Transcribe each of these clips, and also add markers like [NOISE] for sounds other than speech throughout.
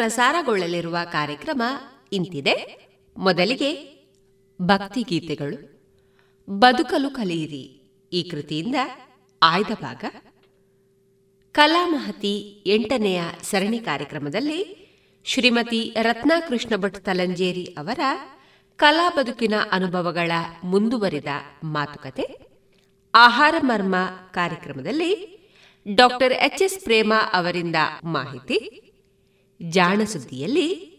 ಪ್ರಸಾರಗೊಳ್ಳಲಿರುವ ಕಾರ್ಯಕ್ರಮ ಇಂತಿದೆ. ಮೊದಲಿಗೆ ಭಕ್ತಿಗೀತೆಗಳು ಬದುಕಲು ಕಲಿಯಿರಿ. ಈ ಕೃತಿಯಿಂದ ಆಯ್ದ ಭಾಗ. ಕಲಾಮಹತಿ ಎಂಟನೆಯ ಸರಣಿ ಕಾರ್ಯಕ್ರಮದಲ್ಲಿ ಶ್ರೀಮತಿ ರತ್ನಾಕೃಷ್ಣ ಭಟ್ ತಲಂಜೇರಿ ಅವರ ಕಲಾ ಬದುಕಿನ ಅನುಭವಗಳ ಮುಂದುವರಿದ ಮಾತುಕತೆ. ಆಹಾರ ಮರ್ಮ ಕಾರ್ಯಕ್ರಮದಲ್ಲಿ ಡಾಕ್ಟರ್ ಎಚ್ ಎಸ್ ಪ್ರೇಮ ಅವರಿಂದ ಮಾಹಿತಿ. ಜಾಣ ಸುದ್ದಿಯಲ್ಲಿ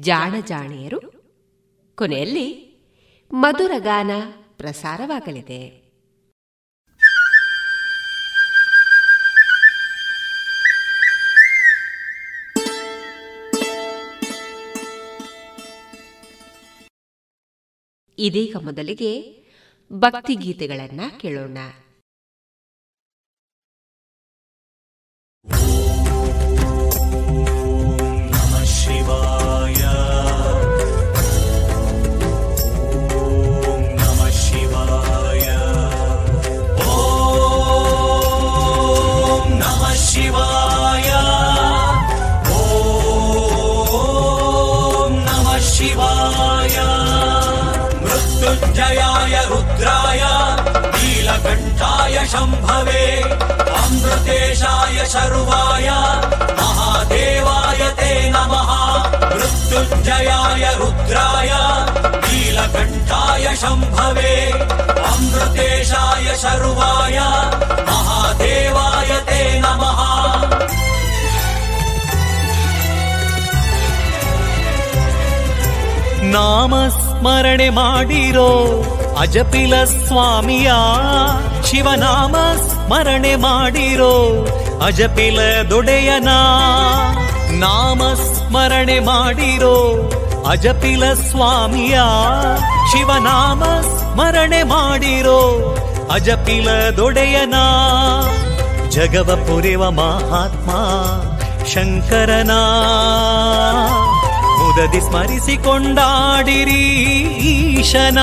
ಜಾಣ ಜಾಣಿಯರು ಕೊನೆಯಲ್ಲಿ ಮಧುರಗಾನ ಪ್ರಸಾರವಾಗಲಿದೆ. ಇದೀಗ ಮೊದಲಿಗೆ ಭಕ್ತಿಗೀತೆಗಳನ್ನ ಕೇಳೋಣ. जयाय रुद्राय नीलकण्ठाय शम्भवे अमृतेशाय शर्वाय महादेवाय ते नमः मृत्युञ्जयाय रुद्राय नीलकण्ठाय शम्भवे अमृतेशाय शर्वाय महादेवाय ते नमः ನಾಮಸ್ಮರಣೆ ಮಾಡಿರೋ ಅಜಪಿಲ ಸ್ವಾಮಿಯ ಶಿವನಾಮ ಸ್ಮರಣೆ ಮಾಡಿರೋ ಅಜಪಿಲ ದೊಡೆಯನ ನಾಮ ಸ್ಮರಣೆ ಮಾಡಿರೋ ಅಜಪಿಲ ಸ್ವಾಮಿಯ ಶಿವನಾಮ ಸ್ಮರಣೆ ಮಾಡಿರೋ ಅಜಪಿಲ ದೊಡೆಯನ ಜಗವ ಪುರಿವ ಮಹಾತ್ಮ ಶಂಕರನಾ ಮುದದಿ ಸ್ಮರಿಸಿಕೊಂಡಾಡಿರಿ ಈಶನ.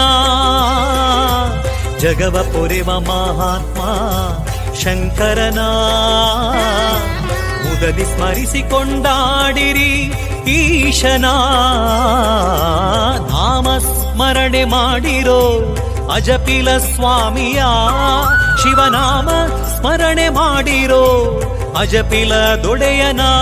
ಜಗವ ಪೊರೆವ ಮಹಾತ್ಮ ಶಂಕರನ. ಮುದದಿ ಸ್ಮರಿಸಿಕೊಂಡಾಡಿರಿ ಈಶನ. ನಾಮ ಸ್ಮರಣೆ ಮಾಡಿರೋ ಅಜಪಿಲ ಸ್ವಾಮಿಯ ಶಿವನಾಮ ಸ್ಮರಣೆ ಮಾಡಿರೋ ಅಜಪಿಲ ದೊಡೆಯನಾ.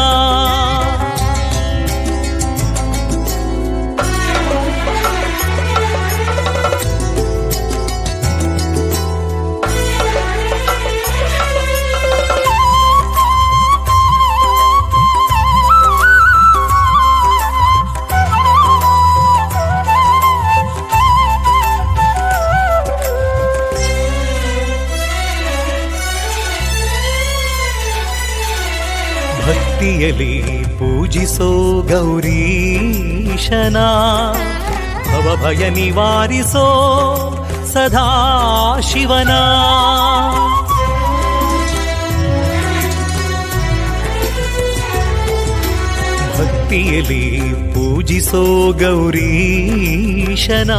ಭಕ್ತಿಯಲಿ ಪೂಜಿಸೋ ಗೌರೀಶನ. ಭವಭಯ ನಿವಾರಿಸೋ ಸದಾ ಶಿವನ ಭಕ್ತಿಯಲ್ಲಿ ಪೂಜಿಸೋ ಗೌರೀಶನ.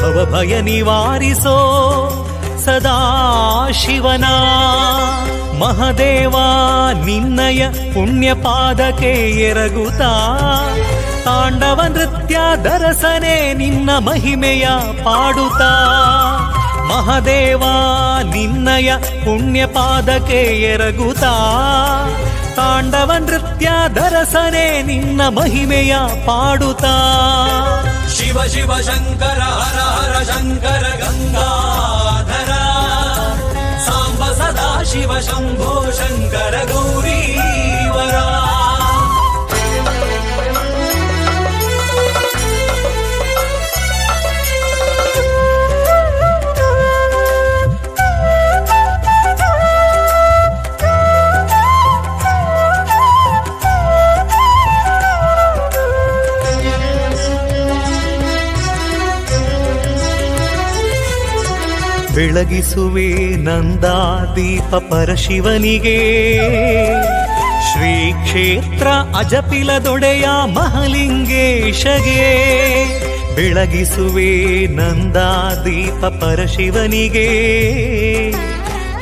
ಭವಭಯ ನಿವಾರಿಸೋ ಸದಾ ಶಿವನ ಮಹದೇವ, ನಿನ್ನಯ ಪುಣ್ಯ ಪಾದಕ್ಕೆ ಎರಗುತ್ತಾ. ತಾಂಡವ ನೃತ್ಯ ದರಸನೆ ನಿನ್ನ ಮಹಿಮೆಯ ಪಾಡುತ್ತಾ. ಮಹದೇವ, ನಿನ್ನಯ ಪುಣ್ಯ ಪಾದಕ್ಕೆ ಎರಗುತ್ತಾ. ತಾಂಡವ ನೃತ್ಯ ದರಸನೆ ನಿನ್ನ ಮಹಿಮೆಯ ಪಾಡುತ್ತಾ. ಶಿವ ಶಿವ, ಶಂಕರ, ಹರ ಹರ, ಶಂಕರ ಸಾಂಬ शिव शम्भो शङ्कर गौरी वरा ಬೆಳಗಿಸುವೆ ನಂದಾದೀಪ ಪರಶಿವನಿಗೆ. ಶ್ರೀ ಕ್ಷೇತ್ರ ಅಜಪಿಲದೊಡೆಯ ಮಹಲಿಂಗೇಶಗೆ. ಬೆಳಗಿಸುವೆ ನಂದಾದೀಪ ಪರಶಿವನಿಗೆ.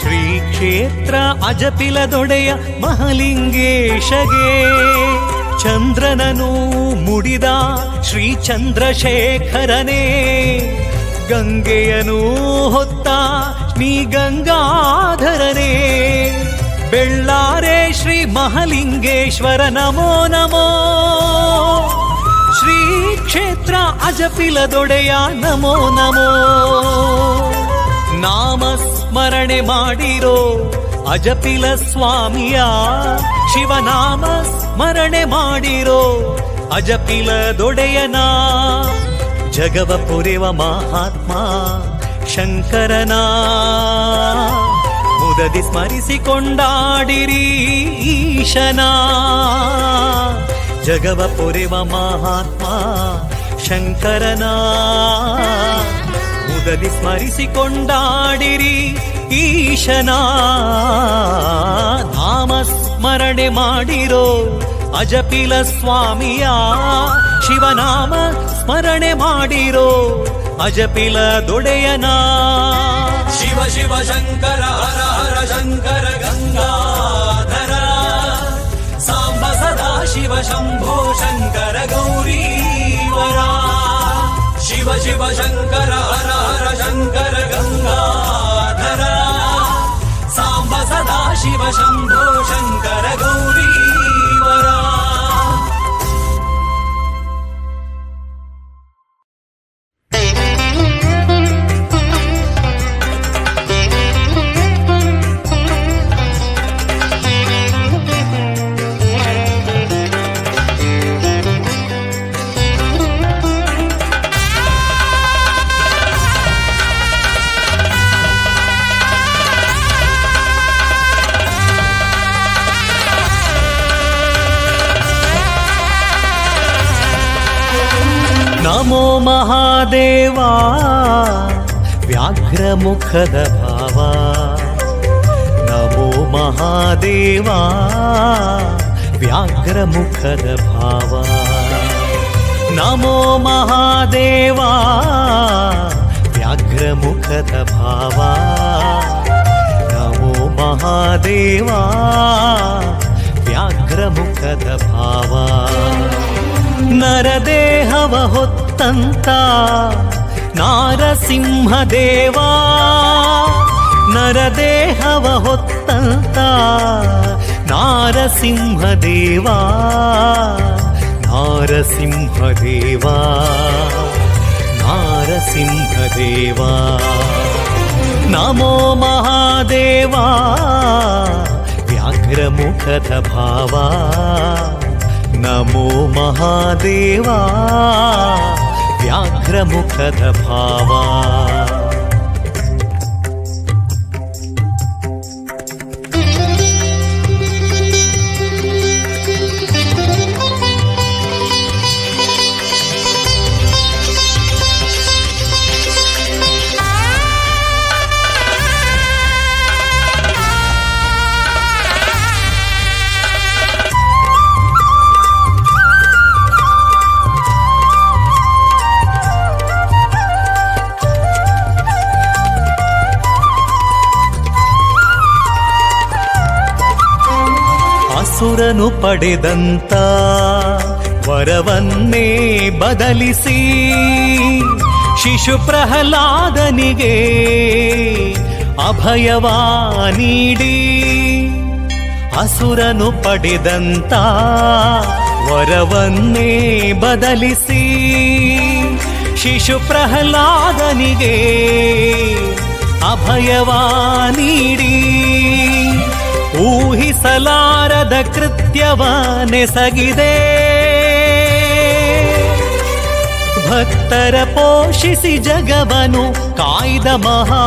ಶ್ರೀ ಕ್ಷೇತ್ರ ಅಜಪಿಲದೊಡೆಯ ಮಹಲಿಂಗೇಶಗೆ. ಚಂದ್ರನನು ಮುಡಿದ ಶ್ರೀ ಚಂದ್ರಶೇಖರನೇ ಗಂಗೆಯನು ಹೊತ್ತ ಶ್ರೀ ಗಂಗಾಧರನೇ. ಬೆಳ್ಳಾರೆ ಶ್ರೀ ಮಹಲಿಂಗೇಶ್ವರ ನಮೋ ನಮೋ. ಶ್ರೀ ಕ್ಷೇತ್ರ ಅಜಪಿಲದೊಡೆಯ ನಮೋ ನಮೋ. ನಾಮ ಸ್ಮರಣೆ ಮಾಡಿರೋ ಅಜಪಿಲ ಸ್ವಾಮಿಯ ಶಿವನಾಮ ಸ್ಮರಣೆ ಮಾಡಿರೋ ಅಜಪಿಲದೊಡೆಯನ. ಜಗವ ಪುರಿವ ಮಹಾತ್ಮ ಶಂಕರನ. ಮುದದಿ ಸ್ಮರಿಸಿಕೊಂಡಾಡಿರಿ ಈಶನ. ಜಗವ ಪುರಿವ ಮಹಾತ್ಮ ಶಂಕರನ. ಮುದದಿ ಸ್ಮರಿಸಿಕೊಂಡಾಡಿರಿ ಈಶನ. ನಾಮ ಸ್ಮರಣೆ ಮಾಡಿರೋ ಅಜಪಿಲ ಸ್ವಾಮಿಯ ಶಿವನಾಮ ಸ್ಮರಣೆ ಮಾಡಿರೋ ಅಜಪಿಲ ದೊಡೆಯನ ಶಿವ ಶಿವ ಶಂಕರ ಹರ ಹರ ಶಂಕರ ಗಂಗಾಧರ ಸಾಂಬ ಸದಾ ಶಿವ ಶಂಭೋ ಶಂಕರ ಗೌರೀವರ ಶಿವ ಶಿವ ಶಂಕರ ಹರ ಹರ ಶಂಕರ ಗಂಗಾಧರ ಸಾಂಬ ಸದಾ ಶಿವ ಶಂಭೋ ಶಂಕರ ಗೌರೀವರ ಮಹಾದೇವ ವ್ಯಾಘ್ರ ಮುಖದ ಭಾವ ನಮೋ ಮಹಾದೇವ ವ್ಯಾಘ್ರ ಮುಖದ ಭಾವ ನಮೋ ಮಹಾದೇವ ವ್ಯಾಘ್ರ ಮುಖದ ಭಾವ ನಮೋ ಮಹಾದೇವ ವ್ಯಾಘ್ರ ಮುಖದ ಭಾವ ನರದೇಹವ ಹೊತ್ತಂತ ನಾರಸಿಂಹದೇವ ನರದೇಹವ ಹೊತ್ತಂತ ನಾರಸಿಂಹದೇವ ನಾರಸಿಂಹದೇವ ನಾರಸಿಂಹದೇವ ನಮೋ ಮಹಾದೇವ ವ್ಯಾಘ್ರಮುಖದ ಭಾವ ನಮೋ व्याघ्रमुखदभावा ಅಸುರನು ಪಡೆದಂತ ವರವನ್ನೇ ಬದಲಿಸಿ ಶಿಶು ಪ್ರಹ್ಲಾದನಿಗೆ ಅಭಯವಾ ನೀಡಿ ಅಸುರನು ಪಡೆದಂತ ವರವನ್ನೇ ಬದಲಿಸಿ ಶಿಶು ಪ್ರಹ್ಲಾದನಿಗೆ ಅಭಯವಾ ನೀಡಿ ಊಹಿಸಲಾರದ ಕೃತ್ಯವನೆಸಗಿದೆ ಭಕ್ತರ ಪೋಷಿಸಿ ಜಗವನು ಕಾಯ್ದ ಮಹಾ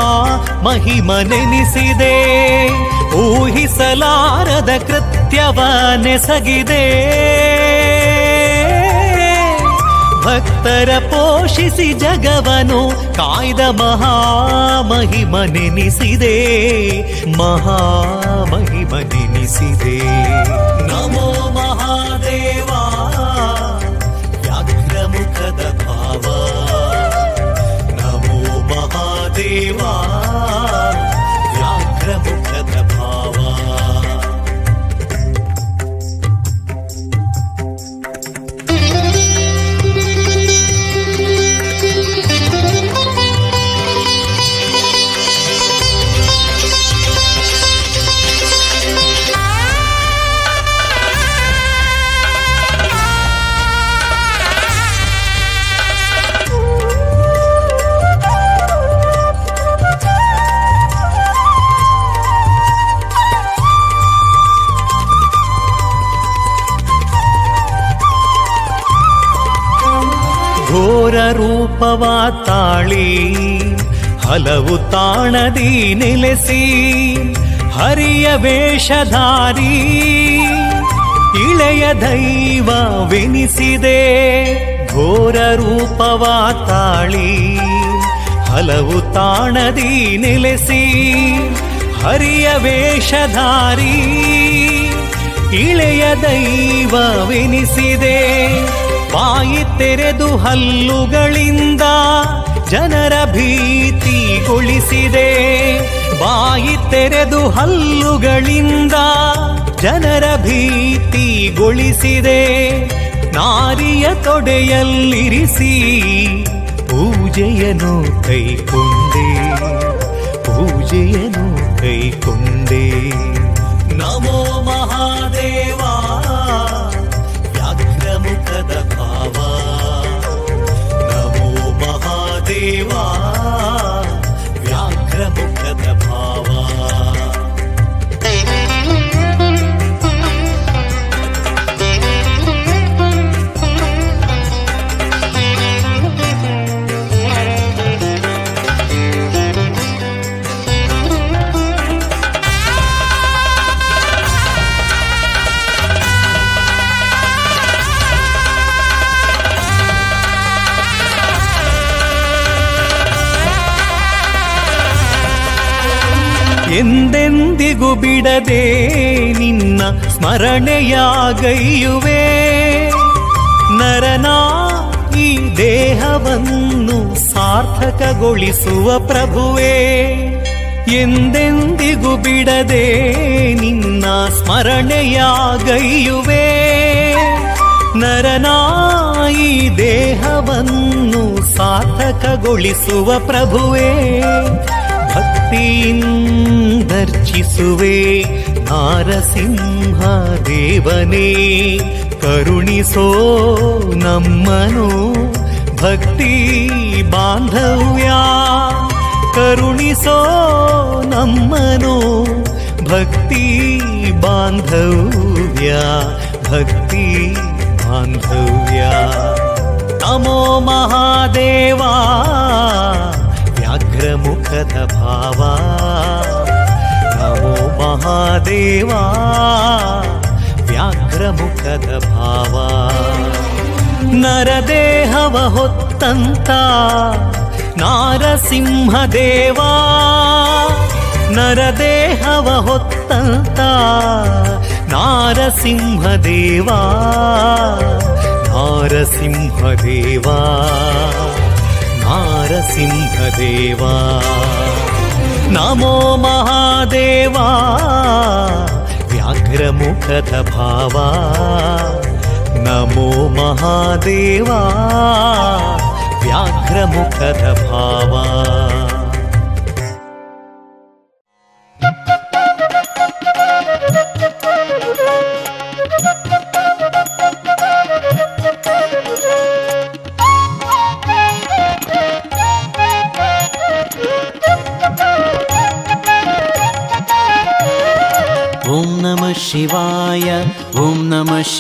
ಮಹಿಮನೆನಿಸಿದೆ. ಊಹಿಸಲಾರದ ಕೃತ್ಯವನೆಸಗಿದೆ ಭಕ್ತರ ಪೋಷಿಸಿ ಜಗವನು ಕಾಯ್ದ ಮಹಾಮಹಿಮನೆನಿಸಿದೆ ಮಹಾಮಹಿಮನೆನಿಸಿದೆ. ರೂಪವ ತಾಳಿ, ಹಲವು ತಾಣದಿ ನೆಲೆಸಿ, ಹರಿಯ ವೇಷಧಾರಿ, ಇಳೆಯ ದೈವವೆನಿಸಿದೆ ಘೋರ ರೂಪವ ತಾಳಿ, ಹಲವು ತಾಣದಿ ನೆಲೆಸಿ, ಹರಿಯ ವೇಷಧಾರಿ, ಇಳೆಯ ದೈವವೆನಿಸಿದೆ ಬಾಯಿ ತೆರೆದು ಹಲ್ಲುಗಳಿಂದ ಜನರ ಭೀತಿಗೊಳಿಸಿದೆ ಬಾಯಿ ತೆರೆದು ಹಲ್ಲುಗಳಿಂದ ಜನರ ಭೀತಿಗೊಳಿಸಿದೆ ನಾರಿಯ ತೊಡೆಯಲ್ಲಿರಿಸಿ ಪೂಜೆಯನ್ನು ಕೈಕೊಂಡೆ ಪೂಜೆಯನ್ನು ಕೈಕೊಂಡೆ. ನಮೋ ಮಹಾದೇವಾ. ಸ್ಮರಣೆಯಾಗೈಯುವೆ. ನರನಾ, ಈ ದೇಹವನ್ನು ಸಾರ್ಥಕಗೊಳಿಸುವ ಪ್ರಭುವೇ. ಎಂದೆಂದಿಗೂ ಬಿಡದೆ ನಿನ್ನ ಸ್ಮರಣೆಯಾಗೈಯುವೆ. ಈ ದೇಹವನ್ನು ಸಾರ್ಥಕಗೊಳಿಸುವ ಪ್ರಭುವೇ. ಭಕ್ತಿಯಿಂದರ್ಚಿಸುವೆ ನಾರಸಿಂಹ ದೇವನೇ ಕರುಣಿಸೋ ನಮ್ಮನು ಭಕ್ತಿ ಬಾಂಧವ್ಯ ಕರುಣಿಸೋ ನಮ್ಮನು ಭಕ್ತಿ ಬಾಂಧವ್ಯ ಭಕ್ತಿ ಬಾಂಧವ್ಯ ನಮೋ ಮಹಾದೇವಾ ವ್ಯಾಘ್ರಮುಖದ ಭಾವ ನಮೋ ಮಹಾದೇವಾ ವ್ಯಾಘ್ರಮುಖದ ಭಾವ ನರದೇಹವ ಹೊತ್ತಂತ ನಾರಸಿಂಹದೇವಾ ನರದೇಹವ ಹೊತ್ತಂತ ನಾರಸಿಂಹದೇವಾ ನಾರಸಿಂಹದೇವಾ ನಾರಸಿಂಹದೇವಾ नमो महादेवा व्याघ्रमुखतभावा। नमो महादेवा व्याघ्रमुखतभावा।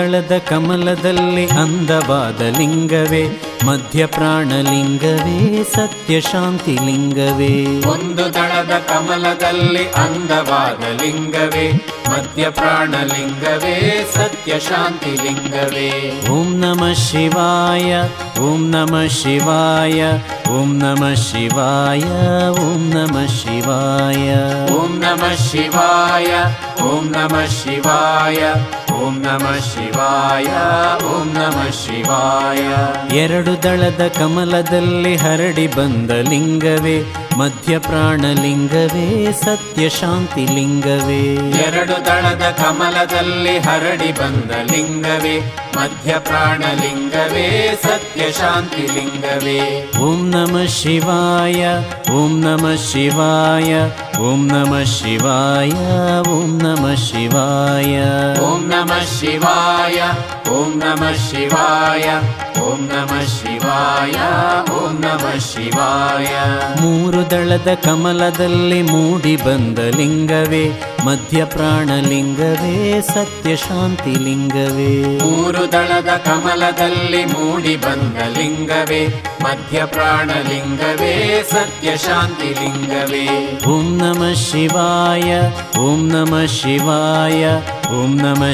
ಕಮಲದಳದ ಕಮಲದಲ್ಲಿ ಅಂದವಾದ ಲಿಂಗವೇ ಮಧ್ಯ ಪ್ರಾಣಲಿಂಗವೇ ಸತ್ಯ ಶಾಂತಿ ಲಿಂಗವೇ. ಒಂದು ದಳದ ಕಮಲದಲ್ಲಿ ಅಂದವಾದ ಲಿಂಗವೇ ಮಧ್ಯ ಪ್ರಾಣಲಿಂಗವೇ ಸತ್ಯ ಶಾಂತಿ ಲಿಂಗವೇ. ಓಂ ನಮ ಶಿವಾಯ ಓಂ ನಮ ಶಿವಾಯ ಓಂ ನಮ ಶಿವಾಯ ಓಂ ನಮ ಶಿವಾಯ. ಓಂ ನಮ ಶಿವಾಯ ಓಂ ನಮ ಶಿವಾಯ. ಓಂ ನಮ ಶಿವಾಯ ಓಂ ನಮಃ ಶಿವಾಯ. ಎರಡು ದಳದ ಕಮಲದಲ್ಲಿ ಹರಡಿ ಬಂದ ಲಿಂಗವೇ ಮಧ್ಯ ಪ್ರಾಣ ಲಿಂಗವೇ ಸತ್ಯ ಶಾಂತಿ ಲಿಂಗವೇ. ಎರಡು ದಳದ ಕಮಲದಲ್ಲಿ ಹರಡಿ ಬಂದ ಲಿಂಗವೇ ಮಧ್ಯ ಪ್ರಾಣ ಲಿಂಗವೇ ಸತ್ಯ ಶಾಂತಿ ಲಿಂಗವೇ. ಓಂ ನಮ ಶಿವಾಯ ಓಂ ನಮ ಶಿವಾಯ ಓಂ ನಮ ಶಿವಾಯ ಓಂ ನಮಃ ಶಿವಾಯ. ಓಂ ನಮ नमः शिवाय ॐ नमः शिवाय ॐ नमः शिवाय ॐ नमः शिवाय ಮೂರು ದಳದ ಕಮಲದಲ್ಲಿ ಮೂಡಿ ಬಂದ ಲಿಂಗವೇ ಮಧ್ಯ ಪ್ರಾಣಲಿಂಗವೇ ಸತ್ಯ ಶಾಂತಿ ಲಿಂಗವೇ ಮೂರು ದಳದ ಕಮಲದಲ್ಲಿ ಮೂಡಿ ಬಂದ ಲಿಂಗವೇ ಮಧ್ಯ ಪ್ರಾಣಲಿಂಗವೇ ಸತ್ಯ ಶಾಂತಿ ಲಿಂಗವೇ ಓಂ ನಮಃ ಶಿವಾಯ ಓಂ ನಮಃ ಶಿವಾಯ ಓಂ ನಮಃ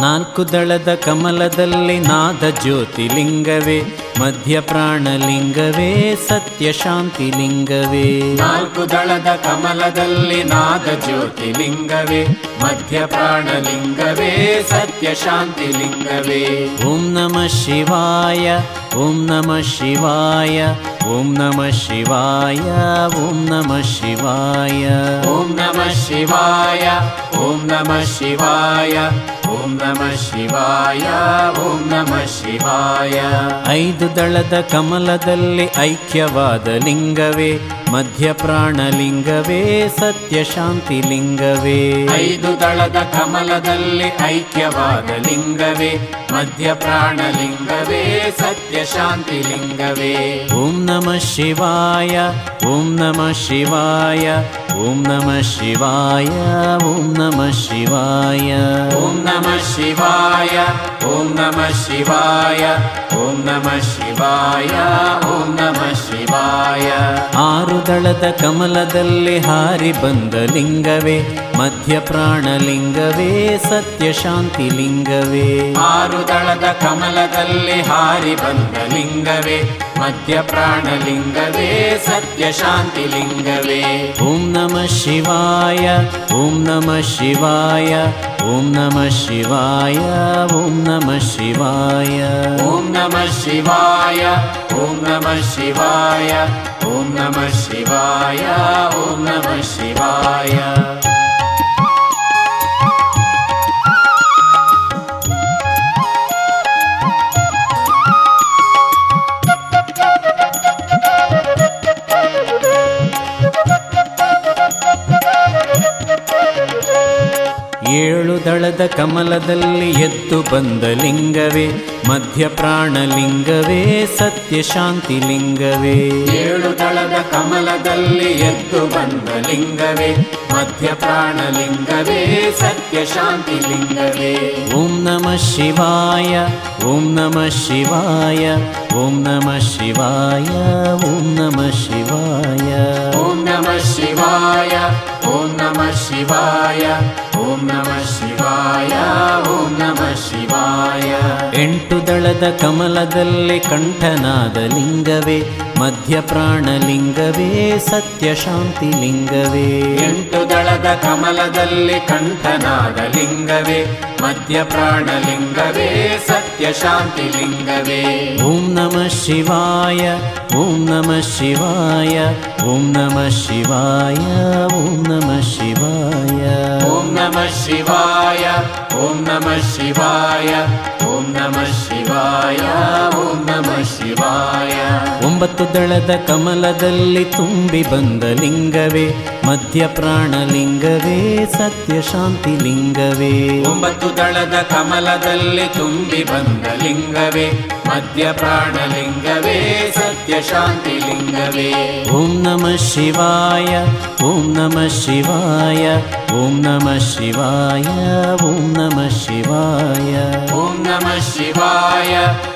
ನಾಲ್ಕು ದಳದ ಕಮಲದಲ್ಲಿ ನಾದ ಜ್ಯೋತಿಲಿಂಗವೇ. ಮಧ್ಯಪ್ರಾಣಲಿಂಗವೇ ಸತ್ಯಶಾಂತಿಲಿಂಗವೇ. ನಾಲ್ಕು ದಳದ ಕಮಲದಲ್ಲಿ ನಾದ ಜ್ಯೋತಿಲಿಂಗವೇ ಮಧ್ಯಪ್ರಾಣಲಿಂಗವೇ ಸತ್ಯಶಾಂತಿಲಿಂಗವೇ. ಓಂ ನಮಃ ಶಿವಾಯ ಓಂ ನಮಃ ಶಿವಾಯ ಓಂ ನಮ ಶಿವಾಯ ಓಂ ನಮ ಶಿವಾಯ. ಓಂ ನಮ ಶಿವಾಯ ಓಂ ನಮ ಶಿವಾಯ ಓಂ ನಮ ಶಿವಾಯ ಓಂ ನಮ ಶಿವಾಯ. ऐद ದಳದ ಕಮಲದಲ್ಲಿ ಐಕ್ಯವಾದ ಲಿಂಗವೇ ಮಧ್ಯ ಪ್ರಾಣಲಿಂಗವೇ ಸತ್ಯ ಶಾಂತಿ ಲಿಂಗವೇ. ಐದು ದಳದ ಕಮಲದಲ್ಲಿ ಐಕ್ಯವಾದ ಲಿಂಗವೇ ಮಧ್ಯ ಪ್ರಾಣಲಿಂಗವೇ ಸತ್ಯ ಶಾಂತಿ ಲಿಂಗವೇ. ಓಂ ನಮಃ ಶಿವಾಯ ಓಂ ನಮಃ ಶಿವಾಯ ಓಂ ನಮಃ ಶಿವಾಯ ಓಂ ನಮಃ ಶಿವಾಯ. ಓಂ ನಮಃ ಶಿವಾಯ ಓಂ ನಮಃ ಶಿವಾಯ ಓಂ ನಮಃ ಶಿವಾಯ ಓಂ ನಮಃ ಶಿವಾಯ. ಆರು ದಳದ ಕಮಲದಲ್ಲಿ ಹಾರಿ ಬಂದ ಲಿಂಗವೇ. मध्यप्राणलिङ्गवे सत्यशान्तिलिङ्गवे। मातुदलद कमलदले हरिबन्ध लिङ्गवे मध्यप्राणलिङ्गवे सत्यशान्तिलिङ्गवे। ॐ नम शिवाय ॐ नम शिवाय ॐ नमः शिवाय ॐ नमः शिवाय। ॐ नमः शिवाय ॐ नमः शिवाय ॐ नमः शिवाय ॐ नमः शिवाय। ದಳದ ಕಮಲದಲ್ಲಿ ಎದ್ದು ಬಂದ ಲಿಂಗವೇ ಮಧ್ಯ ಪ್ರಾಣಲಿಂಗವೇ ಸತ್ಯ ಶಾಂತಿ ಲಿಂಗವೇ. ಏಳು ದಳದ ಕಮಲದಲ್ಲಿ ಎದ್ದು ಬಂದ ಲಿಂಗವೇ ಮಧ್ಯ ಪ್ರಾಣಲಿಂಗವೇ ಸತ್ಯ ಶಾಂತಿ ಲಿಂಗವೇ. ಓಂ ನಮಃ ಶಿವಾಯ ಓಂ ನಮಃ ಶಿವಾಯ ಓಂ ನಮಃ ಶಿವಾಯ ಓಂ ನಮಃ ಶಿವಾಯ. ಓಂ ನಮಃ ಶಿವಾಯ ಓಂ ನಮಃ ಶಿವಾಯ. ಓಂ ನಮಃ ಶಿವಾಯ ಓಂ ನಮಃ ಶಿವಾಯ. ಎಂಟು ದಳದ ಕಮಲದಲ್ಲಿ ಕಂಠನಾದ ಲಿಂಗವೇ ಮಧ್ಯ ಪ್ರಾಣಲಿಂಗವೇ ಸತ್ಯ ಶಾಂತಿ ಲಿಂಗವೇ. ಎಂಟು ದಳದ ಕಮಲದಲ್ಲಿ ಕಂಠನಾದ ಲಿಂಗವೇ ಮಧ್ಯ ಪ್ರಾಣಲಿಂಗವೇ ಸತ್ಯ ಶಾಂತಿ ಲಿಂಗವೇ. ಓಂ ನಮಃ ಶಿವಾಯ ಓಂ ನಮಃ ಶಿವಾಯ ಓಂ ನಮಃ ಶಿವಾಯ ಓಂ ನಮಃ ಶಿವಾಯ. ಓಂ ನಮಃ ಶಿವಾಯ, ಓಂ ನಮಃ ಶಿವಾಯ, ಓಂ ನಮಃ ಶಿವಾಯ, ಓಂ ನಮಃ ಶಿವಾಯ. ಒಂಬತ್ತು ದಳದ ಕಮಲದಲ್ಲಿ ತುಂಬಿ ಬಂದ ಲಿಂಗವೇ, ಮಧ್ಯ ಪ್ರಾಣಲಿಂಗವೇ ಸತ್ಯ ಶಾಂತಿ ಲಿಂಗವೇ. ಒಂಬತ್ತು ದಳದ ಕಮಲದಲ್ಲಿ ತುಂಬಿ ಬಂದ ಲಿಂಗವೇ, ಮಧ್ಯ ಪ್ರಾಣಲಿಂಗವೇ ಸತ್ಯ नित्यशान्तिलिङ्गवे। ॐ नमः शिवाय ॐ नमः शिवाय ॐ नमः शिवाय ॐ नमः शिवाय। ॐ नमः शिवाय।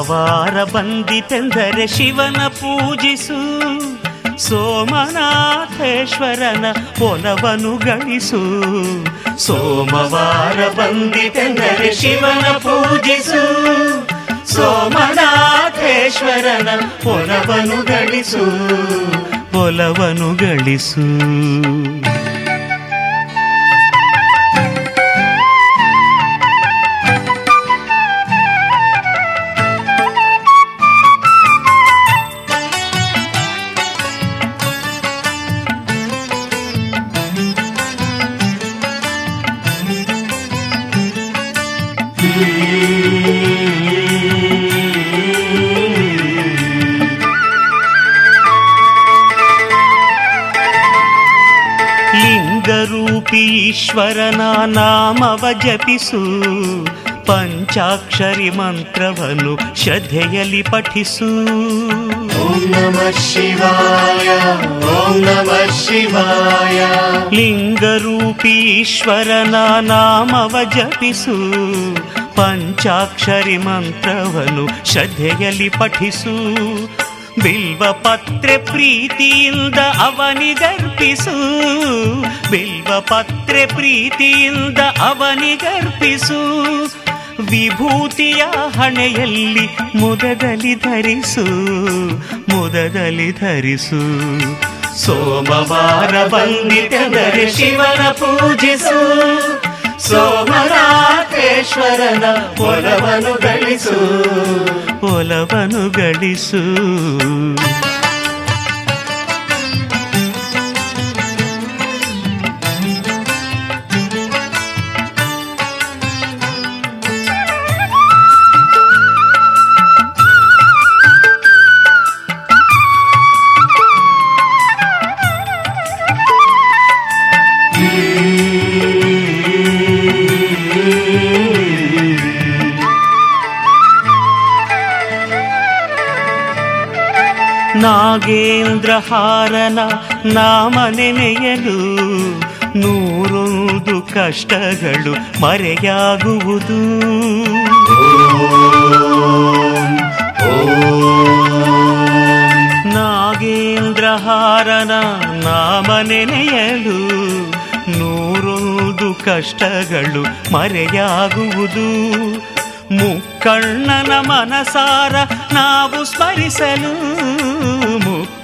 ಸೋಮವಾರ ಬಂದಿತೆಂದರೆ ಶಿವನ ಪೂಜಿಸು, ಸೋಮನಾಥೇಶ್ವರನ ಒಲವನು ಗಳಿಸು ಸೋಮವಾರ ಬಂದಿತೆಂದರೆ ಶಿವನ ಪೂಜಿಸು, ಸೋಮನಾಥೇಶ್ವರನ ಒಲವನು ಗಳಿಸು ಒಲವನು ಗಳಿಸು ಈಶ್ವರನ ನಾಮವ ಜಪಿಸು ಪಂಚಾಕ್ಷರಿ ಮಂತ್ರವನ್ನು ಶ್ರದ್ಧೆಯಲ್ಲಿ ಪಠಿಸು ಓಂ ನಮಃ ಶಿವಾಯ ಓಂ ನಮಃ ಶಿವಾಯ ಲಿಂಗರೂಪಿ ಈಶ್ವರನ ನಾಮವ ಜಪಿಸು ಪಂಚಾಕ್ಷರಿ ಮಂತ್ರವನ್ನು ಶ್ರದ್ಧೆಯಲ್ಲಿ ಪಠಿಸು ಬಿಲ್ವ ಪತ್ರೆ ಪ್ರೀತಿಯಿಂದ ಅವನಿಗರ್ಪಿಸು. ಬಿಲ್ವ ಪತ್ರೆ ಪ್ರೀತಿಯಿಂದ ಅವನಿಗರ್ಪಿಸು. ವಿಭೂತಿಯ ಹಣೆಯಲ್ಲಿ ಮುದದಲ್ಲಿ ಧರಿಸು ಮುದದಲ್ಲಿ ಧರಿಸು. ಸೋಮವಾರ ಬಂದಿತೆಂದರೆ ಶಿವನ ಪೂಜಿಸು. ಸೋಮನಾಥೇಶ್ವರನ ಒಲವನು ಗಳಿಸು. ಒಲವನು ಗಳಿಸು. ನಾಗೇಂದ್ರಹಾರನ ನಾಮ ನೆನೆಯಲು ನೂರೊಂದು ಕಷ್ಟಗಳು ಮರೆಯಾಗುವುದು. ನಾಗೇಂದ್ರಹಾರನ ನಾಮ ನೆನೆಯಲು ನೂರೊಂದು ಕಷ್ಟಗಳು ಮರೆಯಾಗುವುದು. ಮುಕ್ಕಣ್ಣನ ಮನಸಾರ ನಾವು ಸ್ಮರಿಸಲು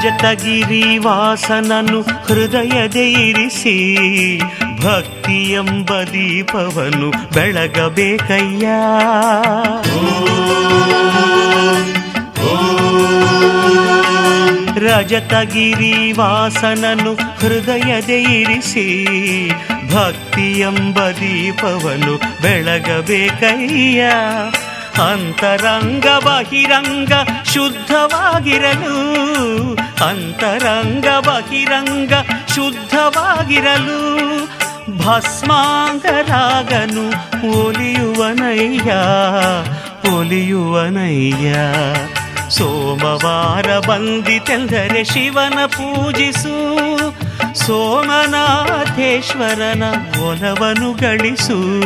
ರಜತಗಿರಿ ವಾಸನನು ಹೃದಯ ಇರಿಸಿ, ಭಕ್ತಿ ಎಂಬ ದೀಪವನ್ನು ಬೆಳಗಬೇಕಯ್ಯ. ರಜತಗಿರಿ ವಾಸನನು ಹೃದಯ ಇರಿಸಿ ಎಂಬ ದೀಪವನ್ನು ಬೆಳಗಬೇಕಯ್ಯ. ಅಂತರಂಗ ಬಹಿರಂಗ ಶುದ್ಧವಾಗಿರಲು ಅಂತರಂಗ ಬಹಿರಂಗ ಶುದ್ಧವಾಗಿರಲು ಭಸ್ಮಾಂಗರಾಗನು ಒಲಿಯುವನಯ್ಯ ಒಲಿಯುವನಯ್ಯ. ಸೋಮವಾರ ಬಂದಿತೆಂದರೆ ಶಿವನ ಪೂಜಿಸು ಸೋಮನಾಥೇಶ್ವರನ ಒಲವನು ಗಳಿಸು.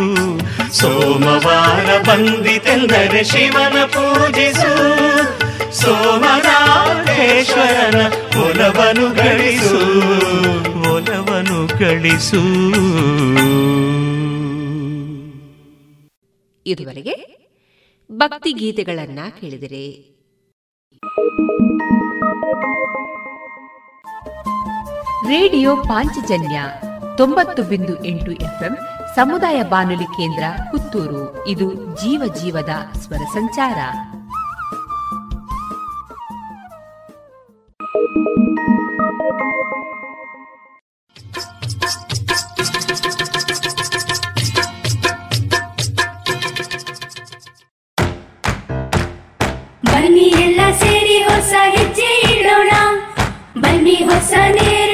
ಸೋಮವಾರ ಬಂದಿತೆಂದರೆ ಶಿವನ ಪೂಜಿಸು. ಸೋಮನಾಥೇಶ್ವರನ ಒಲವನು ಗಳಿಸು. ಒಲವನು ಗಳಿಸು. ಇದುವರೆಗೆ ಭಕ್ತಿ ಗೀತೆಗಳನ್ನ ಕೇಳಿದಿರಿ. ರೇಡಿಯೋ ಪಾಂಚಜನ್ಯ ತೊಂಬತ್ತು ಬಿಂದು ಎಂಟು ಎಫ್ಎಂ ಸಮುದಾಯ ಬಾನುಲಿ ಕೇಂದ್ರ ಪುತ್ತೂರು. ಇದು ಜೀವ ಜೀವದ ಸ್ವರ ಸಂಚಾರ. ಬನ್ನಿ ಎಲ್ಲ ಸೇರಿ ಹೊಸ ಹೆಜ್ಜೆ ಇಡೋಣ. ಬನ್ನಿ ಹೊಸ ಬಿಡೋಣ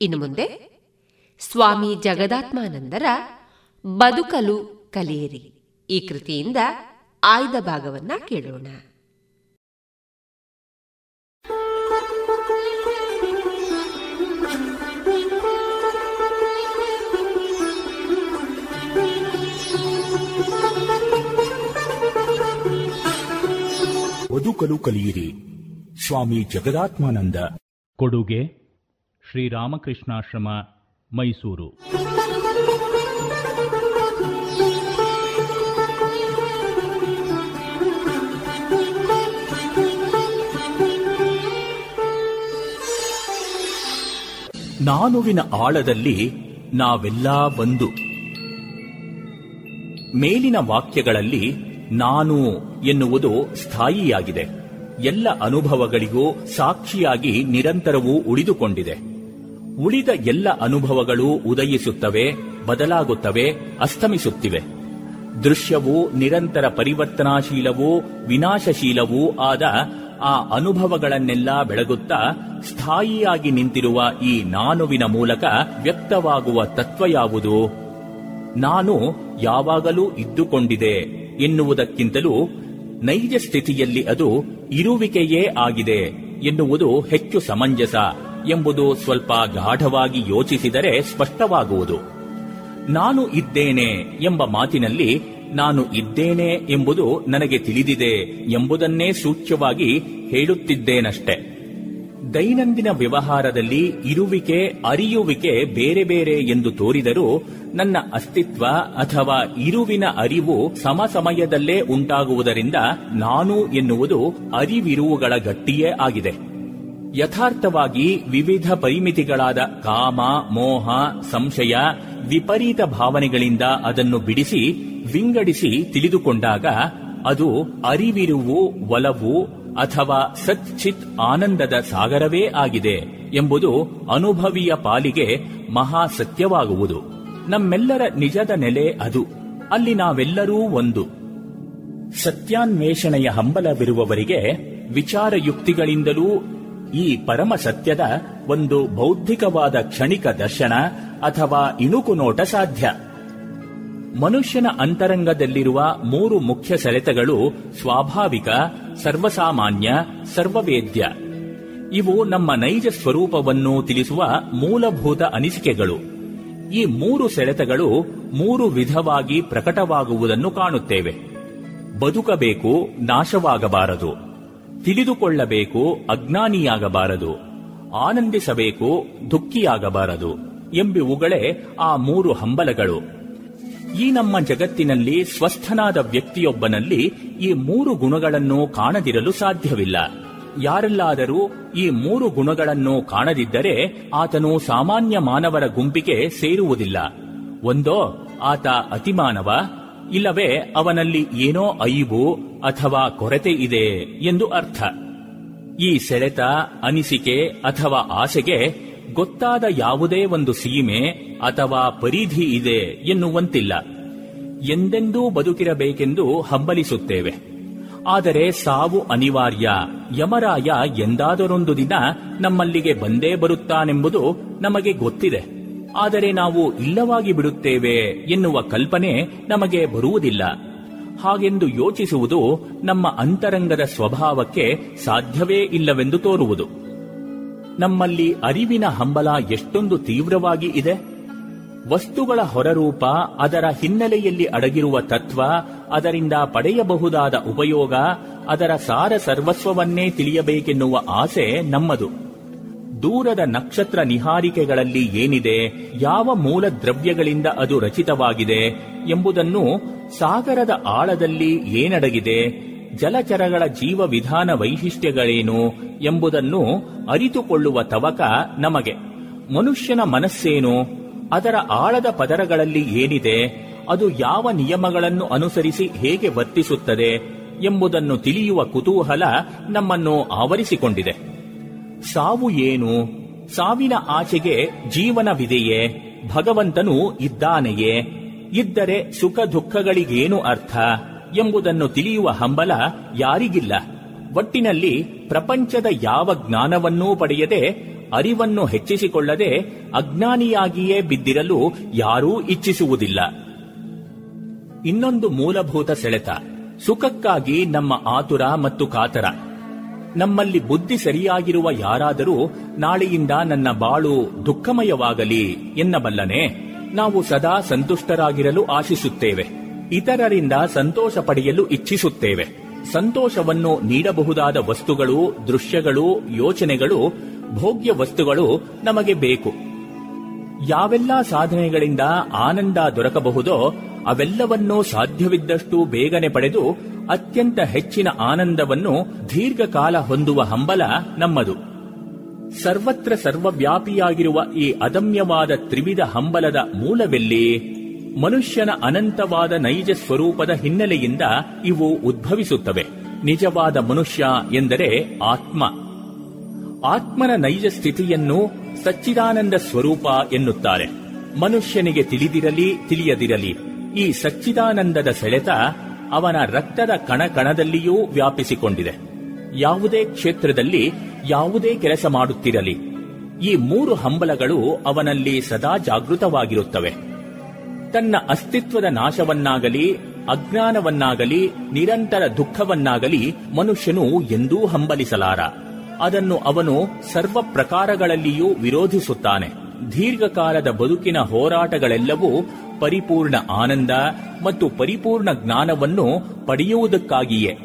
ಇನ್ನು ಮುಂದೆ ಸ್ವಾಮಿ ಜಗದಾತ್ಮಾನಂದರ ಬದುಕಲು ಕಲಿಯಿರಿ. ಈ ಕೃತಿಯಿಂದ ಆಯ್ದ ಭಾಗವನ್ನ ಕೇಳೋಣ. ಬದುಕಲು ಕಲಿಯಿರಿ. ಸ್ವಾಮಿ ಜಗದಾತ್ಮಾನಂದ. ಕೊಡುಗೆ ಶ್ರೀರಾಮಕೃಷ್ಣಾಶ್ರಮ, ಮೈಸೂರು. ನಾನುವಿನ ಆಳದಲ್ಲಿ ನಾವೆಲ್ಲ ಒಂದು. ಮೇಲಿನ ವಾಕ್ಯಗಳಲ್ಲಿ ನಾನು ಎನ್ನುವುದು ಸ್ಥಾಯಿಯಾಗಿದೆ. ಎಲ್ಲ ಅನುಭವಗಳಿಗೂ ಸಾಕ್ಷಿಯಾಗಿ ನಿರಂತರವೂ ಉಳಿದುಕೊಂಡಿದೆ. ಉಳಿದ ಎಲ್ಲ ಅನುಭವಗಳು ಉದಯಿಸುತ್ತವೆ, ಬದಲಾಗುತ್ತವೆ, ಅಸ್ತಮಿಸುತ್ತಿವೆ. ದೃಶ್ಯವೂ ನಿರಂತರ ಪರಿವರ್ತನಾಶೀಲವೂ ವಿನಾಶಶೀಲವೂ ಆದ ಆ ಅನುಭವಗಳನ್ನೆಲ್ಲ ಬೆಳಗುತ್ತಾ ಸ್ಥಾಯಿಯಾಗಿ ನಿಂತಿರುವ ಈ ನಾನುವಿನ ಮೂಲಕ ವ್ಯಕ್ತವಾಗುವ ತತ್ವ ಯಾವುದು? ನಾನು ಯಾವಾಗಲೂ ಇದ್ದುಕೊಂಡಿದೆ ಎನ್ನುವುದಕ್ಕಿಂತಲೂ ನೈಜ ಸ್ಥಿತಿಯಲ್ಲಿ ಅದು ಇರುವಿಕೆಯೇ ಆಗಿದೆ ಎನ್ನುವುದು ಹೆಚ್ಚು ಸಮಂಜಸ. ಎಂಬುದು ಸ್ವಲ್ಪ ಗಾಢವಾಗಿ ಯೋಚಿಸಿದರೆ ಸ್ಪಷ್ಟವಾಗುವುದು. ನಾನು ಇದ್ದೇನೆ ಎಂಬ ಮಾತಿನಲ್ಲಿ, ನಾನು ಇದ್ದೇನೆ ಎಂಬುದು ನನಗೆ ತಿಳಿದಿದೆ ಎಂಬುದನ್ನೇ ಸೂಚ್ಯವಾಗಿ ಹೇಳುತ್ತಿದ್ದೇನಷ್ಟೆ. ದೈನಂದಿನ ವ್ಯವಹಾರದಲ್ಲಿ ಇರುವಿಕೆ, ಅರಿಯುವಿಕೆ ಬೇರೆ ಬೇರೆ ಎಂದು ತೋರಿದರೂ, ನನ್ನ ಅಸ್ತಿತ್ವ ಅಥವಾ ಇರುವಿನ ಅರಿವು ಸಮಸಮಯದಲ್ಲೇ ಉಂಟಾಗುವುದರಿಂದ, ನಾನು ಎನ್ನುವುದು ಅರಿವಿರುವುಗಳ ಗಟ್ಟಿಯೇ ಆಗಿದೆ. ಯಥಾರ್ಥವಾಗಿ ವಿವಿಧ ಪರಿಮಿತಿಗಳಾದ ಕಾಮ, ಮೋಹ, ಸಂಶಯ, ವಿಪರೀತ ಭಾವನೆಗಳಿಂದ ಅದನ್ನು ಬಿಡಿಸಿ, ವಿಂಗಡಿಸಿ ತಿಳಿದುಕೊಂಡಾಗ ಅದು ಅರಿವಿರುವು, ಒಲವು ಅಥವಾ ಸಚ್ಚಿತ್ ಆನಂದದ ಸಾಗರವೇ ಆಗಿದೆ ಎಂಬುದು ಅನುಭವಿಯ ಪಾಲಿಗೆ ಮಹಾ ಸತ್ಯವಾಗುವುದು ನಮ್ಮೆಲ್ಲರ ನಿಜದ ನೆಲೆ ಅದು. ಅಲ್ಲಿ ನಾವೆಲ್ಲರೂ ಒಂದು. ಸತ್ಯಾನ್ವೇಷಣೆಯ ಹಂಬಲವಿರುವವರಿಗೆ ವಿಚಾರಯುಕ್ತಿಗಳಿಂದಲೂ ಈ ಪರಮ ಸತ್ಯದ ಒಂದು ಬೌದ್ಧಿಕವಾದ ಕ್ಷಣಿಕ ದರ್ಶನ ಅಥವಾ ಇಣುಕು ನೋಟ ಸಾಧ್ಯ. ಮನುಷ್ಯನ ಅಂತರಂಗದಲ್ಲಿರುವ ಮೂರು ಮುಖ್ಯ ಸೆಳೆತಗಳು ಸ್ವಾಭಾವಿಕ, ಸರ್ವಸಾಮಾನ್ಯ, ಸರ್ವವೇದ್ಯ. ಇವು ನಮ್ಮ ನೈಜ ಸ್ವರೂಪವನ್ನು ತಿಳಿಸುವ ಮೂಲಭೂತ ಅನಿಸಿಕೆಗಳು. ಈ ಮೂರು ಸೆಳೆತಗಳು ಮೂರು ವಿಧವಾಗಿ ಪ್ರಕಟವಾಗುವುದನ್ನು ಕಾಣುತ್ತೇವೆ. ಬದುಕಬೇಕು, ನಾಶವಾಗಬಾರದು. ತಿಳಿದುಕೊಳ್ಳಬೇಕು, ಅಜ್ಞಾನಿಯಾಗಬಾರದು, ಆನಂದಿಸಬೇಕು, ದುಃಖಿಯಾಗಬಾರದು ಎಂಬಿವುಗಳೇ ಆ ಮೂರು ಹಂಬಲಗಳು. ಈ ನಮ್ಮ ಜಗತ್ತಿನಲ್ಲಿ ಸ್ವಸ್ಥನಾದ ವ್ಯಕ್ತಿಯೊಬ್ಬನಲ್ಲಿ ಈ ಮೂರು ಗುಣಗಳನ್ನು ಕಾಣದಿರಲು ಸಾಧ್ಯವಿಲ್ಲ. ಯಾರೆಲ್ಲಾದರೂ ಈ ಮೂರು ಗುಣಗಳನ್ನು ಕಾಣದಿದ್ದರೆ ಆತನು ಸಾಮಾನ್ಯ ಮಾನವರ ಗುಂಪಿಗೆ ಸೇರುವುದಿಲ್ಲ. ಒಂದೋ ಆತ ಅತಿಮಾನವ, ಇಲ್ಲವೇ ಅವನಲ್ಲಿ ಏನೋ ಐಬು ಅಥವಾ ಕೊರತೆ ಇದೆ ಎಂದು ಅರ್ಥ. ಈ ಸೆಳೆತ, ಅನಿಸಿಕೆ ಅಥವಾ ಆಸೆಗೆ ಗೊತ್ತಾದ ಯಾವುದೇ ಒಂದು ಸೀಮೆ ಅಥವಾ ಪರಿಧಿ ಇದೆ ಎನ್ನುವಂತಿಲ್ಲ. ಎಂದೆಂದೂ ಬದುಕಿರಬೇಕೆಂದು ಹಂಬಲಿಸುತ್ತೇವೆ. ಆದರೆ ಸಾವು ಅನಿವಾರ್ಯ, ಯಮರಾಯ ಎಂದಾದರೊಂದು ದಿನ ನಮ್ಮಲ್ಲಿಗೆ ಬಂದೇ ಬರುತ್ತಾನೆಂಬುದು ನಮಗೆ ಗೊತ್ತಿದೆ. ಆದರೆ ನಾವು ಇಲ್ಲವಾಗಿ ಬಿಡುತ್ತೇವೆ ಎನ್ನುವ ಕಲ್ಪನೆ ನಮಗೆ ಬರುವುದಿಲ್ಲ. ಹಾಗೆಂದು ಯೋಚಿಸುವುದು ನಮ್ಮ ಅಂತರಂಗದ ಸ್ವಭಾವಕ್ಕೆ ಸಾಧ್ಯವೇ ಇಲ್ಲವೆಂದು ತೋರುವುದು. ನಮ್ಮಲ್ಲಿ ಅರಿವಿನ ಹಂಬಲ ಎಷ್ಟೊಂದು ತೀವ್ರವಾಗಿ ಇದೆ. ವಸ್ತುಗಳ ಹೊರರೂಪ, ಅದರ ಹಿನ್ನೆಲೆಯಲ್ಲಿ ಅಡಗಿರುವ ತತ್ವ, ಅದರಿಂದ ಪಡೆಯಬಹುದಾದ ಉಪಯೋಗ, ಅದರ ಸಾರ ಸರ್ವಸ್ವವನ್ನೇ ತಿಳಿಯಬೇಕೆನ್ನುವ ಆಸೆ ನಮ್ಮದು. ದೂರದ ನಕ್ಷತ್ರ ನಿಹಾರಿಕೆಗಳಲ್ಲಿ ಏನಿದೆ, ಯಾವ ಮೂಲ ದ್ರವ್ಯಗಳಿಂದ ಅದು ರಚಿತವಾಗಿದೆ ಎಂಬುದನ್ನು ಸಾಗರದ ಆಳದಲ್ಲಿ ಏನಡಗಿದೆ, ಜಲಚರಗಳ ಜೀವ ವಿಧಾನ ವೈಶಿಷ್ಟ್ಯಗಳೇನು ಎಂಬುದನ್ನು ಅರಿತುಕೊಳ್ಳುವ ತವಕ ನಮಗೆ. ಮನುಷ್ಯನ ಮನಸ್ಸೇನು, ಅದರ ಆಳದ ಪದರಗಳಲ್ಲಿ ಏನಿದೆ, ಅದು ಯಾವ ನಿಯಮಗಳನ್ನು ಅನುಸರಿಸಿ ಹೇಗೆ ವರ್ತಿಸುತ್ತದೆ ಎಂಬುದನ್ನು ತಿಳಿಯುವ ಕುತೂಹಲ ನಮ್ಮನ್ನು ಆವರಿಸಿಕೊಂಡಿದೆ. ಸಾವು ಏನು? ಸಾವಿನ ಆಚೆಗೆ ಜೀವನವಿದೆಯೇ? ಭಗವಂತನು ಇದ್ದಾನೆಯೇ? ಇದ್ದರೆ ಸುಖ ದುಃಖಗಳಿಗೇನು ಅರ್ಥ? ಎಂಬುದನ್ನು ತಿಳಿಯುವ ಹಂಬಲ ಯಾರಿಗಿಲ್ಲ. ಒಟ್ಟಿನಲ್ಲಿ ಪ್ರಪಂಚದ ಯಾವ ಜ್ಞಾನವನ್ನೂ ಪಡೆಯದೆ, ಅರಿವನ್ನು ಹೆಚ್ಚಿಸಿಕೊಳ್ಳದೆ, ಅಜ್ಞಾನಿಯಾಗಿಯೇ ಬಿದ್ದಿರಲು ಯಾರೂ ಇಚ್ಛಿಸುವುದಿಲ್ಲ. ಇನ್ನೊಂದು ಮೂಲಭೂತ ಸೆಳೆತ. ಸುಖಕ್ಕಾಗಿ ನಮ್ಮ ಆತುರ ಮತ್ತು ಕಾತರ. ನಮ್ಮಲ್ಲಿ ಬುದ್ಧಿ ಸರಿಯಾಗಿರುವ ಯಾರಾದರೂ ನಾಳೆಯಿಂದ ನನ್ನ ಬಾಳು ದುಃಖಮಯವಾಗಲಿ ಎನ್ನಬಲ್ಲನೆ, ನಾವು ಸದಾ ಸಂತುಷ್ಟರಾಗಿರಲು ಆಶಿಸುತ್ತೇವೆ. ಇತರರಿಂದ ಸಂತೋಷ ಪಡೆಯಲು ಇಚ್ಛಿಸುತ್ತೇವೆ. ಸಂತೋಷವನ್ನು ನೀಡಬಹುದಾದ ವಸ್ತುಗಳು, ದೃಶ್ಯಗಳು, ಯೋಚನೆಗಳು, ಭೋಗ್ಯ ವಸ್ತುಗಳು ನಮಗೆ ಬೇಕು. ಯಾವೆಲ್ಲ ಸಾಧನೆಗಳಿಂದ ಆನಂದ ದೊರಕಬಹುದೋ ಅವೆಲ್ಲವನ್ನೂ ಸಾಧ್ಯವಿದ್ದಷ್ಟು ಬೇಗನೆ ಪಡೆದು ಅತ್ಯಂತ ಹೆಚ್ಚಿನ ಆನಂದವನ್ನು ದೀರ್ಘಕಾಲ ಹೊಂದುವ ಹಂಬಲ ನಮ್ಮದು. ಸರ್ವತ್ರ ಸರ್ವವ್ಯಾಪಿಯಾಗಿರುವ ಈ ಅದಮ್ಯವಾದ ತ್ರಿವಿಧ ಹಂಬಲದ ಮೂಲವೆಲ್ಲಿ ಮನುಷ್ಯನ ಅನಂತವಾದ ನೈಜ ಸ್ವರೂಪದ ಹಿನ್ನೆಲೆಯಿಂದ ಇವು ಉದ್ಭವಿಸುತ್ತವೆ. ನಿಜವಾದ ಮನುಷ್ಯ ಎಂದರೆ ಆತ್ಮ. ಆತ್ಮನ ನೈಜ ಸ್ಥಿತಿಯನ್ನು ಸಚ್ಚಿದಾನಂದ ಸ್ವರೂಪ ಎನ್ನುತ್ತಾರೆ. ಮನುಷ್ಯನಿಗೆ ತಿಳಿದಿರಲಿ, ತಿಳಿಯದಿರಲಿ. ಈ ಸಚ್ಚಿದಾನಂದದ ಸೆಳೆತ ಅವನ ರಕ್ತದ ಕಣ ಕಣದಲ್ಲಿಯೂ ವ್ಯಾಪಿಸಿಕೊಂಡಿದೆ. ಯಾವುದೇ ಕ್ಷೇತ್ರದಲ್ಲಿ ಯಾವುದೇ ಕೆಲಸ ಮಾಡುತ್ತಿರಲಿ. ಈ ಮೂರು ಹಂಬಲಗಳು ಅವನಲ್ಲಿ ಸದಾ ಜಾಗೃತವಾಗಿರುತ್ತವೆ. ತನ್ನ ಅಸ್ತಿತ್ವದ ನಾಶವನ್ನಾಗಲಿ, ಅಜ್ಞಾನವನ್ನಾಗಲಿ, ನಿರಂತರ ದುಃಖವನ್ನಾಗಲಿ ಮನುಷ್ಯನು ಎಂದೂ ಹಂಬಲಿಸಲಾರ. ಅದನ್ನು ಅವನು ಸರ್ವ ಪ್ರಕಾರಗಳಲ್ಲಿಯೂ ವಿರೋಧಿಸುತ್ತಾನೆ. ದೀರ್ಘಕಾಲದ ಬದುಕಿನ ಹೋರಾಟಗಳೆಲ್ಲವೂ ಪರಿಪೂರ್ಣ ಆನಂದ ಮತ್ತು ಪರಿಪೂರ್ಣ ಜ್ಞಾನವನ್ನು ಪಡೆಯುವುದಕ್ಕಾಗಿಯೇ.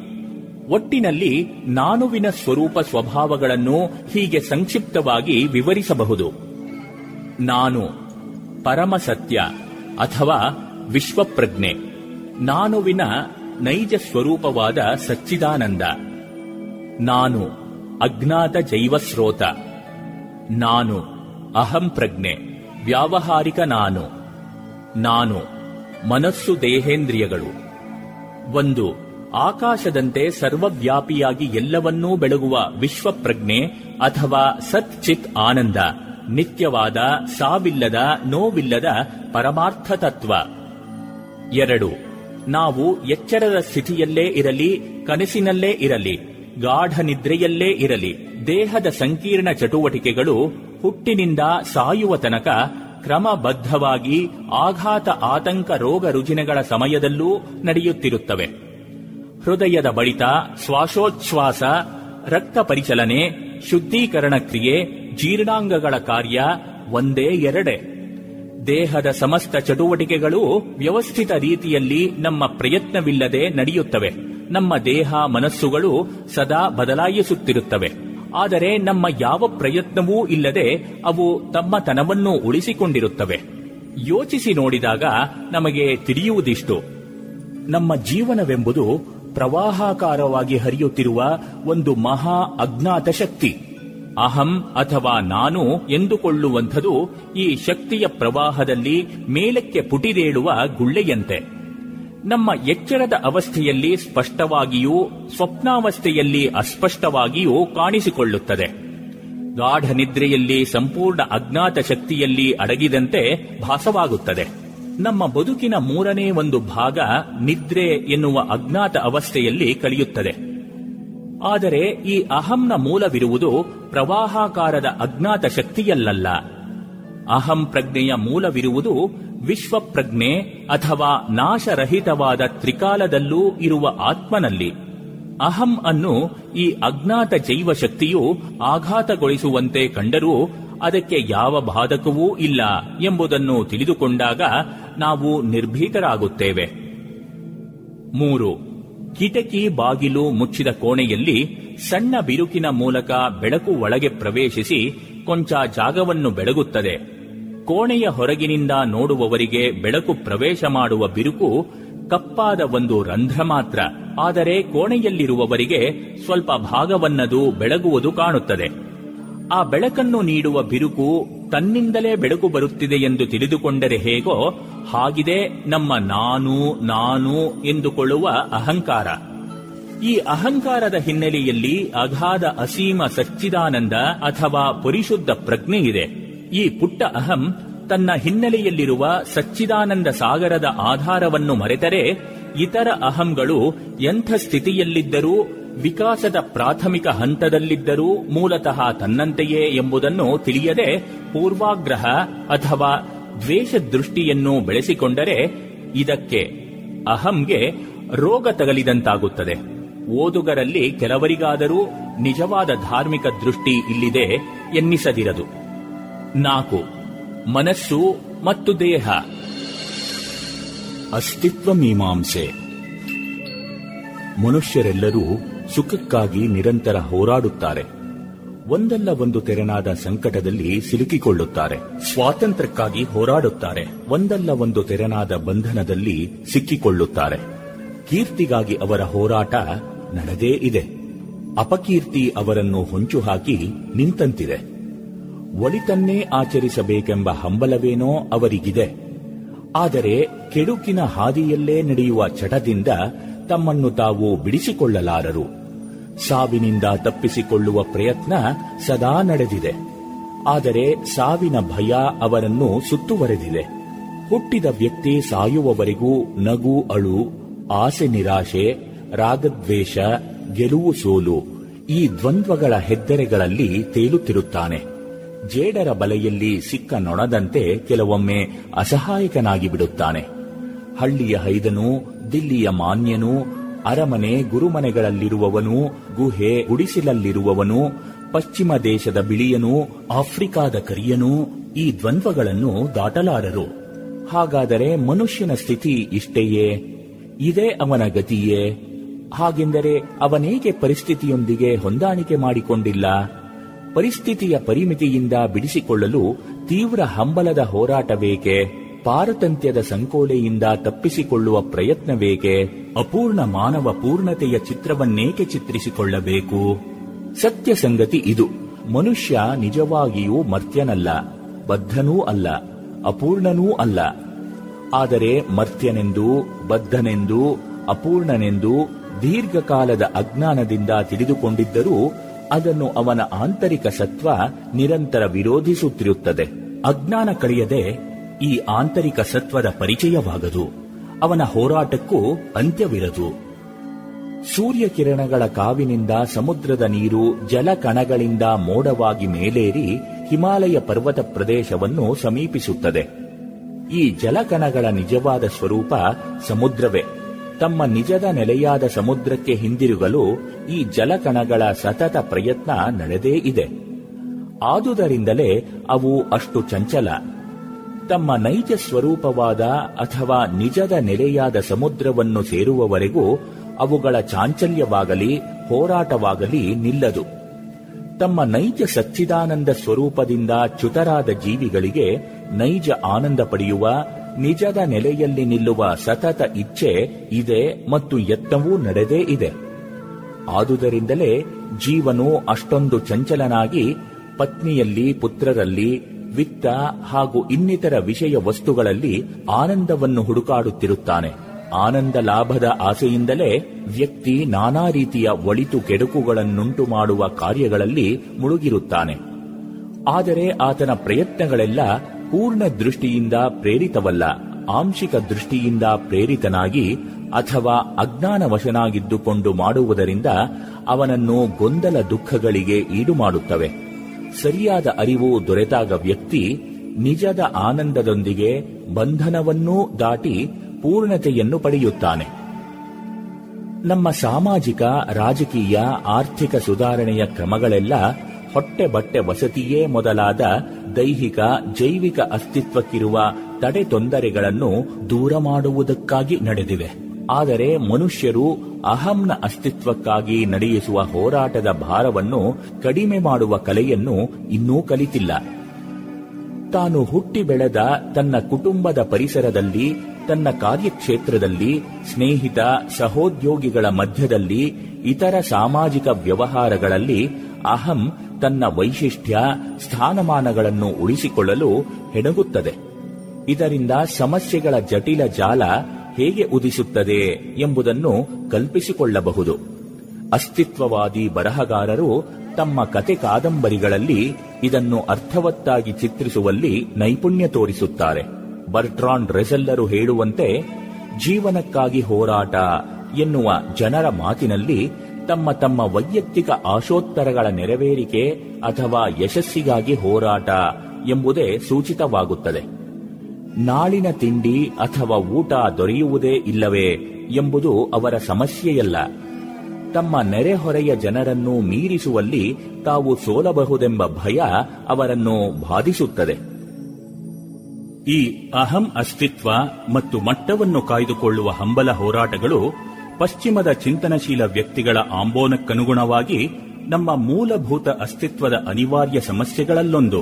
ಒಟ್ಟಿನಲ್ಲಿ ನಾನುವಿನ ಸ್ವರೂಪ ಸ್ವಭಾವಗಳನ್ನು ಹೀಗೆ ಸಂಕ್ಷಿಪ್ತವಾಗಿ ವಿವರಿಸಬಹುದು. ನಾನು ಪರಮ ಸತ್ಯ ಅಥವಾ ವಿಶ್ವಪ್ರಜ್ಞೆ. ನಾನುವಿನ ನೈಜ ಸ್ವರೂಪವಾದ ಸಚ್ಚಿದಾನಂದ. ನಾನು ಅಜ್ಞಾತ ಜೈವಸ್ರೋತ. ನಾನು ಅಹಂ ಪ್ರಜ್ಞೆ, ವ್ಯಾವಹಾರಿಕ ನಾನು. ನಾನು, ಮನಸ್ಸು ದೇಹೇಂದ್ರಿಯಗಳು. ಒಂದು, ಆಕಾಶದಂತೆ ಸರ್ವವ್ಯಾಪಿಯಾಗಿ ಎಲ್ಲವನ್ನೂ ಬೆಳಗುವ ವಿಶ್ವಪ್ರಜ್ಞೆ ಅಥವಾ ಸತ್ಚಿತ್ ಆನಂದ, ನಿತ್ಯವಾದ, ಸಾವಿಲ್ಲದ, ನೋವಿಲ್ಲದ ಪರಮಾರ್ಥ ತತ್ವ. ಎರಡು, ನಾವು ಎಚ್ಚರದ ಸ್ಥಿತಿಯಲ್ಲೇ ಇರಲಿ, ಕನಸಿನಲ್ಲೇ ಇರಲಿ, ಗಾಢ ನಿದ್ರೆಯಲ್ಲೇ ಇರಲಿ, ದೇಹದ ಸಂಕೀರ್ಣ ಚಟುವಟಿಕೆಗಳು ಹುಟ್ಟಿನಿಂದ ಸಾಯುವ ತನಕ ಕ್ರಮಬದ್ಧವಾಗಿ ಆಘಾತ ಆತಂಕ ರೋಗ ರುಜಿನಗಳ ಸಮಯದಲ್ಲೂ ನಡೆಯುತ್ತಿರುತ್ತವೆ. ಹೃದಯದ ಬಡಿತ, ಶ್ವಾಸೋಚ್ಛ್ವಾಸ, ರಕ್ತ ಪರಿಚಲನೆ, ಶುದ್ಧೀಕರಣ ಕ್ರಿಯೆ, ಜೀರ್ಣಾಂಗಗಳ ಕಾರ್ಯ ಒಂದೇ ಎರಡೇ. ದೇಹದ ಸಮಸ್ತ ಚಟುವಟಿಕೆಗಳು ವ್ಯವಸ್ಥಿತ ರೀತಿಯಲ್ಲಿ ನಮ್ಮ ಪ್ರಯತ್ನವಿಲ್ಲದೆ ನಡೆಯುತ್ತವೆ. ನಮ್ಮ ದೇಹ, ಮನಸ್ಸುಗಳು ಸದಾ ಬದಲಾಯಿಸುತ್ತಿರುತ್ತವೆ. ಆದರೆ ನಮ್ಮ ಯಾವ ಪ್ರಯತ್ನವೂ ಇಲ್ಲದೆ ಅವು ತಮ್ಮ ತನವನ್ನು ಉಳಿಸಿಕೊಂಡಿರುತ್ತವೆ. ಯೋಚಿಸಿ ನೋಡಿದಾಗ ನಮಗೆ ತಿಳಿಯುವುದಿಷ್ಟು. ನಮ್ಮ ಜೀವನವೆಂಬುದು ಪ್ರವಾಹಾಕಾರವಾಗಿ ಹರಿಯುತ್ತಿರುವ ಒಂದು ಮಹಾ ಅಜ್ಞಾತ ಶಕ್ತಿ. ಅಹಂ ಅಥವಾ ನಾನು ಎಂದುಕೊಳ್ಳುವಂಥದು ಈ ಶಕ್ತಿಯ ಪ್ರವಾಹದಲ್ಲಿ ಮೇಲಕ್ಕೆ ಪುಟಿದೇಳುವ ಗುಳ್ಳೆಯಂತೆ. ನಮ್ಮ ಎಚ್ಚರದ ಅವಸ್ಥೆಯಲ್ಲಿ ಸ್ಪಷ್ಟವಾಗಿಯೂ ಸ್ವಪ್ನಾವಸ್ಥೆಯಲ್ಲಿ ಅಸ್ಪಷ್ಟವಾಗಿಯೂ ಕಾಣಿಸಿಕೊಳ್ಳುತ್ತದೆ. ಗಾಢ ನಿದ್ರೆಯಲ್ಲಿ ಸಂಪೂರ್ಣ ಅಜ್ಞಾತ ಶಕ್ತಿಯಲ್ಲಿ ಅಡಗಿದಂತೆ ಭಾಸವಾಗುತ್ತದೆ. ನಮ್ಮ ಬದುಕಿನ ಮೂರನೇ ಒಂದು ಭಾಗ ನಿದ್ರೆ ಎನ್ನುವ ಅಜ್ಞಾತ ಅವಸ್ಥೆಯಲ್ಲಿ ಕಳೆಯುತ್ತದೆ ಆದರೆ ಈ ಅಹಂನ ಮೂಲವಿರುವುದು ಪ್ರವಾಹಾಕಾರದ ಅಜ್ಞಾತ ಶಕ್ತಿಯಲ್ಲಲ್ಲ. ಅಹಂ ಪ್ರಜ್ಞೆಯ ಮೂಲವಿರುವುದು ವಿಶ್ವಪ್ರಜ್ಞೆ ಅಥವಾ ನಾಶರಹಿತವಾದ ತ್ರಿಕಾಲದಲ್ಲೂ ಇರುವ ಆತ್ಮನಲ್ಲಿ. ಅಹಂ ಅನ್ನು ಈ ಅಜ್ಞಾತ ಜೈವ ಶಕ್ತಿಯು ಆಘಾತಗೊಳಿಸುವಂತೆ ಕಂಡರೂ ಅದಕ್ಕೆ ಯಾವ ಬಾಧಕವೂ ಇಲ್ಲ ಎಂಬುದನ್ನು ತಿಳಿದುಕೊಂಡಾಗ ನಾವು ನಿರ್ಭೀತರಾಗುತ್ತೇವೆ. ಮೂರು, ಕಿಟಕಿ ಬಾಗಿಲು ಮುಚ್ಚಿದ ಕೋಣೆಯಲ್ಲಿ ಸಣ್ಣ ಬಿರುಕಿನ ಮೂಲಕ ಬೆಳಕು ಒಳಗೆ ಪ್ರವೇಶಿಸಿ ಕೊಂಚ ಜಾಗವನ್ನು ಬೆಳಗುತ್ತದೆ. ಕೋಣೆಯ ಹೊರಗಿನಿಂದ ನೋಡುವವರಿಗೆ ಬೆಳಕು ಪ್ರವೇಶ ಮಾಡುವ ಬಿರುಕು ಕಪ್ಪಾದ ಒಂದು ರಂಧ್ರ ಮಾತ್ರ. ಆದರೆ ಕೋಣೆಯಲ್ಲಿರುವವರಿಗೆ ಸ್ವಲ್ಪ ಭಾಗವನ್ನದು ಬೆಳಗುವುದು ಕಾಣುತ್ತದೆ. ಆ ಬೆಳಕನ್ನು ನೀಡುವ ಬಿರುಕು ತನ್ನಿಂದಲೇ ಬೆಳಕು ಬರುತ್ತಿದೆ ಎಂದು ತಿಳಿದುಕೊಂಡರೆ ಹೇಗೋ, ಹಾಗಿದೆ ನಮ್ಮ ನಾನು ನಾನು ಎಂದುಕೊಳ್ಳುವ ಅಹಂಕಾರ. ಈ ಅಹಂಕಾರದ ಹಿನ್ನೆಲೆಯಲ್ಲಿ ಅಗಾಧ ಅಸೀಮ ಸಚ್ಚಿದಾನಂದ ಅಥವಾ ಪರಿಶುದ್ಧ ಪ್ರಜ್ಞೆ ಇದೆ. ಈ ಪುಟ್ಟ ಅಹಂ ತನ್ನ ಹಿನ್ನೆಲೆಯಲ್ಲಿರುವ ಸಚ್ಚಿದಾನಂದ ಸಾಗರದ ಆಧಾರವನ್ನು ಮರೆತರೆ ಇತರ ಅಹಂಗಳು ಎಂಥ ಸ್ಥಿತಿಯಲ್ಲಿದ್ದರೂ, ವಿಕಾಸದ ಪ್ರಾಥಮಿಕ ಹಂತದಲ್ಲಿದ್ದರೂ ಮೂಲತಃ ತನ್ನಂತೆಯೇ ಎಂಬುದನ್ನು ತಿಳಿಯದೆ ಪೂರ್ವಾಗ್ರಹ ಅಥವಾ ದ್ವೇಷ ದೃಷ್ಟಿಯನ್ನು ಬೆಳೆಸಿಕೊಂಡರೆ ಇದಕ್ಕೆ ಅಹಂಗೆ ರೋಗ ತಗಲಿದಂತಾಗುತ್ತದೆ. ಓದುಗರಲ್ಲಿ ಕೆಲವರಿಗಾದರೂ ನಿಜವಾದ ಧಾರ್ಮಿಕ ದೃಷ್ಟಿ ಇಲ್ಲಿದೆ ಎನ್ನಿಸದಿರದು. ನಾಲ್ಕು. ಮನಸ್ಸು ಮತ್ತು ದೇಹ. ಅಸ್ತಿತ್ವ ಮೀಮಾಂಸೆ. ಮನುಷ್ಯರೆಲ್ಲರೂ ಸುಖಕ್ಕಾಗಿ ನಿರಂತರ ಹೋರಾಡುತ್ತಾರೆ. ಒಂದಲ್ಲ ಒಂದು ತೆರನಾದ ಸಂಕಟದಲ್ಲಿ ಸಿಲುಕಿಕೊಳ್ಳುತ್ತಾರೆ. ಸ್ವಾತಂತ್ರ್ಯಕ್ಕಾಗಿ ಹೋರಾಡುತ್ತಾರೆ. ಒಂದಲ್ಲ ಒಂದು ತೆರನಾದ ಬಂಧನದಲ್ಲಿ ಸಿಕ್ಕಿಕೊಳ್ಳುತ್ತಾರೆ. ಕೀರ್ತಿಗಾಗಿ ಅವರ ಹೋರಾಟ ನಡೆದೇ ಇದೆ. ಅಪಕೀರ್ತಿ ಅವರನ್ನು ಹೊಂಚು ಹಾಕಿ ನಿಂತಂತಿದೆ. ಒಳಿತನ್ನೇ ಆಚರಿಸಬೇಕೆಂಬ ಹಂಬಲವೇನೋ ಅವರಿಗಿದೆ. ಆದರೆ ಕೆಡುಕಿನ ಹಾದಿಯಲ್ಲೇ ನಡೆಯುವ ಚಟದಿಂದ ತಮ್ಮನ್ನು ತಾವು ಬಿಡಿಸಿಕೊಳ್ಳಲಾರರು. ಸಾವಿನಿಂದ ತಪ್ಪಿಸಿಕೊಳ್ಳುವ ಪ್ರಯತ್ನ ಸದಾ ನಡೆದಿದೆ. ಆದರೆ ಸಾವಿನ ಭಯ ಅವರನ್ನು ಸುತ್ತುವರೆದಿದೆ. ಹುಟ್ಟಿದ ವ್ಯಕ್ತಿ ಸಾಯುವವರೆಗೂ ನಗು ಅಳು, ಆಸೆ ನಿರಾಶೆ, ರಾಗದ್ವೇಷ, ಗೆಲುವು ಸೋಲು ಈ ದ್ವಂದ್ವಗಳ ಹೆದ್ದರೆಗಳಲ್ಲಿ ತೇಲುತ್ತಿರುತ್ತಾನೆ. ಜೇಡರ ಬಲೆಯಲ್ಲಿ ಸಿಕ್ಕ ನೊಣದಂತೆ ಕೆಲವೊಮ್ಮೆ ಅಸಹಾಯಕನಾಗಿ ಬಿಡುತ್ತಾನೆ ಹಳ್ಳಿಯ ಹೈದನು, ದಿಲ್ಲಿಯ ಮಾನ್ಯನು, ಅರಮನೆ ಗುರುಮನೆಗಳಲ್ಲಿರುವವನು, ಗುಹೆ ಗುಡಿಸಿಲಲ್ಲಿರುವವನು ಪಶ್ಚಿಮ ದೇಶದ ಬಿಳಿಯನೂ, ಆಫ್ರಿಕಾದ ಕರಿಯನು ಈ ದ್ವಂದ್ವಗಳನ್ನು ದಾಟಲಾರರು. ಹಾಗಾದರೆ ಮನುಷ್ಯನ ಸ್ಥಿತಿ ಇಷ್ಟೆಯೇ? ಇದೇ ಅವನ ಗತಿಯೇ? ಹಾಗೆಂದರೆ ಅವನೇಕೆ ಪರಿಸ್ಥಿತಿಯೊಂದಿಗೆ ಹೊಂದಾಣಿಕೆ ಮಾಡಿಕೊಂಡಿಲ್ಲ? ಪರಿಸ್ಥಿತಿಯ ಪರಿಮಿತಿಯಿಂದ ಬಿಡಿಸಿಕೊಳ್ಳಲು ತೀವ್ರ ಹಂಬಲದ ಹೋರಾಟವೇಕೆ ಪಾರತಂತ್ಯದ ಸಂಕೋಲೆಯಿಂದ ತಪ್ಪಿಸಿಕೊಳ್ಳುವ ಪ್ರಯತ್ನವೇಕೆ, ಅಪೂರ್ಣ ಮಾನವ ಪೂರ್ಣತೆಯ ಚಿತ್ರವನ್ನೇಕೆ ಚಿತ್ರಿಸಿಕೊಳ್ಳಬೇಕು? ಸತ್ಯ ಸಂಗತಿ ಇದು. ಮನುಷ್ಯ ನಿಜವಾಗಿಯೂ ಮರ್ತ್ಯನಲ್ಲ, ಬದ್ಧನೂ ಅಲ್ಲ, ಅಪೂರ್ಣನೂ ಅಲ್ಲ. ಆದರೆ ಮರ್ತ್ಯನೆಂದು, ಬದ್ಧನೆಂದು, ಅಪೂರ್ಣನೆಂದು, ದೀರ್ಘಕಾಲದ ಅಜ್ಞಾನದಿಂದ ತಿಳಿದುಕೊಂಡಿದ್ದರೂ ಅದನ್ನು ಅವನ ಆಂತರಿಕ ಸತ್ವ ನಿರಂತರ ವಿರೋಧಿಸುತ್ತಿರುತ್ತದೆ. ಅಜ್ಞಾನ ಕಳೆಯದೆ ಈ ಆಂತರಿಕ ಸತ್ವದ ಪರಿಚಯವಾಗದು. ಅವನ ಹೋರಾಟಕ್ಕೂ ಅಂತ್ಯವಿರದು. ಸೂರ್ಯ ಕಿರಣಗಳ ಕಾವಿನಿಂದ ಸಮುದ್ರದ ನೀರು ಜಲಕಣಗಳಿಂದ ಮೋಡವಾಗಿ ಮೇಲೇರಿ ಹಿಮಾಲಯ ಪರ್ವತ ಪ್ರದೇಶವನ್ನು ಸಮೀಪಿಸುತ್ತದೆ. ಈ ಜಲಕಣಗಳ ನಿಜವಾದ ಸ್ವರೂಪ ಸಮುದ್ರವೇ. ತಮ್ಮ ನಿಜದ ನೆಲೆಯಾದ ಸಮುದ್ರಕ್ಕೆ ಹಿಂದಿರುಗಲು ಈ ಜಲಕಣಗಳ ಸತತ ಪ್ರಯತ್ನ ನಡೆದೇ ಇದೆ. ಆದುದರಿಂದಲೇ ಅವು ಅಷ್ಟು ಚಂಚಲ. ತಮ್ಮ ನೈಜ ಸ್ವರೂಪವಾದ ಅಥವಾ ನಿಜದ ನೆಲೆಯಾದ ಸಮುದ್ರವನ್ನು ಸೇರುವವರೆಗೂ ಅವುಗಳ ಚಾಂಚಲ್ಯವಾಗಲಿ, ಹೋರಾಟವಾಗಲಿ ನಿಲ್ಲದು. ತಮ್ಮ ನೈಜ ಸಚ್ಚಿದಾನಂದ ಸ್ವರೂಪದಿಂದ ಚ್ಯುತರಾದ ಜೀವಿಗಳಿಗೆ ನೈಜ ಆನಂದ ಪಡೆಯುವ ನಿಜದ ನೆಲೆಯಲ್ಲಿ ನಿಲ್ಲುವ ಸತತ ಇಚ್ಛೆ ಇದೆ ಮತ್ತು ಯತ್ನವೂ ನಡೆದೇ ಇದೆ. ಆದುದರಿಂದಲೇ ಜೀವನು ಅಷ್ಟೊಂದು ಚಂಚಲನಾಗಿ ಪತ್ನಿಯಲ್ಲಿ, ಪುತ್ರರಲ್ಲಿ, ವಿತ್ತ ಹಾಗೂ ಇನ್ನಿತರ ವಿಷಯ ವಸ್ತುಗಳಲ್ಲಿ ಆನಂದವನ್ನು ಹುಡುಕಾಡುತ್ತಿರುತ್ತಾನೆ. ಆನಂದ ಲಾಭದ ಆಸೆಯಿಂದಲೇ ವ್ಯಕ್ತಿ ನಾನಾ ರೀತಿಯ ಒಳಿತು ಕೆಡುಕುಗಳನ್ನುಂಟು ಮಾಡುವ ಕಾರ್ಯಗಳಲ್ಲಿ ಮುಳುಗಿರುತ್ತಾನೆ. ಆದರೆ ಆತನ ಪ್ರಯತ್ನಗಳೆಲ್ಲ ಪೂರ್ಣ ದೃಷ್ಟಿಯಿಂದ ಪ್ರೇರಿತವಲ್ಲ, ಆಂಶಿಕ ದೃಷ್ಟಿಯಿಂದ ಪ್ರೇರಿತನಾಗಿ ಅಥವಾ ಅಜ್ಞಾನವಶನಾಗಿದ್ದುಕೊಂಡು ಮಾಡುವುದರಿಂದ ಅವನನ್ನು ಗೊಂದಲ ದುಃಖಗಳಿಗೆ ಈಡು ಮಾಡುತ್ತವೆ ಸರಿಯಾದ ಅರಿವು ದೊರೆತಾಗ ವ್ಯಕ್ತಿ ನಿಜದ ಆನಂದದೊಂದಿಗೆ ಬಂಧನವನ್ನೂ ದಾಟಿ ಪೂರ್ಣತೆಯನ್ನು ಪಡೆಯುತ್ತಾನೆ. ನಮ್ಮ ಸಾಮಾಜಿಕ, ರಾಜಕೀಯ, ಆರ್ಥಿಕ ಸುಧಾರಣೆಯ ಕ್ರಮಗಳೆಲ್ಲ ಹೊಟ್ಟೆ ಬಟ್ಟೆ ವಸತಿಯೇ ಮೊದಲಾದ ದೈಹಿಕ, ಜೈವಿಕ ಅಸ್ತಿತ್ವಕ್ಕಿರುವ ತಡೆ ತೊಂದರೆಗಳನ್ನು ದೂರ ಮಾಡುವುದಕ್ಕಾಗಿ ನಡೆದಿವೆ. ಆದರೆ ಮನುಷ್ಯರು ಅಹಂನ ಅಸ್ತಿತ್ವಕ್ಕಾಗಿ ನಡೆಯಿಸುವ ಹೋರಾಟದ ಭಾರವನ್ನು ಕಡಿಮೆ ಮಾಡುವ ಕಲೆಯನ್ನು ಇನ್ನೂ ಕಲಿತಿಲ್ಲ. ತಾನು ಹುಟ್ಟಿ ಬೆಳೆದ ತನ್ನ ಕುಟುಂಬದ ಪರಿಸರದಲ್ಲಿ, ತನ್ನ ಕಾರ್ಯಕ್ಷೇತ್ರದಲ್ಲಿ, ಸ್ನೇಹಿತ, ಸಹೋದ್ಯೋಗಿಗಳ ಮಧ್ಯದಲ್ಲಿ, ಇತರ ಸಾಮಾಜಿಕ ವ್ಯವಹಾರಗಳಲ್ಲಿ ಅಹಂ ತನ್ನ ವೈಶಿಷ್ಟ್ಯ ಸ್ಥಾನಮಾನಗಳನ್ನು ಉಳಿಸಿಕೊಳ್ಳಲು ಹೆಣಗುತ್ತದೆ. ಇದರಿಂದ ಸಮಸ್ಯೆಗಳ ಜಟಿಲ ಜಾಲ ಹೇಗೆ ಉದಿಸುತ್ತದೆ ಎಂಬುದನ್ನು ಕಲ್ಪಿಸಿಕೊಳ್ಳಬಹುದು. ಅಸ್ತಿತ್ವವಾದಿ ಬರಹಗಾರರು ತಮ್ಮ ಕತೆ ಕಾದಂಬರಿಗಳಲ್ಲಿ ಇದನ್ನು ಅರ್ಥವತ್ತಾಗಿ ಚಿತ್ರಿಸುವಲ್ಲಿ ನೈಪುಣ್ಯ ತೋರಿಸುತ್ತಾರೆ. ಬರ್ಟ್ರಾನ್ ರೆಸೆಲ್ಲರು ಹೇಳುವಂತೆ, ಜೀವನಕ್ಕಾಗಿ ಹೋರಾಟ ಎನ್ನುವ ಜನರ ಮಾತಿನಲ್ಲಿ ತಮ್ಮ ತಮ್ಮ ವೈಯಕ್ತಿಕ ಆಶೋತ್ತರಗಳ ನೆರವೇರಿಕೆ ಅಥವಾ ಯಶಸ್ಸಿಗಾಗಿ ಹೋರಾಟ ಎಂಬುದೇ ಸೂಚಿತವಾಗುತ್ತದೆ. ನಾಳಿನ ತಿಂಡಿ ಅಥವಾ ಊಟ ದೊರೆಯುವುದೇ ಇಲ್ಲವೇ ಎಂಬುದು ಅವರ ಸಮಸ್ಯೆಯಲ್ಲ. ತಮ್ಮ ನೆರೆಹೊರೆಯ ಜನರನ್ನು ಮೀರಿಸುವಲ್ಲಿ ತಾವು ಸೋಲಬಹುದೆಂಬ ಭಯ ಅವರನ್ನು ಬಾಧಿಸುತ್ತದೆ. ಈ ಅಹಂ ಅಸ್ತಿತ್ವ ಮತ್ತು ಮಟ್ಟವನ್ನು ಕಾಯ್ದುಕೊಳ್ಳುವ ಹಂಬಲ ಹೋರಾಟಗಳು ಪಶ್ಚಿಮದ ಚಿಂತನಶೀಲ ವ್ಯಕ್ತಿಗಳ ಆಂಬೋನಕ್ಕನುಗುಣವಾಗಿ ನಮ್ಮ ಮೂಲಭೂತ ಅಸ್ತಿತ್ವದ ಅನಿವಾರ್ಯ ಸಮಸ್ಯೆಗಳಲ್ಲೊಂದು.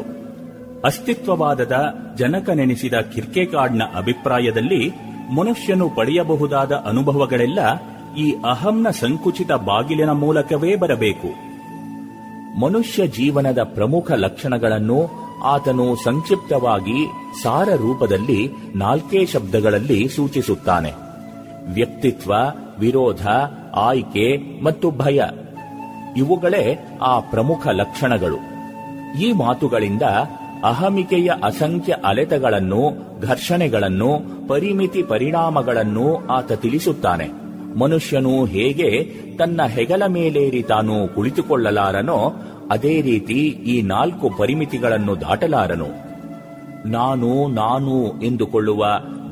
ಅಸ್ತಿತ್ವವಾದದ ಜನಕನೆನಿಸಿದ ಕಿರ್ಕೆಕಾಡ್ನ ಅಭಿಪ್ರಾಯದಲ್ಲಿ ಮನುಷ್ಯನು ಪಡೆಯಬಹುದಾದ ಅನುಭವಗಳೆಲ್ಲ ಈ ಅಹಂನ ಸಂಕುಚಿತ ಬಾಗಿಲಿನ ಮೂಲಕವೇ ಬರಬೇಕು. ಮನುಷ್ಯ ಜೀವನದ ಪ್ರಮುಖ ಲಕ್ಷಣಗಳನ್ನು ಆತನು ಸಂಕ್ಷಿಪ್ತವಾಗಿ ಸಾರ ರೂಪದಲ್ಲಿ ನಾಲ್ಕೇ ಶಬ್ದಗಳಲ್ಲಿ ಸೂಚಿಸುತ್ತಾನೆ. ವ್ಯಕ್ತಿತ್ವ ವಿರೋಧ, ಆಯ್ಕೆ ಮತ್ತು ಭಯ. ಇವುಗಳೇ ಆ ಪ್ರಮುಖ ಲಕ್ಷಣಗಳು. ಈ ಮಾತುಗಳಿಂದ ಅಹಮಿಕೆಯ ಅಸಂಖ್ಯ ಅಲೆತಗಳನ್ನು, ಘರ್ಷಣೆಗಳನ್ನು, ಪರಿಮಿತಿ ಪರಿಣಾಮಗಳನ್ನು ಆತ ತಿಳಿಸುತ್ತಾನೆ. ಮನುಷ್ಯನು ಹೇಗೆ ತನ್ನ ಹೆಗಲ ಮೇಲೇರಿ ತಾನು ಕುಳಿತುಕೊಳ್ಳಲಾರನೋ, ಅದೇ ರೀತಿ ಈ ನಾಲ್ಕು ಪರಿಮಿತಿಗಳನ್ನು ದಾಟಲಾರನು. ನಾನು ನಾನು ಎಂದುಕೊಳ್ಳುವ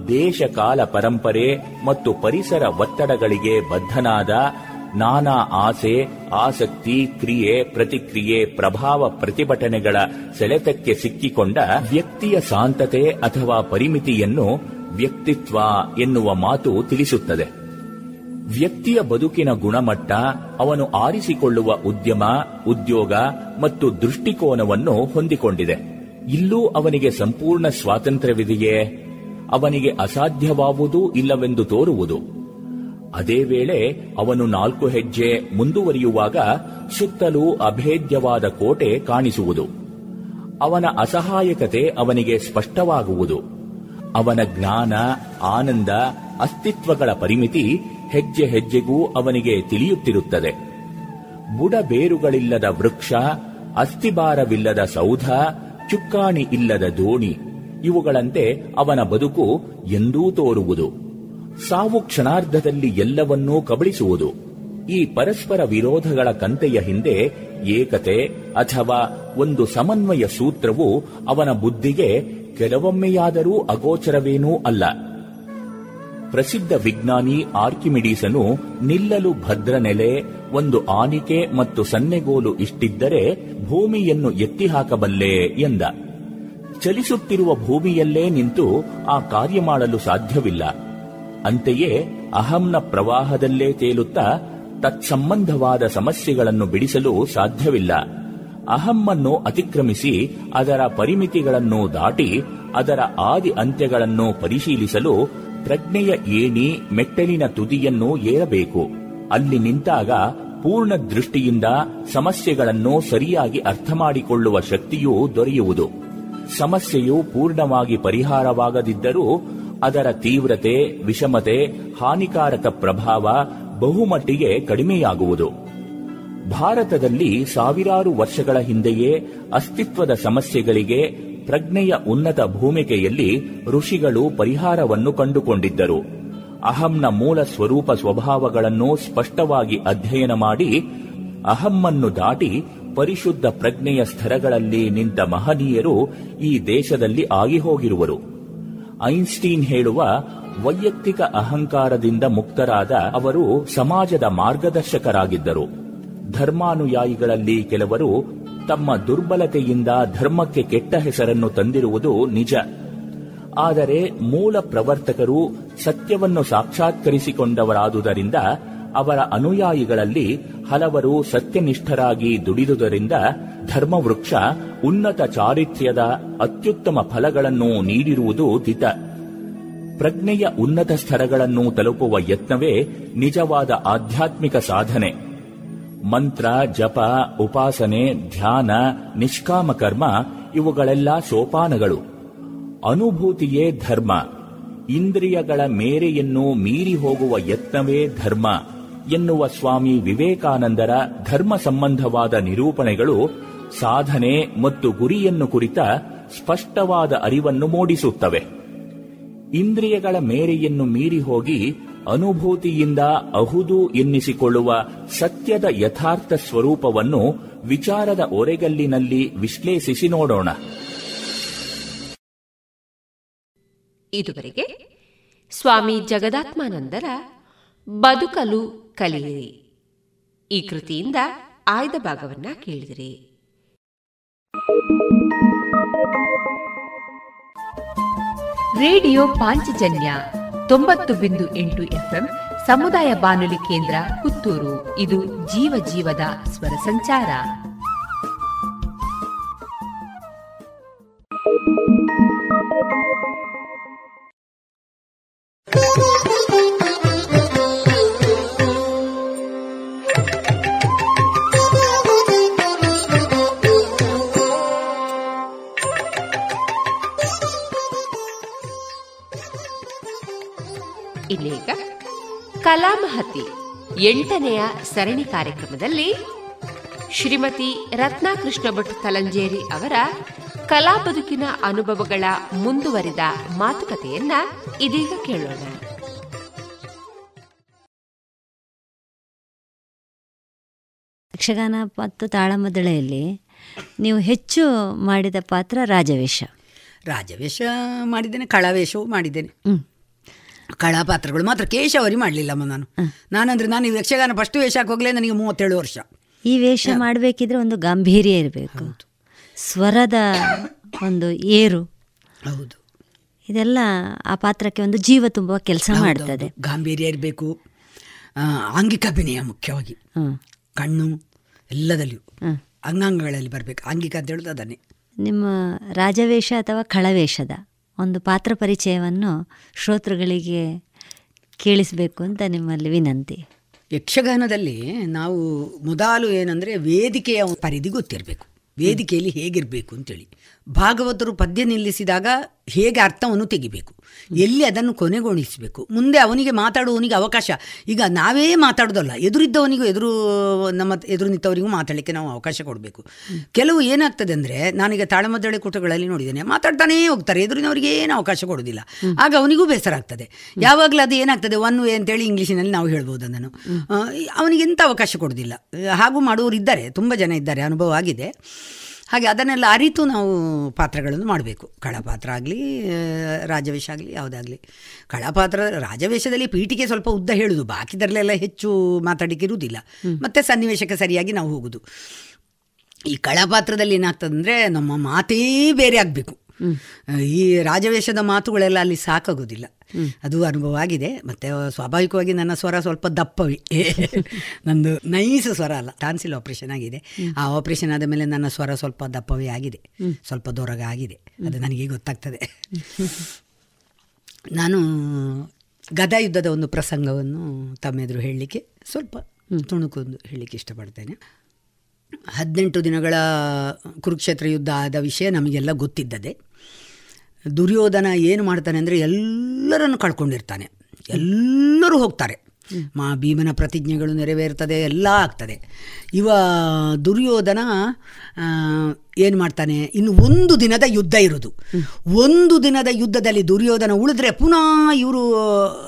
ದೇಶಕಾಲ ಪರಂಪರೆ ಮತ್ತು ಪರಿಸರ ಒತ್ತಡಗಳಿಗೆ ಬದ್ಧನಾದ ನಾನಾ ಆಸೆ, ಆಸಕ್ತಿ, ಕ್ರಿಯೆ, ಪ್ರತಿಕ್ರಿಯೆ, ಪ್ರಭಾವ ಪ್ರತಿಭಟನೆಗಳ ಸೆಳೆತಕ್ಕೆ ಸಿಕ್ಕಿಕೊಂಡ ವ್ಯಕ್ತಿಯ ಶಾಂತತೆ ಅಥವಾ ಪರಿಮಿತಿಯನ್ನು ವ್ಯಕ್ತಿತ್ವ ಎನ್ನುವ ಮಾತು ತಿಳಿಸುತ್ತದೆ. ವ್ಯಕ್ತಿಯ ಬದುಕಿನ ಗುಣಮಟ್ಟ, ಅವನು ಆರಿಸಿಕೊಳ್ಳುವ ಉದ್ಯಮ, ಉದ್ಯೋಗ ಮತ್ತು ದೃಷ್ಟಿಕೋನವನ್ನು ಹೊಂದಿಕೊಂಡಿದೆ. ಇಲ್ಲೂ ಅವನಿಗೆ ಸಂಪೂರ್ಣ ಸ್ವಾತಂತ್ರ್ಯವಿದೆಯೇ? ಅವನಿಗೆ ಅಸಾಧ್ಯವಾವುದೂ ಇಲ್ಲವೆಂದು ತೋರುವುದು. ಅದೇ ವೇಳೆ ಅವನು ನಾಲ್ಕು ಹೆಜ್ಜೆ ಮುಂದುವರಿಯುವಾಗ ಸುತ್ತಲೂ ಅಭೇದ್ಯವಾದ ಕೋಟೆ ಕಾಣಿಸುವುದು. ಅವನ ಅಸಹಾಯಕತೆ ಅವನಿಗೆ ಸ್ಪಷ್ಟವಾಗುವುದು. ಅವನ ಜ್ಞಾನ, ಆನಂದ, ಅಸ್ತಿತ್ವಗಳ ಪರಿಮಿತಿ ಹೆಜ್ಜೆ ಹೆಜ್ಜೆಗೂ ಅವನಿಗೆ ತಿಳಿಯುತ್ತಿರುತ್ತದೆ. ಬುಡಬೇರುಗಳಿಲ್ಲದ ವೃಕ್ಷ, ಅಸ್ಥಿಭಾರವಿಲ್ಲದ ಸೌಧ, ಚುಕ್ಕಾಣಿ ಇಲ್ಲದ ದೋಣಿ ಇವುಗಳಂತೆ ಅವನ ಬದುಕು ಎಂದೂ ತೋರುವುದು. ಸಾವು ಕ್ಷಣಾರ್ಧದಲ್ಲಿ ಎಲ್ಲವನ್ನೂ ಕಬಳಿಸುವುದು. ಈ ಪರಸ್ಪರ ವಿರೋಧಗಳ ಕಂತೆಯ ಹಿಂದೆ ಏಕತೆ ಅಥವಾ ಒಂದು ಸಮನ್ವಯ ಸೂತ್ರವು ಅವನ ಬುದ್ಧಿಗೆ ಕೆಲವೊಮ್ಮೆಯಾದರೂ ಅಗೋಚರವೇನೂ ಅಲ್ಲ. ಪ್ರಸಿದ್ಧ ವಿಜ್ಞಾನಿ ಆರ್ಕಿಮಿಡೀಸನು ನಿಲ್ಲಲು ಭದ್ರ ನೆಲೆ ಒಂದು ಆನಿಕೆ ಮತ್ತು ಸನ್ನೆಗೋಲು ಇಷ್ಟಿದ್ದರೆ ಭೂಮಿಯನ್ನು ಎತ್ತಿಹಾಕಬಲ್ಲೆ ಎಂದ. ಚಲಿಸುತ್ತಿರುವ ಭೂಮಿಯಲ್ಲೇ ನಿಂತು ಆ ಕಾರ್ಯ ಮಾಡಲು ಸಾಧ್ಯವಿಲ್ಲ. ಅಂತೆಯೇ ಅಹಂನ ಪ್ರವಾಹದಲ್ಲೇ ತೇಲುತ್ತಾ ತತ್ಸಂಬಂಧವಾದ ಸಮಸ್ಯೆಗಳನ್ನು ಬಿಡಿಸಲು ಸಾಧ್ಯವಿಲ್ಲ. ಅಹಮ್ಮನ್ನು ಅತಿಕ್ರಮಿಸಿ ಅದರ ಪರಿಮಿತಿಗಳನ್ನು ದಾಟಿ ಅದರ ಆದಿ ಅಂತ್ಯಗಳನ್ನು ಪರಿಶೀಲಿಸಲು ಪ್ರಜ್ಞೆಯ ಏಣಿ ಮೆಟ್ಟಲಿನ ತುದಿಯನ್ನು ಏರಬೇಕು. ಅಲ್ಲಿ ನಿಂತಾಗ ಪೂರ್ಣ ದೃಷ್ಟಿಯಿಂದ ಸಮಸ್ಯೆಗಳನ್ನು ಸರಿಯಾಗಿ ಅರ್ಥ ಮಾಡಿಕೊಳ್ಳುವ ಶಕ್ತಿಯೂ ದೊರೆಯುವುದು. ಸಮಸ್ಯೆಯು ಪೂರ್ಣವಾಗಿ ಪರಿಹಾರವಾಗದಿದ್ದರೂ ಅದರ ತೀವ್ರತೆ, ವಿಷಮತೆ, ಹಾನಿಕಾರಕ ಪ್ರಭಾವ ಬಹುಮಟ್ಟಿಗೆ ಕಡಿಮೆಯಾಗುವುದು. ಭಾರತದಲ್ಲಿ ಸಾವಿರಾರು ವರ್ಷಗಳ ಹಿಂದೆಯೇ ಅಸ್ತಿತ್ವದ ಸಮಸ್ಯೆಗಳಿಗೆ ಪ್ರಜ್ಞೆಯ ಉನ್ನತ ಭೂಮಿಕೆಯಲ್ಲಿ ಋಷಿಗಳು ಪರಿಹಾರವನ್ನು ಕಂಡುಕೊಂಡಿದ್ದರು. ಅಹಂನ ಮೂಲ ಸ್ವರೂಪ ಸ್ವಭಾವಗಳನ್ನು ಸ್ಪಷ್ಟವಾಗಿ ಅಧ್ಯಯನ ಮಾಡಿ ಅಹಮ್ಮನ್ನು ದಾಟಿ ಪರಿಶುದ್ಧ ಪ್ರಜ್ಞೆಯ ಸ್ತರಗಳಲ್ಲಿ ನಿಂತ ಮಹನೀಯರು ಈ ದೇಶದಲ್ಲಿ ಆಗಿ ಹೋಗಿರುವರು ಐನ್ಸ್ಟೀನ್ ಹೇಳುವ ವೈಯಕ್ತಿಕ ಅಹಂಕಾರದಿಂದ ಮುಕ್ತರಾದ ಅವರು ಸಮಾಜದ ಮಾರ್ಗದರ್ಶಕರಾಗಿದ್ದರು. ಧರ್ಮಾನುಯಾಯಿಗಳಲ್ಲಿ ಕೆಲವರು ತಮ್ಮ ದುರ್ಬಲತೆಯಿಂದ ಧರ್ಮಕ್ಕೆ ಕೆಟ್ಟ ಹೆಸರನ್ನು ತಂದಿರುವುದು ನಿಜ. ಆದರೆ ಮೂಲ ಪ್ರವರ್ತಕರು ಸತ್ಯವನ್ನು ಸಾಕ್ಷಾತ್ಕರಿಸಿಕೊಂಡವರಾದುದರಿಂದ ಅವರ ಅನುಯಾಯಿಗಳಲ್ಲಿ ಹಲವರು ಸತ್ಯನಿಷ್ಠರಾಗಿ ದುಡಿದುದರಿಂದ ಧರ್ಮವೃಕ್ಷ ಉನ್ನತ ಚಾರಿತ್ರ್ಯದ ಅತ್ಯುತ್ತಮ ಫಲಗಳನ್ನು ನೀಡಿರುವುದು ದಿತ ಪ್ರಜ್ಞೆಯ ಉನ್ನತ ಸ್ತರಗಳನ್ನು ತಲುಪುವ ಯತ್ನವೇ ನಿಜವಾದ ಆಧ್ಯಾತ್ಮಿಕ ಸಾಧನೆ. ಮಂತ್ರ, ಜಪ, ಉಪಾಸನೆ, ಧ್ಯಾನ, ನಿಷ್ಕಾಮ ಕರ್ಮ ಇವುಗಳೆಲ್ಲ ಸೋಪಾನಗಳು. ಅನುಭೂತಿಯೇ ಧರ್ಮ. ಇಂದ್ರಿಯಗಳ ಮೇರೆಯನ್ನು ಮೀರಿ ಹೋಗುವ ಯತ್ನವೇ ಧರ್ಮ. ಎನ್ನುವ ಸ್ವಾಮಿ ವಿವೇಕಾನಂದರ ಧರ್ಮ ಸಂಬಂಧವಾದ ನಿರೂಪಣೆಗಳು ಸಾಧನೆ ಮತ್ತು ಗುರಿಯನ್ನು ಕುರಿತ ಸ್ಪಷ್ಟವಾದ ಅರಿವನ್ನು ಮೂಡಿಸುತ್ತವೆ. ಇಂದ್ರಿಯಗಳ ಮೇರೆಯನ್ನು ಮೀರಿ ಹೋಗಿ ಅನುಭೂತಿಯಿಂದ ಅಹುದು ಎನ್ನಿಸಿಕೊಳ್ಳುವ ಸತ್ಯದ ಯಥಾರ್ಥ ಸ್ವರೂಪವನ್ನು ವಿಚಾರದ ಒರೆಗಲ್ಲಿನಲ್ಲಿ ವಿಶ್ಲೇಷಿಸಿ ನೋಡೋಣ. ಇದುವರೆಗೆ ಸ್ವಾಮಿ ಜಗದಾತ್ಮಾನಂದರ ಬದುಕಲು ಕಲಿಯಿರಿ. ಈ ಕೃತಿಯಿಂದ ಆಯ್ದ ಭಾಗವನ್ನ ಕೇಳಿದಿರಿ. ರೇಡಿಯೋ ಪಾಂಚಜನ್ಯ ತೊಂಬತ್ತು ಬಿಂದು ಎಂಟು ಎಫ್ಎಂ ಸಮುದಾಯ ಬಾನುಲಿ ಕೇಂದ್ರ ಪುತ್ತೂರು. ಇದು ಜೀವ ಜೀವದ ಸ್ವರ ಸಂಚಾರ. ಇನ್ನೀಗ ಕಲಾಮಹತಿ ಎಂಟನೆಯ ಸರಣಿ ಕಾರ್ಯಕ್ರಮದಲ್ಲಿ ಶ್ರೀಮತಿ ರತ್ನಾಕೃಷ್ಣ ಭಟ್ ತಲಂಜೇರಿ ಅವರ ಕಲಾ ಬದುಕಿನ ಅನುಭವಗಳ ಮುಂದುವರಿದ ಮಾತುಕತೆಯನ್ನ ಇದೀಗ ಕೇಳೋಣ. ಯಕ್ಷಗಾನ ಮತ್ತು ತಾಳಮದಳೆಯಲ್ಲಿ ನೀವು ಹೆಚ್ಚು ಮಾಡಿದ ಪಾತ್ರ ರಾಜವೇಷ. ರಾಜವೇಷ ಮಾಡಿದ್ದೇನೆ ಕಳಾವೇಷವೂ ಮಾಡಿದ್ದೇನೆ. ಹ್ಮ್. ಕಳಾ ಪಾತ್ರಗಳು ಮಾತ್ರ ಕೇಶವರಿ ಮಾಡಲಿಲ್ಲಮ್ಮ ನಾನು. ನಾನಂದ್ರೆ ನಾನು ಈ ಯಕ್ಷಗಾನ ಫಸ್ಟ್ ವೇಷ ಹೋಗಲೇ ನನಗೆ ಮೂವತ್ತೇಳು ವರ್ಷ. ಈ ವೇಷ ಮಾಡಬೇಕಿದ್ರೆ ಒಂದು ಗಾಂಭೀರ್ಯ ಇರಬೇಕು. ಸ್ವರದ ಒಂದು ಏರು. ಹೌದು. ಇದೆಲ್ಲ ಆ ಪಾತ್ರಕ್ಕೆ ಒಂದು ಜೀವ ತುಂಬುವ ಕೆಲಸ ಮಾಡ್ತದೆ. ಗಾಂಭೀರ್ಯ ಇರಬೇಕು. ಆಂಗಿಕ ಅಭಿನಯ ಮುಖ್ಯವಾಗಿ. ಕಣ್ಣು ಎಲ್ಲದಲ್ಲಿಯೂ. ಅಂಗಾಂಗಗಳಲ್ಲಿ ಬರಬೇಕು. ಆಂಗಿಕ ಅಂತ ಹೇಳೋದು ಅದನ್ನೇ. ನಿಮ್ಮ ರಾಜವೇಷ ಅಥವಾ ಖಳವೇಷದ ಒಂದು ಪಾತ್ರ ಪರಿಚಯವನ್ನು ಶ್ರೋತೃಗಳಿಗೆ ಕೇಳಿಸಬೇಕು ಅಂತ ನಿಮ್ಮಲ್ಲಿ ವಿನಂತಿ. ಯಕ್ಷಗಾನದಲ್ಲಿ ನಾವು ಮೊದಲು ಏನಂದರೆ ವೇದಿಕೆಯ ಪರಿಧಿ ಗೊತ್ತಿರಬೇಕು. ವೇದಿಕೆಯಲ್ಲಿ ಹೇಗಿರಬೇಕು ಅಂತೇಳಿ. ಭಾಗವತರು ಪದ್ಯ ನಿಲ್ಲಿಸಿದಾಗ ಹೇಗೆ ಅರ್ಥವನ್ನು ತೆಗಿಬೇಕು? ಎಲ್ಲಿ ಅದನ್ನು ಕೊನೆಗೊಳಿಸಬೇಕು? ಮುಂದೆ ಅವನಿಗೆ ಮಾತಾಡುವವನಿಗೆ ಅವಕಾಶ. ಈಗ ನಾವೇ ಮಾತಾಡೋದಲ್ಲ, ಎದುರಿದ್ದವನಿಗೂ ಎದುರು, ನಮ್ಮ ಎದುರು ನಿಂತವರಿಗೂ ಮಾತಾಡಲಿಕ್ಕೆ ನಾವು ಅವಕಾಶ ಕೊಡಬೇಕು. ಕೆಲವು ಏನಾಗ್ತದೆ ಅಂದರೆ, ನಾನೀಗ ತಾಳಮದ್ದಳೆ ಕೂಟಗಳಲ್ಲಿ ನೋಡಿದ್ದೇನೆ, ಮಾತಾಡ್ತಾನೇ ಹೋಗ್ತಾರೆ, ಎದುರಿನವರಿಗೆ ಏನು ಅವಕಾಶ ಕೊಡೋದಿಲ್ಲ ಆಗ ಅವನಿಗೂ ಬೇಸರ ಆಗ್ತದೆ. ಯಾವಾಗಲೂ ಅದು ಏನಾಗ್ತದೆ ಒನ್ ವೇ ಅಂತೇಳಿ ಇಂಗ್ಲೀಷಿನಲ್ಲಿ ನಾವು ಹೇಳ್ಬೋದು ಅದನ್ನು. ಅವನಿಗೆ ಎಂಥ ಅವಕಾಶ ಕೊಡೋದಿಲ್ಲ ಹಾಗೂ ಮಾಡುವವರು ಇದ್ದಾರೆ ತುಂಬ ಜನ ಇದ್ದಾರೆ, ಅನುಭವ ಆಗಿದೆ. ಹಾಗೆ ಅದನ್ನೆಲ್ಲ ಅರಿತು ನಾವು ಪಾತ್ರಗಳನ್ನು ಮಾಡಬೇಕು. ಕಳಪಾತ್ರ ಆಗಲಿ ರಾಜವೇಷ ಆಗಲಿ ಯಾವುದಾಗಲಿ. ಕಳಪಾತ್ರ ರಾಜವೇಷದಲ್ಲಿ ಪೀಠಿಗೆ ಸ್ವಲ್ಪ ಉದ್ದ ಹೇಳುದು. ಬಾಕಿದರಲ್ಲೆಲ್ಲ ಹೆಚ್ಚು ಮಾತಾಡಿಕೆ ಇರುವುದಿಲ್ಲ. ಮತ್ತು ಸನ್ನಿವೇಶಕ್ಕೆ ಸರಿಯಾಗಿ ನಾವು ಹೋಗುದು. ಈ ಕಳಪಾತ್ರದಲ್ಲಿ ಏನಾಗ್ತದೆ ಅಂದರೆ ನಮ್ಮ ಮಾತೇ ಬೇರೆ ಆಗಬೇಕು. ಈ ರಾಜವೇಷದ ಮಾತುಗಳೆಲ್ಲ ಅಲ್ಲಿ ಸಾಕಾಗೋದಿಲ್ಲ. ಅದು ಅನುಭವ ಆಗಿದೆ ಮತ್ತೆ ಸ್ವಾಭಾವಿಕವಾಗಿ ನನ್ನ ಸ್ವರ ಸ್ವಲ್ಪ ದಪ್ಪವಿ. [LAUGHS] ನಂದು ನೈಸ್ ಸ್ವರ ಅಲ್ಲ, ಟಾನ್ಸಿಲ್ ಆಪರೇಷನ್ ಆಗಿದೆ. ಆ ಆಪರೇಷನ್ ಆದ ಮೇಲೆ ನನ್ನ ಸ್ವರ ಸ್ವಲ್ಪ ದಪ್ಪವೇ ಆಗಿದೆ. ಸ್ವಲ್ಪ ದೊರಗ ಆಗಿದೆ. ಅದು ನನಗೆ ಗೊತ್ತಾಗ್ತದೆ. [LAUGHS] ನಾನು ಗದಾ ಯುದ್ಧದ ಒಂದು ಪ್ರಸಂಗವನ್ನು ತಮ್ಮೆದುರು ಹೇಳಲಿಕ್ಕೆ ಸ್ವಲ್ಪ ತುಣುಕೊಂದು ಹೇಳಲಿಕ್ಕೆ ಇಷ್ಟಪಡ್ತೇನೆ. ಹದಿನೆಂಟು ದಿನಗಳ ಕುರುಕ್ಷೇತ್ರ ಯುದ್ಧ ಆದ ವಿಷಯ ನಮಗೆಲ್ಲ ಗೊತ್ತಿದ್ದದೆ ದುರ್ಯೋಧನ ಏನು ಮಾಡ್ತಾನೆ ಅಂದರೆ ಎಲ್ಲರನ್ನು ಕಳ್ಕೊಂಡಿರ್ತಾನೆ. ಎಲ್ಲರೂ ಹೋಗ್ತಾರೆ. ಮಾ ಭೀಮನ ಪ್ರತಿಜ್ಞೆಗಳು ನೆರವೇರ್ತದೆ, ಎಲ್ಲ ಆಗ್ತದೆ. ಇವ ದುರ್ಯೋಧನ ಏನು ಮಾಡ್ತಾನೆ? ಇನ್ನು ಒಂದು ದಿನದ ಯುದ್ಧ ಇರೋದು. ಒಂದು ದಿನದ ಯುದ್ಧದಲ್ಲಿ ದುರ್ಯೋಧನ ಉಳಿದ್ರೆ ಪುನಃ ಇವರು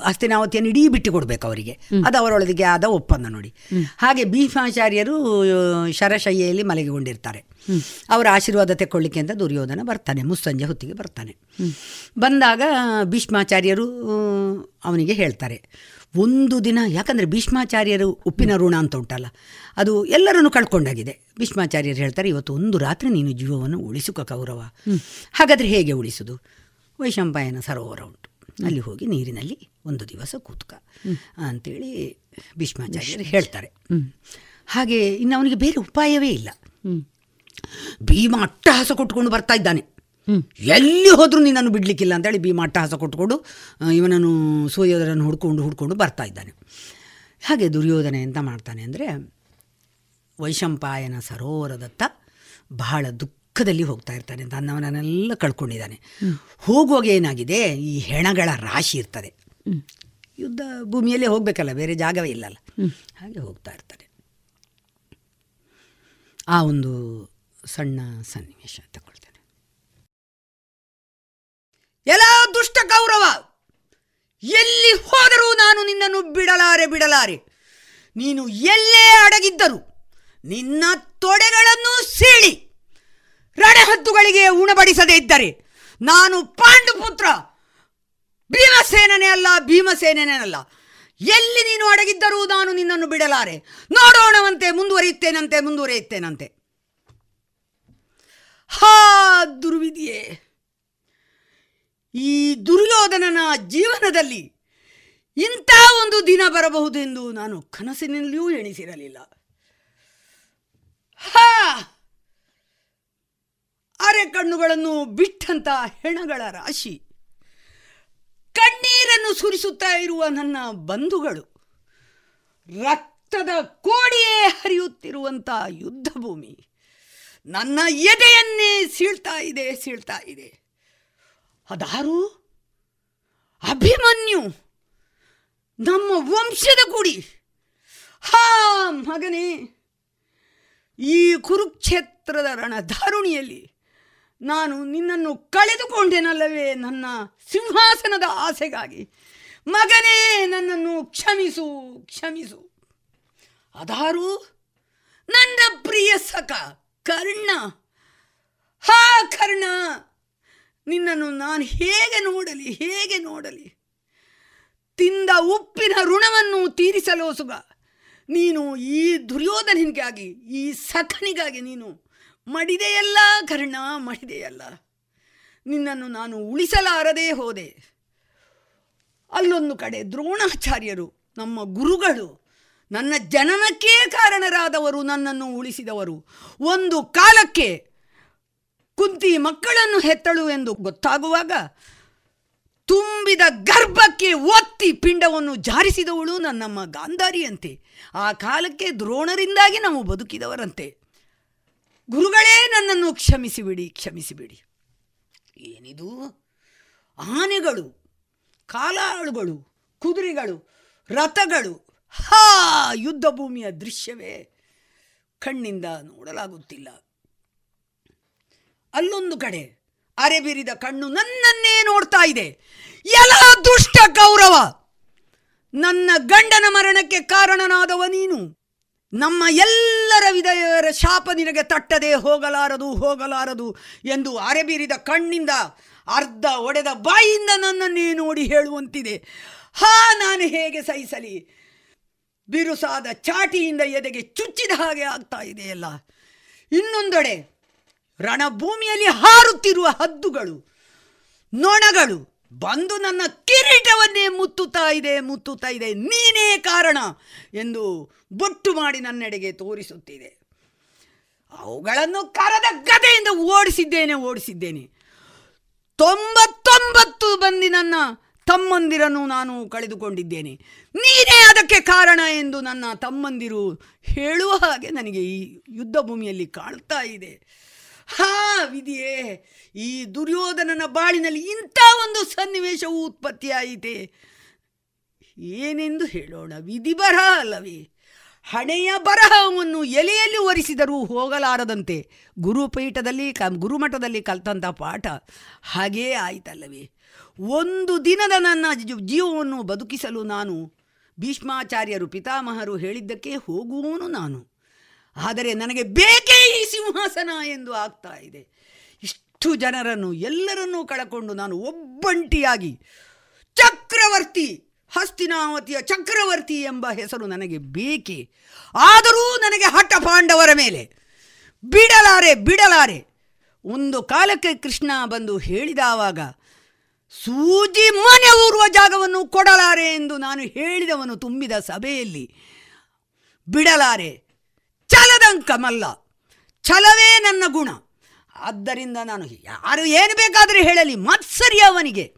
ಹಸ್ತಿನಾವತಿಯನ್ನು ಇಡೀ ಬಿಟ್ಟು ಕೊಡಬೇಕು ಅವರಿಗೆ. ಅದು ಅವರೊಳಗೆ ಆದ ಒಪ್ಪಂದ ನೋಡಿ. ಹಾಗೆ ಭೀಮಾಚಾರ್ಯರು ಶರಶಯ್ಯೆಯಲ್ಲಿ ಮಲಗಿಕೊಂಡಿರ್ತಾರೆ. ಅವರ ಆಶೀರ್ವಾದ ತೆಕ್ಕೊಳ್ಳಿಕ್ಕೆ ಅಂತ ದುರ್ಯೋಧನ ಬರ್ತಾನೆ, ಮುಸ್ಸಂಜೆ ಹೊತ್ತಿಗೆ ಬರ್ತಾನೆ. ಬಂದಾಗ ಭೀಷ್ಮಾಚಾರ್ಯರು ಅವನಿಗೆ ಹೇಳ್ತಾರೆ ಒಂದು ದಿನ ಯಾಕಂದರೆ ಭೀಷ್ಮಾಚಾರ್ಯರು ಉಪ್ಪಿನ ಋಣ ಅಂತ ಉಂಟಲ್ಲ ಅದು ಎಲ್ಲರನ್ನು ಕಳ್ಕೊಂಡಾಗಿದೆ. ಭೀಷ್ಮಾಚಾರ್ಯರು ಹೇಳ್ತಾರೆ ಇವತ್ತು ಒಂದು ರಾತ್ರಿ ನೀನು ಜೀವವನ್ನು ಉಳಿಸುಕ ಕೌರವ. ಹಾಗಾದರೆ ಹೇಗೆ ಉಳಿಸುವುದು ವೈಶಂಪಾಯನ ಸರೋವರ ಉಂಟು. ಅಲ್ಲಿ ಹೋಗಿ ನೀರಿನಲ್ಲಿ ಒಂದು ದಿವಸ ಕೂತ್ಕ ಅಂತೇಳಿ ಭೀಷ್ಮಾಚಾರ್ಯರು ಹೇಳ್ತಾರೆ. ಹಾಗೆ ಇನ್ನು ಅವನಿಗೆ ಬೇರೆ ಉಪಾಯವೇ ಇಲ್ಲ. ಭೀಮ ಅಟ್ಟಹಾಸ ಕೊಟ್ಟುಕೊಂಡು ಬರ್ತಾ ಇದ್ದಾನೆ. ಎಲ್ಲಿ ಹೋದರೂ ನಿನ್ನನ್ನು ಬಿಡಲಿಕ್ಕಿಲ್ಲ ಅಂತೇಳಿ ಭೀಮ ಅಟ್ಟಹಾಸ ಕೊಟ್ಟುಕೊಂಡು ಇವನನ್ನು ಸೂರ್ಯೋಧನನ್ನು ಹುಡ್ಕೊಂಡು ಹುಡ್ಕೊಂಡು ಬರ್ತಾ ಇದ್ದಾನೆ. ಹಾಗೆ ದುರ್ಯೋಧನ ಎಂತ ಮಾಡ್ತಾನೆ ಅಂದರೆ ವೈಶಂಪಾಯನ ಸರೋವರದತ್ತ ಬಹಳ ದುಃಖದಲ್ಲಿ ಹೋಗ್ತಾ ಇರ್ತಾನೆ ತನ್ನವನನ್ನೆಲ್ಲ ಕಳ್ಕೊಂಡಿದ್ದಾನೆ. ಹೋಗುವಾಗ ಏನಾಗಿದೆ ಈ ಹೆಣಗಳ ರಾಶಿ ಇರ್ತದೆ. ಯುದ್ಧ ಭೂಮಿಯಲ್ಲೇ ಹೋಗಬೇಕಲ್ಲ ಬೇರೆ ಜಾಗವೇ ಇಲ್ಲಲ್ಲ. ಹಾಗೆ ಹೋಗ್ತಾ ಇರ್ತಾನೆ. ಆ ಒಂದು ಸಣ್ಣ ಸನ್ನಿವೇಶ ತಗೊಳ್ತೇನೆ ಎಲ್ಲ ದುಷ್ಟ ಕೌರವ, ಎಲ್ಲಿ ಹೋದರೂ ನಾನು ನಿನ್ನನ್ನು ಬಿಡಲಾರೆ ಬಿಡಲಾರೆ. ನೀನು ಎಲ್ಲೇ ಅಡಗಿದ್ದರು ನಿನ್ನ ತೊಡೆಗಳನ್ನು ಸೀಳಿ, ರಣಹದ್ದುಗಳಿಗೆ ಉಣಬಡಿಸದೇ ಇದ್ದರೆ ನಾನು ಪಾಂಡುಪುತ್ರ, ಭೀಮಸೇನನೇ ಅಲ್ಲ ಭೀಮಸೇನನೇ ಅಲ್ಲ. ಎಲ್ಲಿ ನೀನು ಅಡಗಿದ್ದರೂ ನಾನು ನಿನ್ನನ್ನು ಬಿಡಲಾರೆ. ನೋಡೋಣವಂತೆ, ಮುಂದುವರಿಯುತ್ತೇನಂತೆ ಮುಂದುವರಿಯುತ್ತೇನಂತೆ. ಹಾ, ದುರ್ವಿಧಿಯೇ. ಈ ದುರ್ಯೋಧನನ ಜೀವನದಲ್ಲಿ ಇಂಥ ಒಂದು ದಿನ ಬರಬಹುದು ಎಂದು ನಾನು ಕನಸಿನಲ್ಲಿಯೂ ಎಣಿಸಿರಲಿಲ್ಲ. ಹಾ! ಅರೆ ಕಣ್ಣುಗಳನ್ನು ಬಿಟ್ಟಂತ ಹೆಣಗಳ ರಾಶಿ, ಕಣ್ಣೀರನ್ನು ಸುರಿಸುತ್ತಾ ಇರುವ ನನ್ನ ಬಂಧುಗಳು, ರಕ್ತದ ಕೋಡಿಯೇ ಹರಿಯುತ್ತಿರುವಂಥ ಯುದ್ಧ ಭೂಮಿ ನನ್ನ ಎದೆಯನ್ನೇ ಸೀಳ್ತಾ ಇದೆ ಸೀಳ್ತಾ ಇದೆ. ಅದಾರು ಅಭಿಮನ್ಯು! ನಮ್ಮ ವಂಶದ ಗುಡಿ ಹಾ, ಮಗನೇ! ಈ ಕುರುಕ್ಷೇತ್ರದ ರಣಧಾರುಣಿಯಲ್ಲಿ ನಾನು ನಿನ್ನನ್ನು ಕಳೆದುಕೊಂಡೆನಲ್ಲವೇ ನನ್ನ ಸಿಂಹಾಸನದ ಆಸೆಗಾಗಿ. ಮಗನೇ, ನನ್ನನ್ನು ಕ್ಷಮಿಸು ಕ್ಷಮಿಸು. ಅದಾರು ನನ್ನ ಪ್ರಿಯ ಸಖ, ಕರ್ಣ! ಹಾ, ಕರ್ಣ! ನಿನ್ನನ್ನು ನಾನು ಹೇಗೆ ನೋಡಲಿ ಹೇಗೆ ನೋಡಲಿ? ತಿಂದ ಉಪ್ಪಿನ ಋಣವನ್ನು ತೀರಿಸಲು ಸುಗ. ನೀನು ಈ ದುರ್ಯೋಧನಿಗಾಗಿ ಈ ಸಖನಿಗಾಗಿ ನೀನು ಮಡಿದೆಯಲ್ಲ, ಕರ್ಣ ಮಡಿದೆಯಲ್ಲ. ನಿನ್ನನ್ನು ನಾನು ಉಳಿಸಲಾರದೇ ಹೋದೆ. ಅಲ್ಲೊಂದು ಕಡೆ ದ್ರೋಣಾಚಾರ್ಯರು, ನಮ್ಮ ಗುರುಗಳು, ನನ್ನ ಜನನಕ್ಕೇ ಕಾರಣರಾದವರು ನನ್ನನ್ನು ಉಳಿಸಿದವರು. ಒಂದು ಕಾಲಕ್ಕೆ ಕುಂತಿ ಮಕ್ಕಳನ್ನು ಹೆತ್ತಳು ಎಂದು ಗೊತ್ತಾಗುವಾಗ ತುಂಬಿದ ಗರ್ಭಕ್ಕೆ ಒತ್ತಿ ಪಿಂಡವನ್ನು ಜಾರಿಸಿದವಳು ನನ್ನಮ್ಮ ಗಾಂಧಾರಿಯಂತೆ. ಆ ಕಾಲಕ್ಕೆ ದ್ರೋಣರಿಂದಾಗಿ ನಾವು ಬದುಕಿದವರಂತೆ. ಗುರುಗಳೇ ನನ್ನನ್ನು ಕ್ಷಮಿಸಿಬಿಡಿ ಕ್ಷಮಿಸಿಬಿಡಿ. ಏನಿದು? ಆನೆಗಳು, ಕಾಲಾಳುಗಳು, ಕುದುರೆಗಳು, ರಥಗಳು, ಹಾ ಯುದ್ಧ ಭೂಮಿಯ ದೃಶ್ಯವೇ. ಕಣ್ಣಿಂದ ನೋಡಲಾಗುತ್ತಿಲ್ಲ. ಅಲ್ಲೊಂದು ಕಡೆ ಅರೆಬಿರಿದ ಕಣ್ಣು ನನ್ನನ್ನೇ ನೋಡ್ತಾ ಇದೆ. ಎಲ್ಲ ದುಷ್ಟ ಗೌರವ ನನ್ನ ಗಂಡನ ಮರಣಕ್ಕೆ ಕಾರಣನಾದವ ನೀನು. ನಮ್ಮ ಎಲ್ಲರ ವಿಧಯರ ಶಾಪ ನಿನಗೆ ತಟ್ಟದೆ ಹೋಗಲಾರದು ಹೋಗಲಾರದು ಎಂದು ಅರೆಬಿರಿದ ಕಣ್ಣಿಂದ ಅರ್ಧ ಒಡೆದ ಬಾಯಿಂದ ನನ್ನನ್ನೇ ನೋಡಿ ಹೇಳುವಂತಿದೆ. ಹಾ, ನಾನು ಹೇಗೆ ಸಹಿಸಲಿ? ಬಿರುಸಾದ ಚಾಟಿಯಿಂದ ಎದೆಗೆ ಚುಚ್ಚಿದ ಹಾಗೆ ಆಗ್ತಾ ಇದೆಯಲ್ಲ. ಇನ್ನೊಂದೆಡೆ ರಣಭೂಮಿಯಲ್ಲಿ ಹಾರುತ್ತಿರುವ ಹದ್ದುಗಳು, ನೊಣಗಳು ಬಂದು ನನ್ನ ಕಿರೀಟವನ್ನೇ ಮುತ್ತುತ್ತಾ ಇದೆ ಮುತ್ತುತ್ತಾ ಇದೆ. ನೀನೇ ಕಾರಣ ಎಂದು ಬೊಟ್ಟು ಮಾಡಿ ನನ್ನೆಡೆಗೆ ತೋರಿಸುತ್ತಿದೆ. ಅವುಗಳನ್ನು ಕರದ ಗದೆಯಿಂದ ಓಡಿಸಿದ್ದೇನೆ ಓಡಿಸಿದ್ದೇನೆ. ತೊಂಬತ್ತೊಂಬತ್ತು ಬಂದಿ ನನ್ನ ತಮ್ಮಂದಿರನ್ನು ನಾನು ಕಳೆದುಕೊಂಡಿದ್ದೇನೆ. ನೀನೇ ಅದಕ್ಕೆ ಕಾರಣ ಎಂದು ನನ್ನ ತಮ್ಮಂದಿರು ಹೇಳುವ ಹಾಗೆ ನನಗೆ ಈ ಯುದ್ಧ ಭೂಮಿಯಲ್ಲಿ ಕಾಣ್ತಾ ಇದೆ. ಹಾ, ವಿಧಿಯೇ. ಈ ದುರ್ಯೋಧನನ ಬಾಳಿನಲ್ಲಿ ಇಂಥ ಒಂದು ಸನ್ನಿವೇಶವು ಉತ್ಪತ್ತಿಯಾಯಿತೆ. ಏನೆಂದು ಹೇಳೋಣ, ವಿಧಿ ಬರಹ ಅಲ್ಲವೇ. ಹಣೆಯ ಬರಹವನ್ನು ಎಲೆಯಲ್ಲಿ ಒರೆಸಿದರೂ ಹೋಗಲಾರದಂತೆ ಗುರುಪೀಠದಲ್ಲಿ ಕ, ಗುರುಮಠದಲ್ಲಿ ಕಲ್ತಂಥ ಪಾಠ ಹಾಗೇ ಆಯಿತಲ್ಲವೇ. ಒಂದು ದಿನದ ನನ್ನ ಜೀವವನ್ನು ಬದುಕಿಸಲು ನಾನು ಭೀಷ್ಮಾಚಾರ್ಯರು, ಪಿತಾಮಹರು ಹೇಳಿದ್ದಕ್ಕೆ ಹೋಗುವವನು ನಾನು. ಆದರೆ ನನಗೆ ಬೇಕೇ ಈ ಸಿಂಹಾಸನ ಎಂದು ಆಗ್ತಾ ಇದೆ. ಇಷ್ಟು ಜನರನ್ನು, ಎಲ್ಲರನ್ನೂ ಕಳಕೊಂಡು ನಾನು ಒಬ್ಬಂಟಿಯಾಗಿ ಚಕ್ರವರ್ತಿ, ಹಸ್ತಿನಾವತಿಯ ಚಕ್ರವರ್ತಿ ಎಂಬ ಹೆಸರು ನನಗೆ ಬೇಕೆ. ಆದರೂ ನನಗೆ ಹಠ ಪಾಂಡವರ ಮೇಲೆ ಬಿಡಲಾರೆ ಬಿಡಲಾರೆ. ಒಂದು ಕಾಲಕ್ಕೆ ಕೃಷ್ಣ ಬಂದು ಹೇಳಿದವಾಗ, ಸೂಜಿ ಮನೆ ಊರುವ ಜಾಗವನ್ನು ಕೊಡಲಾರೆ ಎಂದು ನಾನು ಹೇಳಿದವನು ತುಂಬಿದ ಸಭೆಯಲ್ಲಿ. ಬಿಡಲಾರೆ ಛಲದಂಕಮಲ್ಲ ಛಲವೇ ನನ್ನ ಗುಣ. ಆದ್ದರಿಂದ ನಾನು ಯಾರು ಏನು ಬೇಕಾದರೂ ಹೇಳಲಿ ಮತ್ಸರಿ ಅವನಿಗೆ.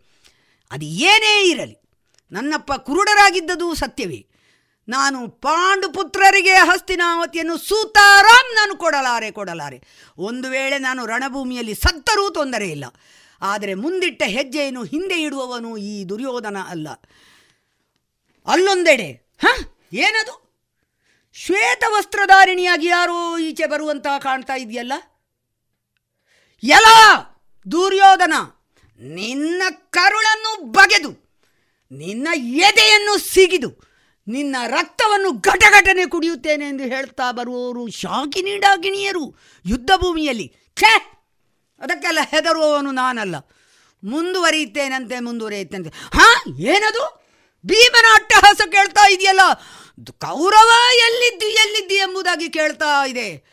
ಅದು ಏನೇ ಇರಲಿ. ನನ್ನಪ್ಪ ಕುರುಡರಾಗಿದ್ದದು ಸತ್ಯವೇ. ನಾನು ಪಾಂಡುಪುತ್ರರಿಗೆ ಹಸ್ತಿನಾವತಿಯನ್ನು ಸೂತಾರಾಮ್ ನಾನು ಕೊಡಲಾರೆ ಕೊಡಲಾರೆ. ಒಂದು ವೇಳೆ ನಾನು ರಣಭೂಮಿಯಲ್ಲಿ ಸತ್ತರೂ ತೊಂದರೆ ಇಲ್ಲ. ಆದರೆ ಮುಂದಿಟ್ಟ ಹೆಜ್ಜೆಯನ್ನು ಹಿಂದೆ ಇಡುವವನು ಈ ದುರ್ಯೋಧನ ಅಲ್ಲ. ಅಲ್ಲೊಂದೆಡೆ, ಹ? ಏನದು? ಶ್ವೇತ ವಸ್ತ್ರಧಾರಿಣಿಯಾಗಿ ಯಾರೋ ಈಚೆ ಬರುವಂತ ಕಾಣ್ತಾ ಇದೆಯಲ್ಲ? ಎಲ್ಲ ದುರ್ಯೋಧನ, ನಿನ್ನ ಕರುಳನ್ನು ಬಗೆದು, ನಿನ್ನ ಎದೆಯನ್ನು ಸಿಗಿದು, ನಿನ್ನ ರಕ್ತವನ್ನು ಘಟಘಟನೆ ಕುಡಿಯುತ್ತೇನೆ ಎಂದು ಹೇಳ್ತಾ ಬರುವವರು ಶಾಕಿನಿ ಡಾಕಿಣಿಯರು ಯುದ್ಧ ಭೂಮಿಯಲ್ಲಿ. ಛೇ! ಅದಕ್ಕೆಲ್ಲ ಹೆದರುವವನು ನಾನಲ್ಲ. ಮುಂದುವರಿಯುತ್ತೇನಂತೆ ಮುಂದುವರಿಯುತ್ತೇನೆ ಹಾ, ಏನದು? ಭೀಮನ ಅಟ್ಟಹಾಸ ಕೇಳ್ತಾ ಇದೆಯಲ್ಲ? ಕೌರವ ಎಲ್ಲಿದ್ದು, ಎಲ್ಲಿದ್ದಿ ಎಂಬುದಾಗಿ ಕೇಳ್ತಾ ಇದೆ.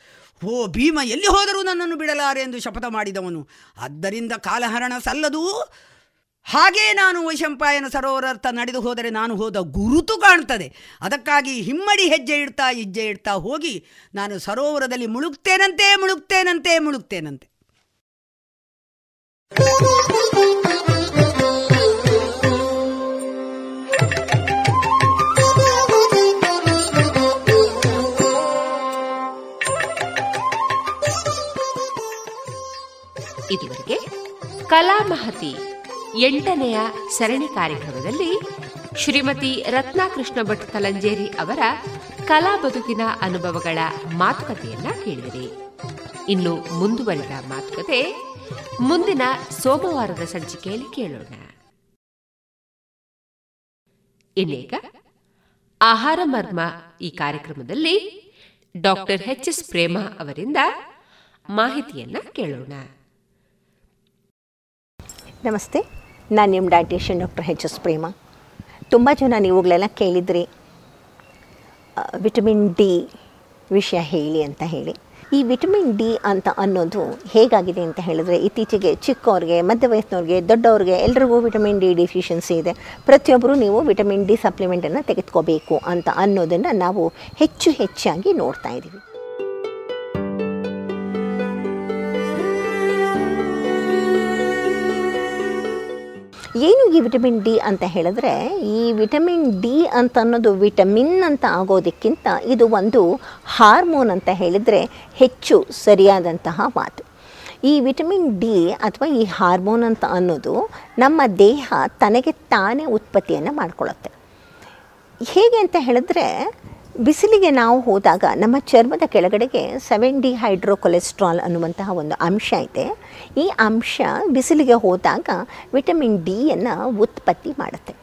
ಓ, ಭೀಮ ಎಲ್ಲಿ ಹೋದರೂ ನನ್ನನ್ನು ಬಿಡಲಾರೆ ಎಂದು ಶಪಥ ಮಾಡಿದವನು. ಆದ್ದರಿಂದ ಕಾಲಹರಣ ಸಲ್ಲದು. ಹಾಗೇ ನಾನು ವೈಶಂಪಾಯನ ಸರೋವರರ್ಥ ನಡೆದು ಹೋದರೆ ನಾನು ಹೋದ ಗುರುತು ಕಾಣ್ತದೆ. ಅದಕ್ಕಾಗಿ ಹಿಮ್ಮಡಿ ಹೆಜ್ಜೆ ಇಡ್ತಾ ಹೆಜ್ಜೆ ಇಡ್ತಾ ಹೋಗಿ ನಾನು ಸರೋವರದಲ್ಲಿ ಮುಳುಗ್ತೇನಂತೆ ಮುಳುಗ್ತೇನಂತೆ ಮುಳುಗ್ತೇನಂತೆ. ಕಲಾಮಹತಿ ಎಂಟನೆಯ ಸರಣಿ ಕಾರ್ಯಕ್ರಮದಲ್ಲಿ ಶ್ರೀಮತಿ ರತ್ನಾಕೃಷ್ಣ ಭಟ್ ಕಲಂಜೇರಿ ಅವರ ಕಲಾ ಬದುಕಿನ ಅನುಭವಗಳ ಮಾತುಕತೆಯನ್ನ ಕೇಳಿದಿರಿ. ಇನ್ನು ಮುಂದುವರಿದ ಮಾತುಕತೆ ಮುಂದಿನ ಸೋಮವಾರದ ಸಂಚಿಕೆಯಲ್ಲಿ ಕೇಳೋಣ. ಇನ್ನೀಗ ಆಹಾರ ಮರ್ಮ ಈ ಕಾರ್ಯಕ್ರಮದಲ್ಲಿ ಡಾಕ್ಟರ್ ಎಚ್ ಎಸ್ ಪ್ರೇಮ ಅವರಿಂದ ಮಾಹಿತಿಯನ್ನ ಕೇಳೋಣ. ನಮಸ್ತೆ, ನಾನು ನಿಮ್ಮ dietician doctor H S Prema. ತುಂಬ ಜನ ನೀವುಗಳೆಲ್ಲ ಕೇಳಿದ್ರಿ. ವಿಟಮಿನ್ ಡಿ ವಿಷಯ ಹೇಳಿ ಅಂತ ಹೇಳಿ. ಈ ವಿಟಮಿನ್ ಡಿ ಅಂತ ಅನ್ನೋದು ಹೇಗಾಗಿದೆ ಅಂತ ಹೇಳಿದ್ರೆ, ಇತ್ತೀಚೆಗೆ ಚಿಕ್ಕವ್ರಿಗೆ ಮಧ್ಯ ವಯಸ್ಸಿನವ್ರಿಗೆ ದೊಡ್ಡವ್ರಿಗೆ ಎಲ್ರಿಗೂ ವಿಟಮಿನ್ ಡಿ ಡಿಫಿಷಿಯನ್ಸಿ ಇದೆ. ಪ್ರತಿಯೊಬ್ಬರು ನೀವು ವಿಟಮಿನ್ ಡಿ ಸಪ್ಲಿಮೆಂಟನ್ನು ತೆಗೆದುಕೋಬೇಕು ಅಂತ ಅನ್ನೋದನ್ನು ನಾವು ಹೆಚ್ಚು ಹೆಚ್ಚಾಗಿ ನೋಡ್ತಾ ಇದ್ದೀವಿ. ಏನು ಈ ವಿಟಮಿನ್ ಡಿ ಅಂತ ಹೇಳಿದ್ರೆ, ಈ ವಿಟಮಿನ್ ಡಿ ಅಂತ ಅನ್ನೋದು ವಿಟಮಿನ್ ಅಂತ ಆಗೋದಕ್ಕಿಂತ ಇದು ಒಂದು ಹಾರ್ಮೋನ್ ಅಂತ ಹೇಳಿದರೆ ಹೆಚ್ಚು ಸರಿಯಾದಂತಹ ಮಾತು. ಈ ವಿಟಮಿನ್ ಡಿ ಅಥವಾ ಈ ಹಾರ್ಮೋನ್ ಅಂತ ಅನ್ನೋದು ನಮ್ಮ ದೇಹ ತನಗೆ ತಾನೇ ಉತ್ಪತ್ತಿಯನ್ನು ಮಾಡಿಕೊಳ್ಳುತ್ತೆ ಹೇಗೆ ಅಂತ ಹೇಳಿದ್ರೆ ಬಿಸಿಲಿಗೆ ನಾವು ಹೋದಾಗ ನಮ್ಮ ಚರ್ಮದ ಕೆಳಗಡೆಗೆ ಸೆವೆನ್ ಡಿ ಹೈಡ್ರೋ ಕೊಲೆಸ್ಟ್ರಾಲ್ ಅನ್ನುವಂತಹ ಒಂದು ಅಂಶ ಇದೆ. ಈ ಅಂಶ ಬಿಸಿಲಿಗೆ ಹೋದಾಗ ವಿಟಮಿನ್ ಡಿಯನ್ನು ಉತ್ಪತ್ತಿ ಮಾಡುತ್ತೆ.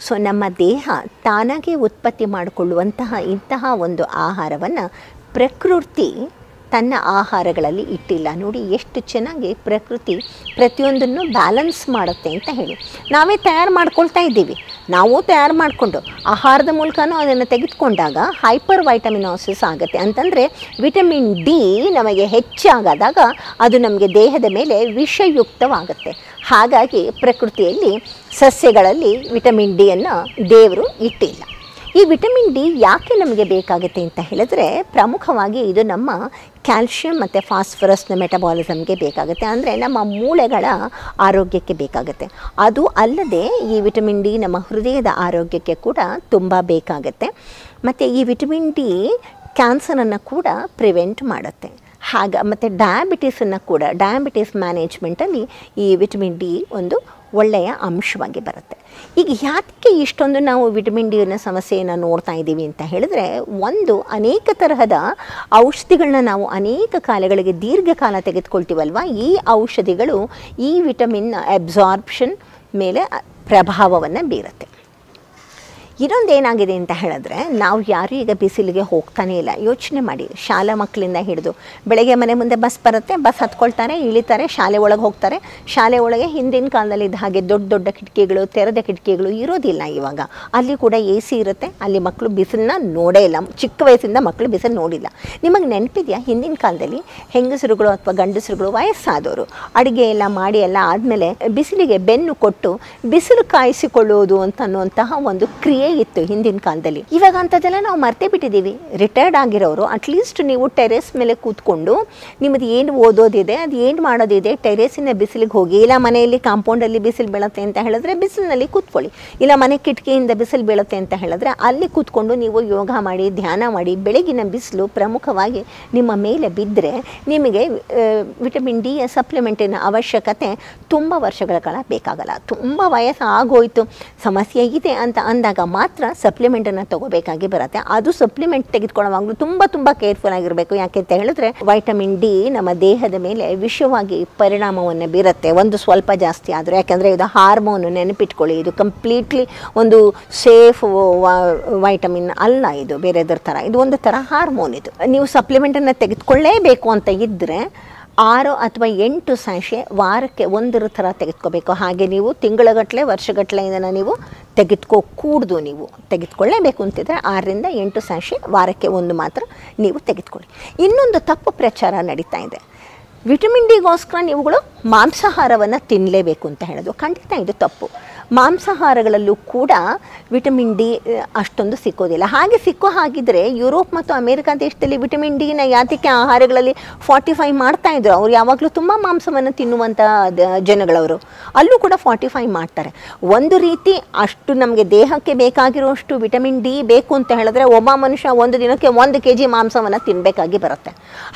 ಸೊ ನಮ್ಮ ದೇಹ ತಾನಾಗೆ ಉತ್ಪತ್ತಿ ಮಾಡಿಕೊಳ್ಳುವಂತಹ ಇಂತಹ ಒಂದು ಆಹಾರವನ್ನು ಪ್ರಕೃತಿ ತನ್ನ ಆಹಾರಗಳಲ್ಲಿ ಇಟ್ಟಿಲ್ಲ. ನೋಡಿ, ಎಷ್ಟು ಚೆನ್ನಾಗಿ ಪ್ರಕೃತಿ ಪ್ರತಿಯೊಂದನ್ನು ಬ್ಯಾಲೆನ್ಸ್ ಮಾಡುತ್ತೆ ಅಂತ ಹೇಳಿ. ನಾವೇ ತಯಾರು ಮಾಡ್ಕೊಳ್ತಾ ಇದ್ದೀವಿ. ನಾವು ತಯಾರು ಮಾಡಿಕೊಂಡು ಆಹಾರದ ಮೂಲಕನೂ ಅದನ್ನು ತೆಗೆದುಕೊಂಡಾಗ ಹೈಪರ್ ವೈಟಮಿನಾಸಿಸ್ ಆಗುತ್ತೆ. ಅಂತಂದರೆ ವಿಟಮಿನ್ ಡಿ ನಮಗೆ ಹೆಚ್ಚಾಗದಾಗ ಅದು ನಮಗೆ ದೇಹದ ಮೇಲೆ ವಿಷಯುಕ್ತವಾಗುತ್ತೆ. ಹಾಗಾಗಿ ಪ್ರಕೃತಿಯಲ್ಲಿ ಸಸ್ಯಗಳಲ್ಲಿ ವಿಟಮಿನ್ ಡಿಯನ್ನು ದೇವರು ಇಟ್ಟಿಲ್ಲ. ಈ ವಿಟಮಿನ್ ಡಿ ಯಾಕೆ ನಮಗೆ ಬೇಕಾಗುತ್ತೆ ಅಂತ ಹೇಳಿದ್ರೆ ಪ್ರಮುಖವಾಗಿ ಇದು ನಮ್ಮ ಕ್ಯಾಲ್ಶಿಯಂ ಮತ್ತು ಫಾಸ್ಫರಸ್ನ ಮೆಟಬಾಲಿಸಮ್ಗೆ ಬೇಕಾಗುತ್ತೆ. ಅಂದರೆ ನಮ್ಮ ಮೂಳೆಗಳ ಆರೋಗ್ಯಕ್ಕೆ ಬೇಕಾಗುತ್ತೆ. ಅದು ಅಲ್ಲದೆ ಈ ವಿಟಮಿನ್ ಡಿ ನಮ್ಮ ಹೃದಯದ ಆರೋಗ್ಯಕ್ಕೆ ಕೂಡ ತುಂಬ ಬೇಕಾಗುತ್ತೆ. ಮತ್ತು ಈ ವಿಟಮಿನ್ ಡಿ ಕ್ಯಾನ್ಸರನ್ನು ಕೂಡ ಪ್ರಿವೆಂಟ್ ಮಾಡುತ್ತೆ. ಹಾಗ, ಮತ್ತು ಡಯಾಬಿಟೀಸನ್ನು ಕೂಡ ಡಯಾಬಿಟೀಸ್ ಮ್ಯಾನೇಜ್ಮೆಂಟಲ್ಲಿ ಈ ವಿಟಮಿನ್ ಡಿ ಒಂದು ಒಳ್ಳೆಯ ಅಂಶವಾಗಿ ಬರುತ್ತೆ. ಈಗ ಯಾಕೆ ಇಷ್ಟೊಂದು ನಾವು ವಿಟಮಿನ್ ಡಿನ ಸಮಸ್ಯೆಯನ್ನು ನೋಡ್ತಾ ಇದ್ದೀವಿ ಅಂತ ಹೇಳಿದ್ರೆ, ಒಂದು ಅನೇಕ ತರಹದ ಔಷಧಿಗಳನ್ನ ನಾವು ಅನೇಕ ಕಾಲಗಳಿಗೆ ದೀರ್ಘಕಾಲ ತೆಗೆದುಕೊಳ್ತೀವಲ್ವ? ಈ ಔಷಧಿಗಳು ಈ ವಿಟಮಿನ್ ಅಬ್ಸಾರ್ಬ್ಷನ್ ಮೇಲೆ ಪ್ರಭಾವವನ್ನು ಬೀರುತ್ತೆ. ಇನ್ನೊಂದು ಏನಾಗಿದೆ ಅಂತ ಹೇಳಿದ್ರೆ, ನಾವು ಯಾರೂ ಈಗ ಬಿಸಿಲಿಗೆ ಹೋಗ್ತಾನೇ ಇಲ್ಲ. ಯೋಚನೆ ಮಾಡಿ. ಶಾಲಾ ಮಕ್ಕಳಿಂದ ಹಿಡಿದು ಬೆಳಗ್ಗೆ ಮನೆ ಮುಂದೆ ಬಸ್ ಬರುತ್ತೆ, ಬಸ್ ಹತ್ಕೊಳ್ತಾರೆ, ಇಳಿತಾರೆ, ಶಾಲೆ ಒಳಗೆ ಹೋಗ್ತಾರೆ. ಶಾಲೆ ಒಳಗೆ ಹಿಂದಿನ ಕಾಲದಲ್ಲಿ ಇದ್ದ ಹಾಗೆ ದೊಡ್ಡ ದೊಡ್ಡ ಕಿಟಕಿಗಳು, ತೆರೆದ ಕಿಟಕಿಗಳು ಇರೋದಿಲ್ಲ ಇವಾಗ. ಅಲ್ಲಿ ಕೂಡ ಎ ಸಿ ಇರುತ್ತೆ. ಅಲ್ಲಿ ಮಕ್ಕಳು ಬಿಸಿಲನ್ನ ನೋಡೇ ಇಲ್ಲ. ಚಿಕ್ಕ ವಯಸ್ಸಿಂದ ಮಕ್ಕಳು ಬಿಸಿಲು ನೋಡಿಲ್ಲ. ನಿಮಗೆ ನೆನಪಿದೆಯಾ? ಹಿಂದಿನ ಕಾಲದಲ್ಲಿ ಹೆಂಗಸರುಗಳು ಅಥವಾ ಗಂಡಸರುಗಳು ವಯಸ್ಸಾದವರು ಅಡುಗೆ ಎಲ್ಲ ಮಾಡಿ ಎಲ್ಲ ಆದಮೇಲೆ ಬಿಸಿಲಿಗೆ ಬೆನ್ನು ಕೊಟ್ಟು ಬಿಸಿಲು ಕಾಯಿಸಿಕೊಳ್ಳುವುದು ಅಂತ ಅನ್ನುವಂತಹ ಒಂದು ಕ್ರಿಯೆ ಇತ್ತು ಹಿಂದಿನ ಕಾಲದಲ್ಲಿ. ಇವಾಗ ಅಂಥದ್ದೆಲ್ಲ ನಾವು ಮರ್ತೇ ಬಿಟ್ಟಿದ್ದೀವಿ. ರಿಟೈರ್ಡ್ ಆಗಿರೋರು ಅಟ್ಲೀಸ್ಟ್ ನೀವು ಟೆರೆಸ್ ಮೇಲೆ ಕೂತ್ಕೊಂಡು ನಿಮ್ಮದು ಏನು ಓದೋದಿದೆ, ಅದು ಏನು ಮಾಡೋದಿದೆ ಟೆರೇಸಿನ ಬಿಸಿಲಿಗೆ ಹೋಗಿ, ಇಲ್ಲ ಮನೆಯಲ್ಲಿ ಕಾಂಪೌಂಡಲ್ಲಿ ಬಿಸಿಲು ಬೀಳುತ್ತೆ ಅಂತ ಹೇಳಿದ್ರೆ ಬಿಸಿಲಿನಲ್ಲಿ ಕೂತ್ಕೊಳ್ಳಿ. ಇಲ್ಲ ಮನೆ ಕಿಟಕಿಯಿಂದ ಬಿಸಿಲು ಬೀಳುತ್ತೆ ಅಂತ ಹೇಳಿದ್ರೆ ಅಲ್ಲಿ ಕೂತ್ಕೊಂಡು ನೀವು ಯೋಗ ಮಾಡಿ, ಧ್ಯಾನ ಮಾಡಿ, ಬೆಳಗಿನ ಬಿಸಿಲು ಪ್ರಮುಖವಾಗಿ ನಿಮ್ಮ ಮೇಲೆ ಬಿದ್ದರೆ ನಿಮಗೆ ವಿಟಮಿನ್ ಡಿಯ ಸಪ್ಲಿಮೆಂಟಿನ ಅವಶ್ಯಕತೆ ತುಂಬ ವರ್ಷಗಳ ಕಾಲ ಬೇಕಾಗಲ್ಲ. ತುಂಬ ವಯಸ್ಸು ಆಗೋಯ್ತು ಸಮಸ್ಯೆ ಇದೆ ಅಂತ ಅಂದಾಗ ಮಾತ್ರ ಸಪ್ಲಿಮೆಂಟನ್ನು ತಗೋಬೇಕಾಗಿ ಬರುತ್ತೆ. ಅದು ಸಪ್ಲಿಮೆಂಟ್ ತೆಗೆದುಕೊಳ್ಳುವಾಗಲೂ ತುಂಬ ತುಂಬ ಕೇರ್ಫುಲ್ ಆಗಿರಬೇಕು. ಯಾಕೆ ಅಂತ ಹೇಳಿದ್ರೆ ವೈಟಮಿನ್ ಡಿ ನಮ್ಮ ದೇಹದ ಮೇಲೆ ವಿಷವಾಗಿ ಪರಿಣಾಮವನ್ನು ಬೀರುತ್ತೆ. ಒಂದು ಸ್ವಲ್ಪ ಜಾಸ್ತಿ ಆದರೆ. ಯಾಕೆಂದರೆ ಇದು ಹಾರ್ಮೋನ್ ನೆನಪಿಟ್ಕೊಳ್ಳಿ. ಇದು ಕಂಪ್ಲೀಟ್ಲಿ ಒಂದು ಸೇಫ್ ವೈಟಮಿನ್ ಅಲ್ಲ ಇದು. ಬೇರೆದ್ರ ಥರ ಇದು ಒಂದು ಥರ ಹಾರ್ಮೋನ್ ಇದು. ನೀವು ಸಪ್ಲಿಮೆಂಟನ್ನು ತೆಗೆದುಕೊಳ್ಳೇಬೇಕು ಅಂತ ಇದ್ದರೆ ಆರು ಅಥವಾ ಎಂಟು ಸಾಶೆ ವಾರಕ್ಕೆ ಒಂದರ ಥರ ತೆಗೆದುಕೋಬೇಕು. ಹಾಗೆ ನೀವು ತಿಂಗಳಗಟ್ಟಲೆ ವರ್ಷಗಟ್ಟಲೆ ಇದನ್ನು ನೀವು ತೆಗೆದುಕೋ, ಕೂಡ್ದು ನೀವು ತೆಗೆದುಕೊಳ್ಳೇಬೇಕು ಅಂತಿದ್ರೆ ಆರರಿಂದ ಎಂಟು ಸಾಶೆ ವಾರಕ್ಕೆ ಒಂದು ಮಾತ್ರ ನೀವು ತೆಗೆದುಕೊಳ್ಳಿ. ಇನ್ನೊಂದು ತಪ್ಪು ಪ್ರಚಾರ ನಡೀತಾ ಇದೆ. ವಿಟಮಿನ್ ಡಿಗೋಸ್ಕರ ನೀವುಗಳು ಮಾಂಸಾಹಾರವನ್ನು ತಿನ್ನಲೇಬೇಕು ಅಂತ ಹೇಳೋದು. ಖಂಡಿತ ಇದು ತಪ್ಪು. ಮಾಂಸಾಹಾರಗಳಲ್ಲೂ ಕೂಡ ವಿಟಮಿನ್ ಡಿ ಅಷ್ಟೊಂದು ಸಿಕ್ಕೋದಿಲ್ಲ. ಹಾಗೆ ಸಿಕ್ಕೋ ಹಾಗಿದ್ರೆ ಯುರೋಪ್ ಮತ್ತು ಅಮೆರಿಕ ದೇಶದಲ್ಲಿ ವಿಟಮಿನ್ ಡಿನ ಯಾತಕ್ಕೆ ಆಹಾರಗಳಲ್ಲಿ ಫಾರ್ಟಿಫೈ ಮಾಡ್ತಾ ಇದ್ರು. ಅವ್ರು ಯಾವಾಗಲೂ ತುಂಬ ಮಾಂಸವನ್ನು ತಿನ್ನುವಂಥ ಜನಗಳವರು. ಅಲ್ಲೂ ಕೂಡ ಫಾರ್ಟಿಫೈ ಮಾಡ್ತಾರೆ. ಒಂದು ರೀತಿ ಅಷ್ಟು ನಮಗೆ ದೇಹಕ್ಕೆ ಬೇಕಾಗಿರುವಷ್ಟು ವಿಟಮಿನ್ ಡಿ ಬೇಕು ಅಂತ ಹೇಳಿದ್ರೆ ಒಬ್ಬ ಮನುಷ್ಯ ಒಂದು ದಿನಕ್ಕೆ ಒಂದು ಕೆ ಜಿ ಮಾಂಸವನ್ನು ತಿನ್ನಬೇಕಾಗಿ ಬರುತ್ತೆ.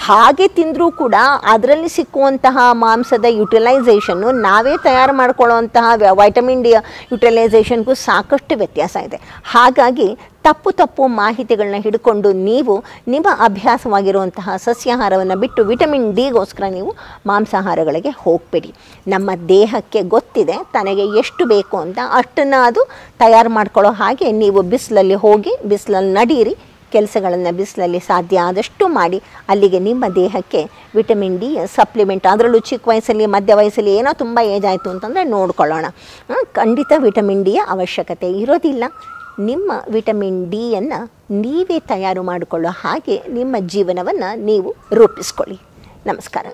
ಹಾಗೆ ತಿಂದರೂ ಕೂಡ ಅದರಲ್ಲಿ ಸಿಕ್ಕುವಂತಹ ಮಾಂಸದ ಯುಟಿಲೈಸೇಷನ್ನು ನಾವೇ ತಯಾರು ಮಾಡ್ಕೊಳ್ಳುವಂತಹ ವೈಟಮಿನ್ ಡಿ ಯುಟಿಲೈಸೇಷನ್ಗೂ ಸಾಕಷ್ಟು ವ್ಯತ್ಯಾಸ ಇದೆ. ಹಾಗಾಗಿ ತಪ್ಪು ತಪ್ಪು ಮಾಹಿತಿಗಳನ್ನ ಹಿಡ್ಕೊಂಡು ನೀವು ನಿಮ್ಮ ಅಭ್ಯಾಸವಾಗಿರುವಂತಹ ಸಸ್ಯಾಹಾರವನ್ನು ಬಿಟ್ಟು ವಿಟಮಿನ್ ಡಿಗೋಸ್ಕರ ನೀವು ಮಾಂಸಾಹಾರಗಳಿಗೆ ಹೋಗಬೇಡಿ. ನಮ್ಮ ದೇಹಕ್ಕೆ ಗೊತ್ತಿದೆ ತನಗೆ ಎಷ್ಟು ಬೇಕು ಅಂತ ಅಷ್ಟನ್ನು ಅದು ತಯಾರು ಮಾಡ್ಕೊಳ್ಳೋ ಹಾಗೆ ನೀವು ಬಿಸಿಲಲ್ಲಿ ಹೋಗಿ ಬಿಸಿಲಲ್ಲಿ ನಡೀರಿ. ಕೆಲಸಗಳನ್ನು ಬಿಸಿಲಲ್ಲಿ ಸಾಧ್ಯ ಆದಷ್ಟು ಮಾಡಿ ಅಲ್ಲಿಗೆ ನಿಮ್ಮ ದೇಹಕ್ಕೆ ವಿಟಮಿನ್ ಡಿ, ಸಪ್ಲಿಮೆಂಟ್. ಅದರಲ್ಲೂ ಚಿಕ್ಕ ವಯಸ್ಸಲ್ಲಿ, ಮಧ್ಯ ವಯಸ್ಸಲ್ಲಿ ಏನೋ ತುಂಬ ಏಜ್ ಆಯಿತು ಅಂತಂದರೆ ನೋಡ್ಕೊಳ್ಳೋಣ. ಖಂಡಿತ ವಿಟಮಿನ್ ಡಿಯ ಅವಶ್ಯಕತೆ ಇರೋದಿಲ್ಲ. ನಿಮ್ಮ ವಿಟಮಿನ್ ಡಿಯನ್ನು ನೀವೇ ತಯಾರು ಮಾಡಿಕೊಳ್ಳೋ ಹಾಗೆ ನಿಮ್ಮ ಜೀವನವನ್ನು ನೀವು ರೂಪಿಸ್ಕೊಳ್ಳಿ. ನಮಸ್ಕಾರ.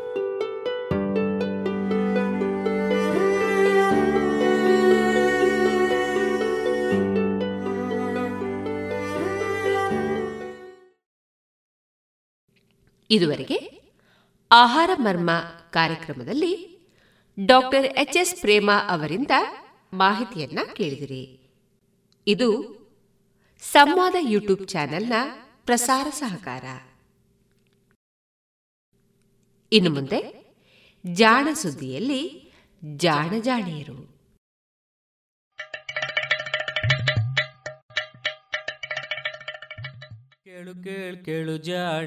ಇದುವರೆಗೆ ಆಹಾರ ಮರ್ಮ ಕಾರ್ಯಕ್ರಮದಲ್ಲಿ ಡಾಕ್ಟರ್ ಎಚ್ ಎಸ್ ಪ್ರೇಮ ಅವರಿಂದ ಮಾಹಿತಿಯನ್ನ ಕೇಳಿದಿರಿ. ಇದು ಸಂವಾದ ಯೂಟ್ಯೂಬ್ ಚಾನೆಲ್ನ ಪ್ರಸಾರ ಸಹಕಾರ. ಇನ್ನು ಮುಂದೆ ಜಾಣ ಸುದ್ದಿಯಲ್ಲಿ ಜಾಣ ಜಾಣಿಯರು. ಕೇಳು ಕೇಳು ಕೇಳು ಜಾಣ.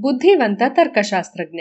ಬುದ್ಧಿವಂತ ತರ್ಕಶಾಸ್ತ್ರಜ್ಞ.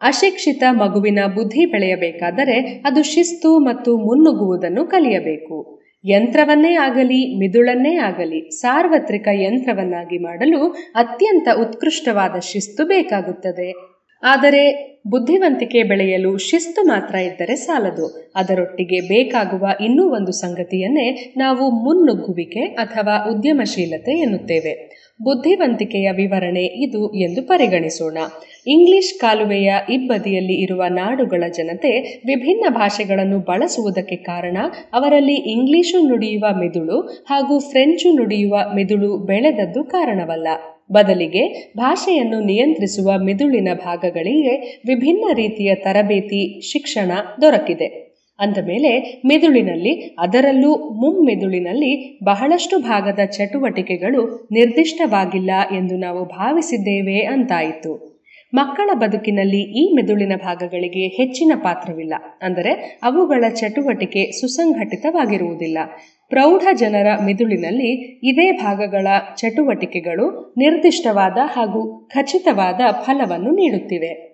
ಅಶಿಕ್ಷಿತ ಮಗುವಿನ ಬುದ್ಧಿ ಬೆಳೆಯಬೇಕಾದರೆ ಅದು ಶಿಸ್ತು ಮತ್ತು ಮುನ್ನುಗ್ಗುವುದನ್ನು ಕಲಿಯಬೇಕು. ಯಂತ್ರವನ್ನೇ ಆಗಲಿ, ಮಿದುಳನ್ನೇ ಆಗಲಿ, ಸಾರ್ವತ್ರಿಕ ಯಂತ್ರವನ್ನಾಗಿ ಮಾಡಲು ಅತ್ಯಂತ ಉತ್ಕೃಷ್ಟವಾದ ಶಿಸ್ತು ಬೇಕಾಗುತ್ತದೆ. ಆದರೆ ಬುದ್ಧಿವಂತಿಕೆ ಬೆಳೆಯಲು ಶಿಸ್ತು ಮಾತ್ರ ಇದ್ದರೆ ಸಾಲದು. ಅದರೊಟ್ಟಿಗೆ ಬೇಕಾಗುವ ಇನ್ನೂ ಒಂದು ಸಂಗತಿಯನ್ನೇ ನಾವು ಮುನ್ನುಗ್ಗುವಿಕೆ ಅಥವಾ ಉದ್ಯಮಶೀಲತೆ ಎನ್ನುತ್ತೇವೆ. ಬುದ್ಧಿವಂತಿಕೆಯ ವಿವರಣೆ ಇದು ಎಂದು ಪರಿಗಣಿಸೋಣ. ಇಂಗ್ಲಿಷ್ ಕಾಲುವೆಯ ಇಬ್ಬದಿಯಲ್ಲಿ ಇರುವ ನಾಡುಗಳ ಜನತೆ ವಿಭಿನ್ನ ಭಾಷೆಗಳನ್ನು ಬಳಸುವುದಕ್ಕೆ ಕಾರಣ ಅವರಲ್ಲಿ ಇಂಗ್ಲಿಶು ನುಡಿಯುವ ಮೆದುಳು ಹಾಗೂ ಫ್ರೆಂಚು ನುಡಿಯುವ ಮೆದುಳು ಬೆಳೆದದ್ದು ಕಾರಣವಲ್ಲ. ಬದಲಿಗೆ ಭಾಷೆಯನ್ನು ನಿಯಂತ್ರಿಸುವ ಮಿದುಳಿನ ಭಾಗಗಳಿಗೆ ವಿಭಿನ್ನ ರೀತಿಯ ತರಬೇತಿ, ಶಿಕ್ಷಣ ದೊರಕಿದೆ. ಅಂದಮೇಲೆ ಮೆದುಳಿನಲ್ಲಿ, ಅದರಲ್ಲೂ ಮುಮ್ಮೆದುಳಿನಲ್ಲಿ ಬಹಳಷ್ಟು ಭಾಗದ ಚಟುವಟಿಕೆಗಳು ನಿರ್ದಿಷ್ಟವಾಗಿಲ್ಲ ಎಂದು ನಾವು ಭಾವಿಸಿದ್ದೇವೆ ಅಂತಾಯಿತು. ಮಕ್ಕಳ ಬದುಕಿನಲ್ಲಿ ಈ ಮೆದುಳಿನ ಭಾಗಗಳಿಗೆ ಹೆಚ್ಚಿನ ಪಾತ್ರವಿಲ್ಲ. ಅಂದರೆ ಅವುಗಳ ಚಟುವಟಿಕೆ ಸುಸಂಘಟಿತವಾಗಿರುವುದಿಲ್ಲ. ಪ್ರೌಢ ಜನರ ಮೆದುಳಿನಲ್ಲಿ ಇದೇ ಭಾಗಗಳ ಚಟುವಟಿಕೆಗಳು ನಿರ್ದಿಷ್ಟವಾದ ಹಾಗೂ ಖಚಿತವಾದ ಫಲವನ್ನು ನೀಡುತ್ತಿವೆ.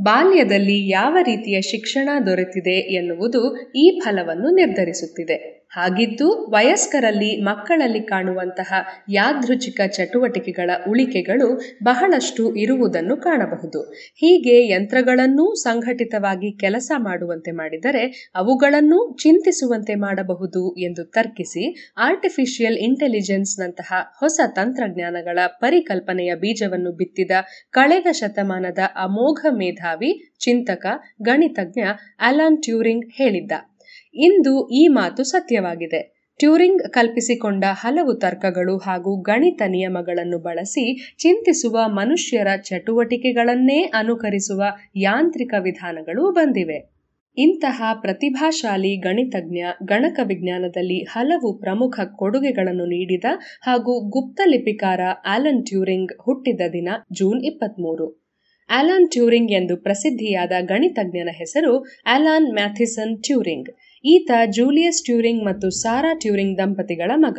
ಬಾಲ್ಯದಲ್ಲಿ ಯಾವ ರೀತಿಯ ಶಿಕ್ಷಣ ದೊರೆತಿದೆ ಎನ್ನುವುದು ಈ ಫಲವನ್ನು ನಿರ್ಧರಿಸುತ್ತಿದೆ. ಹಾಗಿದ್ದು ವಯಸ್ಕರಲ್ಲಿ ಮಕ್ಕಳಲ್ಲಿ ಕಾಣುವಂತಹ ಯಾದೃಚ್ಛಿಕ ಚಟುವಟಿಕೆಗಳ ಉಳಿಕೆಗಳು ಬಹಳಷ್ಟು ಇರುವುದನ್ನು ಕಾಣಬಹುದು. ಹೀಗೆ ಯಂತ್ರಗಳನ್ನೂ ಸಂಘಟಿತವಾಗಿ ಕೆಲಸ ಮಾಡುವಂತೆ ಮಾಡಿದರೆ ಅವುಗಳನ್ನೂ ಚಿಂತಿಸುವಂತೆ ಮಾಡಬಹುದು ಎಂದು ತರ್ಕಿಸಿ ಆರ್ಟಿಫಿಷಿಯಲ್ ಇಂಟೆಲಿಜೆನ್ಸ್ನಂತಹ ಹೊಸ ತಂತ್ರಜ್ಞಾನಗಳ ಪರಿಕಲ್ಪನೆಯ ಬೀಜವನ್ನು ಬಿತ್ತಿದ ಕಳೆದ ಶತಮಾನದ ಅಮೋಘ ಮೇಧಾವಿ ಚಿಂತಕ, ಗಣಿತಜ್ಞ ಅಲಾನ್ ಟ್ಯೂರಿಂಗ್ ಹೇಳಿದ್ದ. ಇಂದು ಈ ಮಾತು ಸತ್ಯವಾಗಿದೆ. ಟ್ಯೂರಿಂಗ್ ಕಲ್ಪಿಸಿಕೊಂಡ ಹಲವು ತರ್ಕಗಳು ಹಾಗೂ ಗಣಿತ ನಿಯಮಗಳನ್ನು ಬಳಸಿ ಚಿಂತಿಸುವ ಮನುಷ್ಯರ ಚಟುವಟಿಕೆಗಳನ್ನೇ ಅನುಕರಿಸುವ ಯಾಂತ್ರಿಕ ವಿಧಾನಗಳು ಬಂದಿವೆ. ಇಂತಹ ಪ್ರತಿಭಾಶಾಲಿ ಗಣಿತಜ್ಞ, ಗಣಕ ವಿಜ್ಞಾನದಲ್ಲಿ ಹಲವು ಪ್ರಮುಖ ಕೊಡುಗೆಗಳನ್ನು ನೀಡಿದ ಹಾಗೂ ಗುಪ್ತಲಿಪಿಕಾರ ಆಲನ್ ಟ್ಯೂರಿಂಗ್ ಹುಟ್ಟಿದ ದಿನ ಜೂನ್ ಇಪ್ಪತ್ಮೂರು. ಆಲಾನ್ ಟ್ಯೂರಿಂಗ್ ಎಂದು ಪ್ರಸಿದ್ಧಿಯಾದ ಗಣಿತಜ್ಞನ ಹೆಸರು ಆಲಾನ್ ಮ್ಯಾಥಿಸನ್ ಟ್ಯೂರಿಂಗ್. ಈತ ಜೂಲಿಯಸ್ ಟ್ಯೂರಿಂಗ್ ಮತ್ತು ಸಾರಾ ಟ್ಯೂರಿಂಗ್ ದಂಪತಿಗಳ ಮಗ.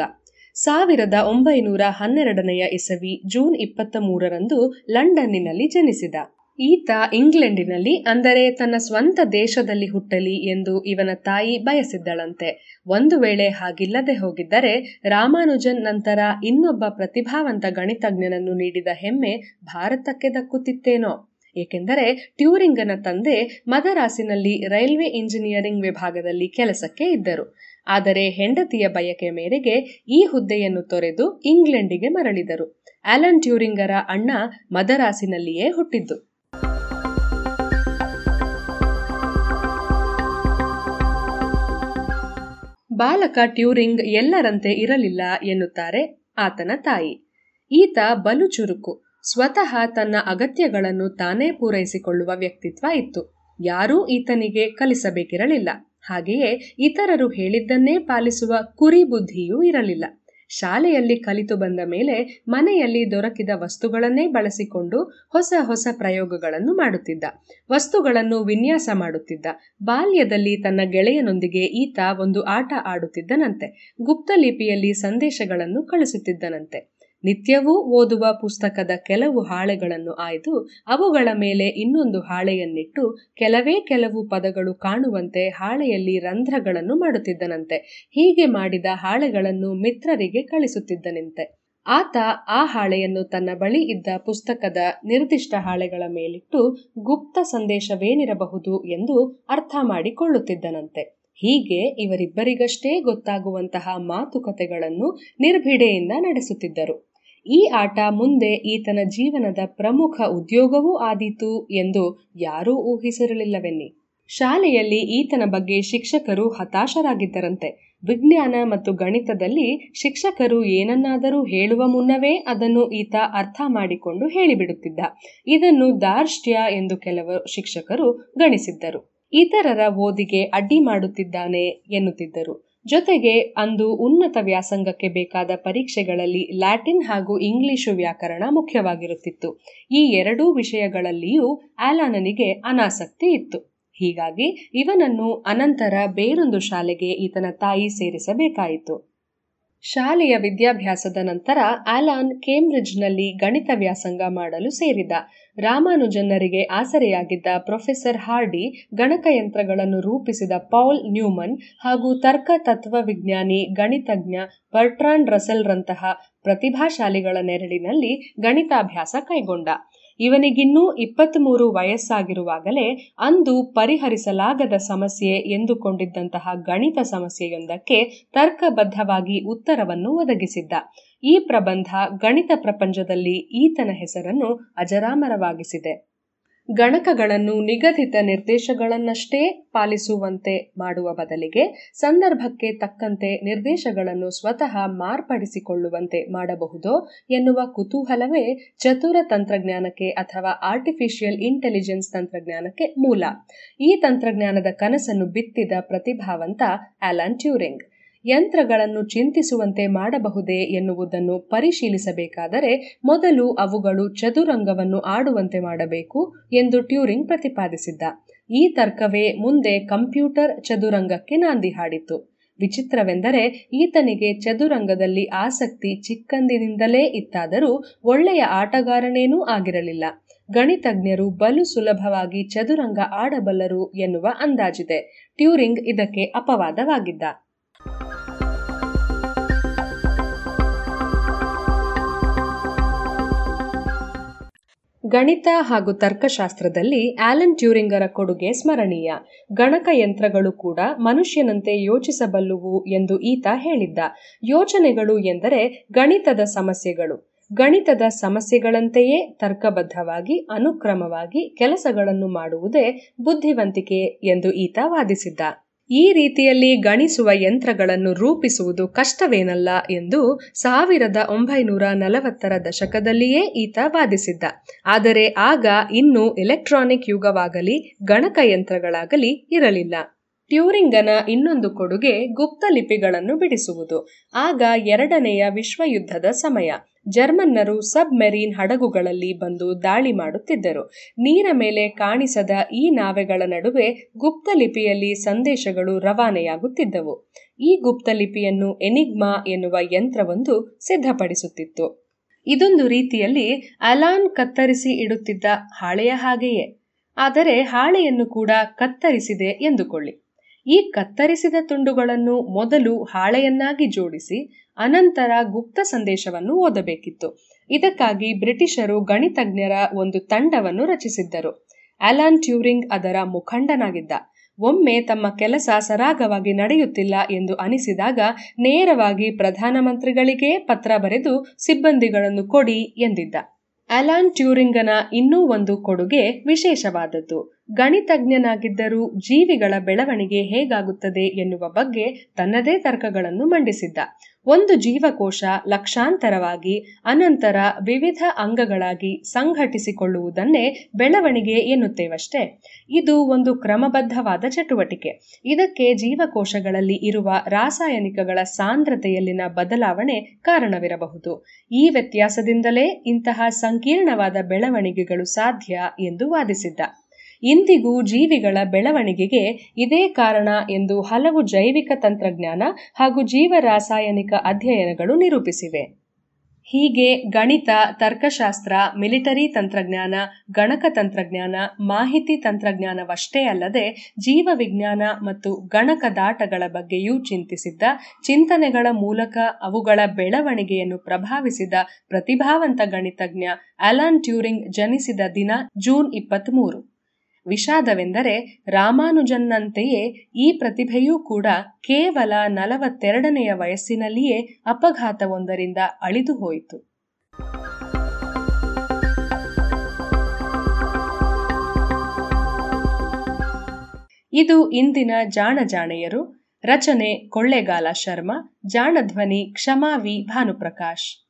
ಸಾವಿರದ ಒಂಬೈನೂರ ಹನ್ನೆರಡನೆಯ ಇಸವಿ ಜೂನ್ ಇಪ್ಪತ್ತ ಮೂರರಂದು ಲಂಡನ್ನಿನಲ್ಲಿ ಜನಿಸಿದ. ಈತ ಇಂಗ್ಲೆಂಡಿನಲ್ಲಿ, ಅಂದರೆ ತನ್ನ ಸ್ವಂತ ದೇಶದಲ್ಲಿ ಹುಟ್ಟಲಿ ಎಂದು ಇವನ ತಾಯಿ ಬಯಸಿದ್ದಳಂತೆ. ಒಂದು ವೇಳೆ ಹಾಗಿಲ್ಲದೆ ಹೋಗಿದ್ದರೆ, ರಾಮಾನುಜನ್ ನಂತರ ಇನ್ನೊಬ್ಬ ಪ್ರತಿಭಾವಂತ ಗಣಿತಜ್ಞನನ್ನು ನೀಡಿದ ಹೆಮ್ಮೆ ಭಾರತಕ್ಕೆ ದಕ್ಕುತ್ತಿತ್ತೇನೋ. ಏಕೆಂದರೆ ಟ್ಯೂರಿಂಗನ ತಂದೆ ಮದರಾಸಿನಲ್ಲಿ ರೈಲ್ವೆ ಇಂಜಿನಿಯರಿಂಗ್ ವಿಭಾಗದಲ್ಲಿ ಕೆಲಸಕ್ಕೆ ಇದ್ದರು. ಆದರೆ ಹೆಂಡತಿಯ ಬಯಕೆ ಮೇರೆಗೆ ಈ ಹುದ್ದೆಯನ್ನು ತೊರೆದು ಇಂಗ್ಲೆಂಡಿಗೆ ಮರಳಿದರು. ಆಲನ್ ಟ್ಯೂರಿಂಗರ ಅಣ್ಣ ಮದರಾಸಿನಲ್ಲಿಯೇ ಹುಟ್ಟಿದ್ದು. ಬಾಲಕ ಟ್ಯೂರಿಂಗ್ ಎಲ್ಲರಂತೆ ಇರಲಿಲ್ಲ ಎನ್ನುತ್ತಾರೆ ಆತನ ತಾಯಿ. ಈತ ಬಲು ಚುರುಕು. ಸ್ವತಃ ತನ್ನ ಅಗತ್ಯಗಳನ್ನು ತಾನೇ ಪೂರೈಸಿಕೊಳ್ಳುವ ವ್ಯಕ್ತಿತ್ವ ಇತ್ತು. ಯಾರೂ ಈತನಿಗೆ ಕಲಿಸಬೇಕಿರಲಿಲ್ಲ. ಹಾಗೆಯೇ ಇತರರು ಹೇಳಿದ್ದನ್ನೇ ಪಾಲಿಸುವ ಕುರಿ ಬುದ್ಧಿಯೂ ಇರಲಿಲ್ಲ. ಶಾಲೆಯಲ್ಲಿ ಕಲಿತು ಬಂದ ಮೇಲೆ ಮನೆಯಲ್ಲಿ ದೊರಕಿದ ವಸ್ತುಗಳನ್ನೇ ಬಳಸಿಕೊಂಡು ಹೊಸ ಹೊಸ ಪ್ರಯೋಗಗಳನ್ನು ಮಾಡುತ್ತಿದ್ದ. ವಸ್ತುಗಳನ್ನು ವಿನ್ಯಾಸ ಮಾಡುತ್ತಿದ್ದ. ಬಾಲ್ಯದಲ್ಲಿ ತನ್ನ ಗೆಳೆಯನೊಂದಿಗೆ ಈತ ಒಂದು ಆಟ ಆಡುತ್ತಿದ್ದನಂತೆ. ಗುಪ್ತಲಿಪಿಯಲ್ಲಿ ಸಂದೇಶಗಳನ್ನು ಕಳಿಸುತ್ತಿದ್ದನಂತೆ ನಿತ್ಯವೂ ಓದುವ ಪುಸ್ತಕದ ಕೆಲವು ಹಾಳೆಗಳನ್ನು ಆಯ್ದು ಅವುಗಳ ಮೇಲೆ ಇನ್ನೊಂದು ಹಾಳೆಯನ್ನಿಟ್ಟು ಕೆಲವೇ ಕೆಲವು ಪದಗಳು ಕಾಣುವಂತೆ ಹಾಳೆಯಲ್ಲಿ ರಂಧ್ರಗಳನ್ನು ಮಾಡುತ್ತಿದ್ದನಂತೆ. ಹೀಗೆ ಮಾಡಿದ ಹಾಳೆಗಳನ್ನು ಮಿತ್ರರಿಗೆ ಕಳಿಸುತ್ತಿದ್ದನಂತೆ. ಆತ ಆ ಹಾಳೆಯನ್ನು ತನ್ನ ಬಳಿ ಇದ್ದ ಪುಸ್ತಕದ ನಿರ್ದಿಷ್ಟ ಹಾಳೆಗಳ ಮೇಲಿಟ್ಟು ಗುಪ್ತ ಸಂದೇಶವೇನಿರಬಹುದು ಎಂದು ಅರ್ಥ ಮಾಡಿಕೊಳ್ಳುತ್ತಿದ್ದನಂತೆ. ಹೀಗೆ ಇವರಿಬ್ಬರಿಗಷ್ಟೇ ಗೊತ್ತಾಗುವಂತಹ ಮಾತುಕತೆಗಳನ್ನು ನಿರ್ಭಿಡೆಯಿಂದ ನಡೆಸುತ್ತಿದ್ದರು. ಈ ಆಟ ಮುಂದೆ ಈತನ ಜೀವನದ ಪ್ರಮುಖ ಉದ್ಯೋಗವೂ ಆದೀತು ಎಂದು ಯಾರೂ ಊಹಿಸಿರಲಿಲ್ಲವೆನ್ನಿ. ಶಾಲೆಯಲ್ಲಿ ಈತನ ಬಗ್ಗೆ ಶಿಕ್ಷಕರು ಹತಾಶರಾಗಿದ್ದರಂತೆ. ವಿಜ್ಞಾನ ಮತ್ತು ಗಣಿತದಲ್ಲಿ ಶಿಕ್ಷಕರು ಏನನ್ನಾದರೂ ಹೇಳುವ ಮುನ್ನವೇ ಅದನ್ನು ಈತ ಅರ್ಥ ಮಾಡಿಕೊಂಡು ಹೇಳಿಬಿಡುತ್ತಿದ್ದ. ಇದನ್ನು ದಾರ್ಷ್ಟ್ಯ ಎಂದು ಕೆಲವು ಶಿಕ್ಷಕರು ಗಣಿಸಿದ್ದರು. ಇತರರ ಓದಿಗೆ ಅಡ್ಡಿ ಮಾಡುತ್ತಿದ್ದಾನೆ ಎನ್ನುತ್ತಿದ್ದರು. ಜೊತೆಗೆ ಅಂದು ಉನ್ನತ ವ್ಯಾಸಂಗಕ್ಕೆ ಬೇಕಾದ ಪರೀಕ್ಷೆಗಳಲ್ಲಿ ಲ್ಯಾಟಿನ್ ಹಾಗೂ ಇಂಗ್ಲಿಶು ವ್ಯಾಕರಣ ಮುಖ್ಯವಾಗಿರುತ್ತಿತ್ತು. ಈ ಎರಡೂ ವಿಷಯಗಳಲ್ಲಿಯೂ ಆಲಾನನಿಗೆ ಅನಾಸಕ್ತಿ ಇತ್ತು. ಹೀಗಾಗಿ ಇವನನ್ನು ಅನಂತರ ಬೇರೊಂದು ಶಾಲೆಗೆ ಈತನ ತಾಯಿ ಸೇರಿಸಬೇಕಾಯಿತು. ಶಾಲೆಯ ವಿದ್ಯಾಭ್ಯಾಸದ ನಂತರ ಆಲಾನ್ ಕೇಂಬ್ರಿಡ್ಜ್ನಲ್ಲಿ ಗಣಿತ ವ್ಯಾಸಂಗ ಮಾಡಲು ಸೇರಿದ. ರಾಮಾನುಜನ್ನರಿಗೆ ಆಸರೆಯಾಗಿದ್ದ ಪ್ರೊಫೆಸರ್ ಹಾರ್ಡಿ ಗಣಕಯಂತ್ರಗಳನ್ನು ರೂಪಿಸಿದ ಪೌಲ್ ನ್ಯೂಮನ್ ಹಾಗೂ ತರ್ಕ ತತ್ವವಿಜ್ಞಾನಿ ಗಣಿತಜ್ಞ ಬರ್ಟ್ರಾನ್ ರಸೆಲ್ರಂತಹ ಪ್ರತಿಭಾಶಾಲಿಗಳ ನೆರಳಿನಲ್ಲಿ ಗಣಿತಾಭ್ಯಾಸ ಕೈಗೊಂಡ. ಇವನಿಗಿನ್ನೂ ಇಪ್ಪತ್ತ್ಮೂರು ವಯಸ್ಸಾಗಿರುವಾಗಲೇ ಅಂದು ಪರಿಹರಿಸಲಾಗದ ಸಮಸ್ಯೆ ಎಂದುಕೊಂಡಿದ್ದಂತಹ ಗಣಿತ ಸಮಸ್ಯೆಯೊಂದಕ್ಕೆ ತರ್ಕಬದ್ಧವಾಗಿ ಉತ್ತರವನ್ನು ಒದಗಿಸಿದ್ದ. ಈ ಪ್ರಬಂಧ ಗಣಿತ ಪ್ರಪಂಚದಲ್ಲಿ ಈತನ ಹೆಸರನ್ನು ಅಜರಾಮರವಾಗಿಸಿದೆ. ಗಣಕಗಳನ್ನು ನಿಗದಿತ ನಿರ್ದೇಶಗಳನ್ನಷ್ಟೇ ಪಾಲಿಸುವಂತೆ ಮಾಡುವ ಬದಲಿಗೆ ಸಂದರ್ಭಕ್ಕೆ ತಕ್ಕಂತೆ ನಿರ್ದೇಶಗಳನ್ನು ಸ್ವತಃ ಮಾರ್ಪಡಿಸಿಕೊಳ್ಳುವಂತೆ ಮಾಡಬಹುದೋ ಎನ್ನುವ ಕುತೂಹಲವೇ ಚತುರ ತಂತ್ರಜ್ಞಾನಕ್ಕೆ ಅಥವಾ ಆರ್ಟಿಫಿಷಿಯಲ್ ಇಂಟೆಲಿಜೆನ್ಸ್ ತಂತ್ರಜ್ಞಾನಕ್ಕೆ ಮೂಲ. ಈ ತಂತ್ರಜ್ಞಾನದ ಕನಸನ್ನು ಬಿತ್ತಿದ ಪ್ರತಿಭಾವಂತ ಅಲನ್ ಟ್ಯೂರಿಂಗ್. ಯಂತ್ರಗಳನ್ನು ಚಿಂತಿಸುವಂತೆ ಮಾಡಬಹುದೇ ಎನ್ನುವುದನ್ನು ಪರಿಶೀಲಿಸಬೇಕಾದರೆ ಮೊದಲು ಅವುಗಳು ಚದುರಂಗವನ್ನು ಆಡುವಂತೆ ಮಾಡಬೇಕು ಎಂದು ಟ್ಯೂರಿಂಗ್ ಪ್ರತಿಪಾದಿಸಿದ್ದ. ಈ ತರ್ಕವೇ ಮುಂದೆ ಕಂಪ್ಯೂಟರ್ ಚದುರಂಗಕ್ಕೆ ನಾಂದಿ ಹಾಡಿತು ವಿಚಿತ್ರವೆಂದರೆ ಈತನಿಗೆ ಚದುರಂಗದಲ್ಲಿ ಆಸಕ್ತಿ ಚಿಕ್ಕಂದಿನಿಂದಲೇ ಇತ್ತಾದರೂ ಒಳ್ಳೆಯ ಆಟಗಾರನೇನೂ ಆಗಿರಲಿಲ್ಲ. ಗಣಿತಜ್ಞರು ಬಲು ಸುಲಭವಾಗಿ ಚದುರಂಗ ಆಡಬಲ್ಲರು ಎನ್ನುವ ಅಂದಾಜಿದೆ. ಟ್ಯೂರಿಂಗ್ ಇದಕ್ಕೆ ಅಪವಾದವಾಗಿದ್ದ. ಗಣಿತ ಹಾಗೂ ತರ್ಕಶಾಸ್ತ್ರದಲ್ಲಿ ಆಲನ್ ಟ್ಯೂರಿಂಗರ ಕೊಡುಗೆ ಸ್ಮರಣೀಯ. ಗಣಕಯಂತ್ರಗಳು ಕೂಡ ಮನುಷ್ಯನಂತೆ ಯೋಚಿಸಬಲ್ಲುವು ಎಂದು ಈತ ಹೇಳಿದ್ದ. ಯೋಚನೆಗಳು ಎಂದರೆ ಗಣಿತದ ಸಮಸ್ಯೆಗಳು. ಗಣಿತದ ಸಮಸ್ಯೆಗಳಂತೆಯೇ ತರ್ಕಬದ್ಧವಾಗಿ, ಅನುಕ್ರಮವಾಗಿ ಕೆಲಸಗಳನ್ನು ಮಾಡುವುದೇ ಬುದ್ಧಿವಂತಿಕೆ ಎಂದು ಈತ ವಾದಿಸಿದ್ದ. ಈ ರೀತಿಯಲ್ಲಿ ಗಣಿಸುವ ಯಂತ್ರಗಳನ್ನು ರೂಪಿಸುವುದು ಕಷ್ಟವೇನಲ್ಲ ಎಂದು ಸಾವಿರದ ಒಂಬೈನೂರ ನಲವತ್ತರ ದಶಕದಲ್ಲಿಯೇ ಈತ ವಾದಿಸಿದ್ದ. ಆದರೆ ಆಗ ಇನ್ನೂ ಎಲೆಕ್ಟ್ರಾನಿಕ್ ಯುಗವಾಗಲಿ, ಗಣಕಯಂತ್ರಗಳಾಗಲಿ ಇರಲಿಲ್ಲ. ಟ್ಯೂರಿಂಗನ ಇನ್ನೊಂದು ಕೊಡುಗೆ ಗುಪ್ತ ಲಿಪಿಗಳನ್ನು ಬಿಡಿಸುವುದು. ಆಗ ಎರಡನೆಯ ವಿಶ್ವಯುದ್ಧದ ಸಮಯ. ಜರ್ಮನ್ನರು ಸಬ್ ಮೆರೀನ್ ಹಡಗುಗಳಲ್ಲಿ ಬಂದು ದಾಳಿ ಮಾಡುತ್ತಿದ್ದರು. ನೀರ ಮೇಲೆ ಕಾಣಿಸದ ಈ ನಾವೆಗಳ ನಡುವೆ ಗುಪ್ತ ಲಿಪಿಯಲ್ಲಿ ಸಂದೇಶಗಳು ರವಾನೆಯಾಗುತ್ತಿದ್ದವು. ಈ ಗುಪ್ತ ಲಿಪಿಯನ್ನು ಎನಿಗ್ಮಾ ಎನ್ನುವ ಯಂತ್ರವೊಂದು ಸಿದ್ಧಪಡಿಸುತ್ತಿತ್ತು. ಇದೊಂದು ರೀತಿಯಲ್ಲಿ ಅಲಾನ್ ಕತ್ತರಿಸಿ ಇಡುತ್ತಿದ್ದ ಹಾಳೆಯ ಹಾಗೆಯೇ. ಆದರೆ ಹಾಳೆಯನ್ನು ಕೂಡ ಕತ್ತರಿಸಿದೆ ಎಂದುಕೊಳ್ಳಿ. ಈ ಕತ್ತರಿಸಿದ ತುಂಡುಗಳನ್ನು ಮೊದಲು ಹಾಳೆಯನ್ನಾಗಿ ಜೋಡಿಸಿ, ಅನಂತರ ಗುಪ್ತ ಸಂದೇಶವನ್ನು ಓದಬೇಕಿತ್ತು. ಇದಕ್ಕಾಗಿ ಬ್ರಿಟಿಷರು ಗಣಿತಜ್ಞರ ಒಂದು ತಂಡವನ್ನು ರಚಿಸಿದ್ದರು. ಅಲಾನ್ ಟ್ಯೂರಿಂಗ್ ಅದರ ಮುಖಂಡನಾಗಿದ್ದ. ಒಮ್ಮೆ ತಮ್ಮ ಕೆಲಸ ಸರಾಗವಾಗಿ ನಡೆಯುತ್ತಿಲ್ಲ ಎಂದು ಅನಿಸಿದಾಗ ನೇರವಾಗಿ ಪ್ರಧಾನಮಂತ್ರಿಗಳಿಗೇ ಪತ್ರ ಬರೆದು ಸಿಬ್ಬಂದಿಗಳನ್ನು ಕೊಡಿ ಎಂದಿದ್ದ. ಅಲಾನ್ ಟ್ಯೂರಿಂಗನ ಇನ್ನೂ ಒಂದು ಕೊಡುಗೆ ವಿಶೇಷವಾದದ್ದು. ಗಣಿತಜ್ಞನಾಗಿದ್ದರೂ ಜೀವಿಗಳ ಬೆಳವಣಿಗೆ ಹೇಗಾಗುತ್ತದೆ ಎನ್ನುವ ಬಗ್ಗೆ ತನ್ನದೇ ತರ್ಕಗಳನ್ನು ಮಂಡಿಸಿದ್ದ. ಒಂದು ಜೀವಕೋಶ ಲಕ್ಷಾಂತರವಾಗಿ ಅನಂತರ ವಿವಿಧ ಅಂಗಗಳಾಗಿ ಸಂಘಟಿಸಿಕೊಳ್ಳುವುದನ್ನೇ ಬೆಳವಣಿಗೆ ಎನ್ನುತ್ತೇವಷ್ಟೇ. ಇದು ಒಂದು ಕ್ರಮಬದ್ಧವಾದ ಚಟುವಟಿಕೆ. ಇದಕ್ಕೆ ಜೀವಕೋಶಗಳಲ್ಲಿ ಇರುವ ರಾಸಾಯನಿಕಗಳ ಸಾಂದ್ರತೆಯಲ್ಲಿನ ಬದಲಾವಣೆ ಕಾರಣವಿರಬಹುದು. ಈ ವ್ಯತ್ಯಾಸದಿಂದಲೇ ಇಂತಹ ಸಂಕೀರ್ಣವಾದ ಬೆಳವಣಿಗೆಗಳು ಸಾಧ್ಯ ಎಂದು ವಾದಿಸಿದ್ದ. ಇಂದಿಗೂ ಜೀವಿಗಳ ಬೆಳವಣಿಗೆಗೆ ಇದೇ ಕಾರಣ ಎಂದು ಹಲವು ಜೈವಿಕ ತಂತ್ರಜ್ಞಾನ ಹಾಗೂ ಜೀವರಾಸಾಯನಿಕ ಅಧ್ಯಯನಗಳು ನಿರೂಪಿಸಿವೆ. ಹೀಗೆ ಗಣಿತ, ತರ್ಕಶಾಸ್ತ್ರ, ಮಿಲಿಟರಿ ತಂತ್ರಜ್ಞಾನ, ಗಣಕ ತಂತ್ರಜ್ಞಾನ, ಮಾಹಿತಿ ತಂತ್ರಜ್ಞಾನವಷ್ಟೇ ಅಲ್ಲದೆ ಜೀವವಿಜ್ಞಾನ ಮತ್ತು ಗಣಕದಾಟಗಳ ಬಗ್ಗೆಯೂ ಚಿಂತಿಸಿದ್ದ, ಚಿಂತನೆಗಳ ಮೂಲಕ ಅವುಗಳ ಬೆಳವಣಿಗೆಯನ್ನು ಪ್ರಭಾವಿಸಿದ ಪ್ರತಿಭಾವಂತ ಗಣಿತಜ್ಞ ಅಲಾನ್ ಟ್ಯೂರಿಂಗ್ ಜನಿಸಿದ ದಿನ ಜೂನ್ ಇಪ್ಪತ್ತ್ಮೂರು ವಿಷಾದವೆಂದರೆ ರಾಮಾನುಜನ್ನಂತೆಯೇ ಈ ಪ್ರತಿಭೆಯೂ ಕೂಡ ಕೇವಲ ನಲವತ್ತೆರಡನೆಯ ವಯಸ್ಸಿನಲ್ಲಿಯೇ ಅಪಘಾತವೊಂದರಿಂದ ಅಳಿದು ಹೋಯಿತು. ಇದು ಇಂದಿನ ಜಾಣ ಜಾಣೆಯರು, ರಚನೆ ಕೊಳ್ಳೇಗಾಲ ಶರ್ಮಾ, ಜಾಣಧ್ವನಿ ಕ್ಷಮಾವಿ ಭಾನುಪ್ರಕಾಶ್.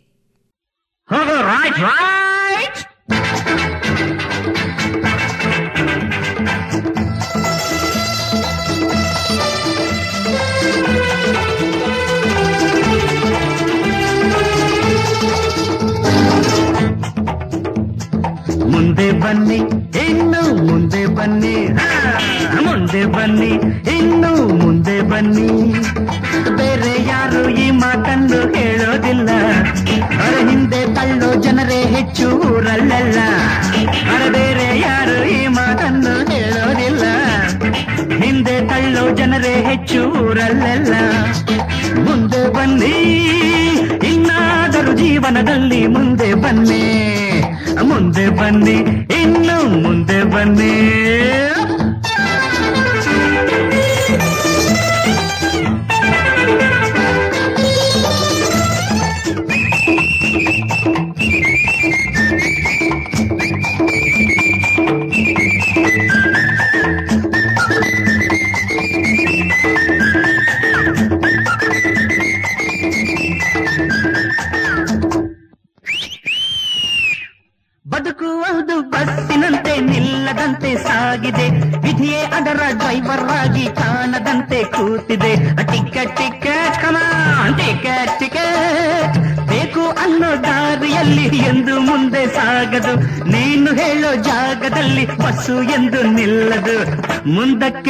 Right, right. ಮುಂದೆ ಬನ್ನಿ, ಇನ್ನು ಮುಂದೆ ಬನ್ನಿ. ಮುಂದೆ ಬನ್ನಿ, ಇನ್ನು ಮುಂದೆ ಬನ್ನಿ. ಬೇರೆ ಯಾರು ಈ ಮಾತನ್ನು ಹೇಳೋದಿಲ್ಲ. ಅವರ ಹಿಂದೆ ತಳ್ಳೋ ಜನರೇ ಹೆಚ್ಚು ಊರಲ್ಲ ಅವರ ಬೇರೆ ಯಾರು ಈ ಮಾತನ್ನು ಹೇಳೋದಿಲ್ಲ. ಹಿಂದೆ ತಳ್ಳೋ ಜನರೇ ಹೆಚ್ಚು ಊರಲ್ಲ ಮುಂದೆ ಬನ್ನಿ, ಇನ್ನಾದರೂ ಜೀವನದಲ್ಲಿ ಮುಂದೆ ಬನ್ನಿ. ಮುಂದೆ ಬನ್ನಿ ಇನ್ನು ಮುಂದೆ ಬನ್ನಿ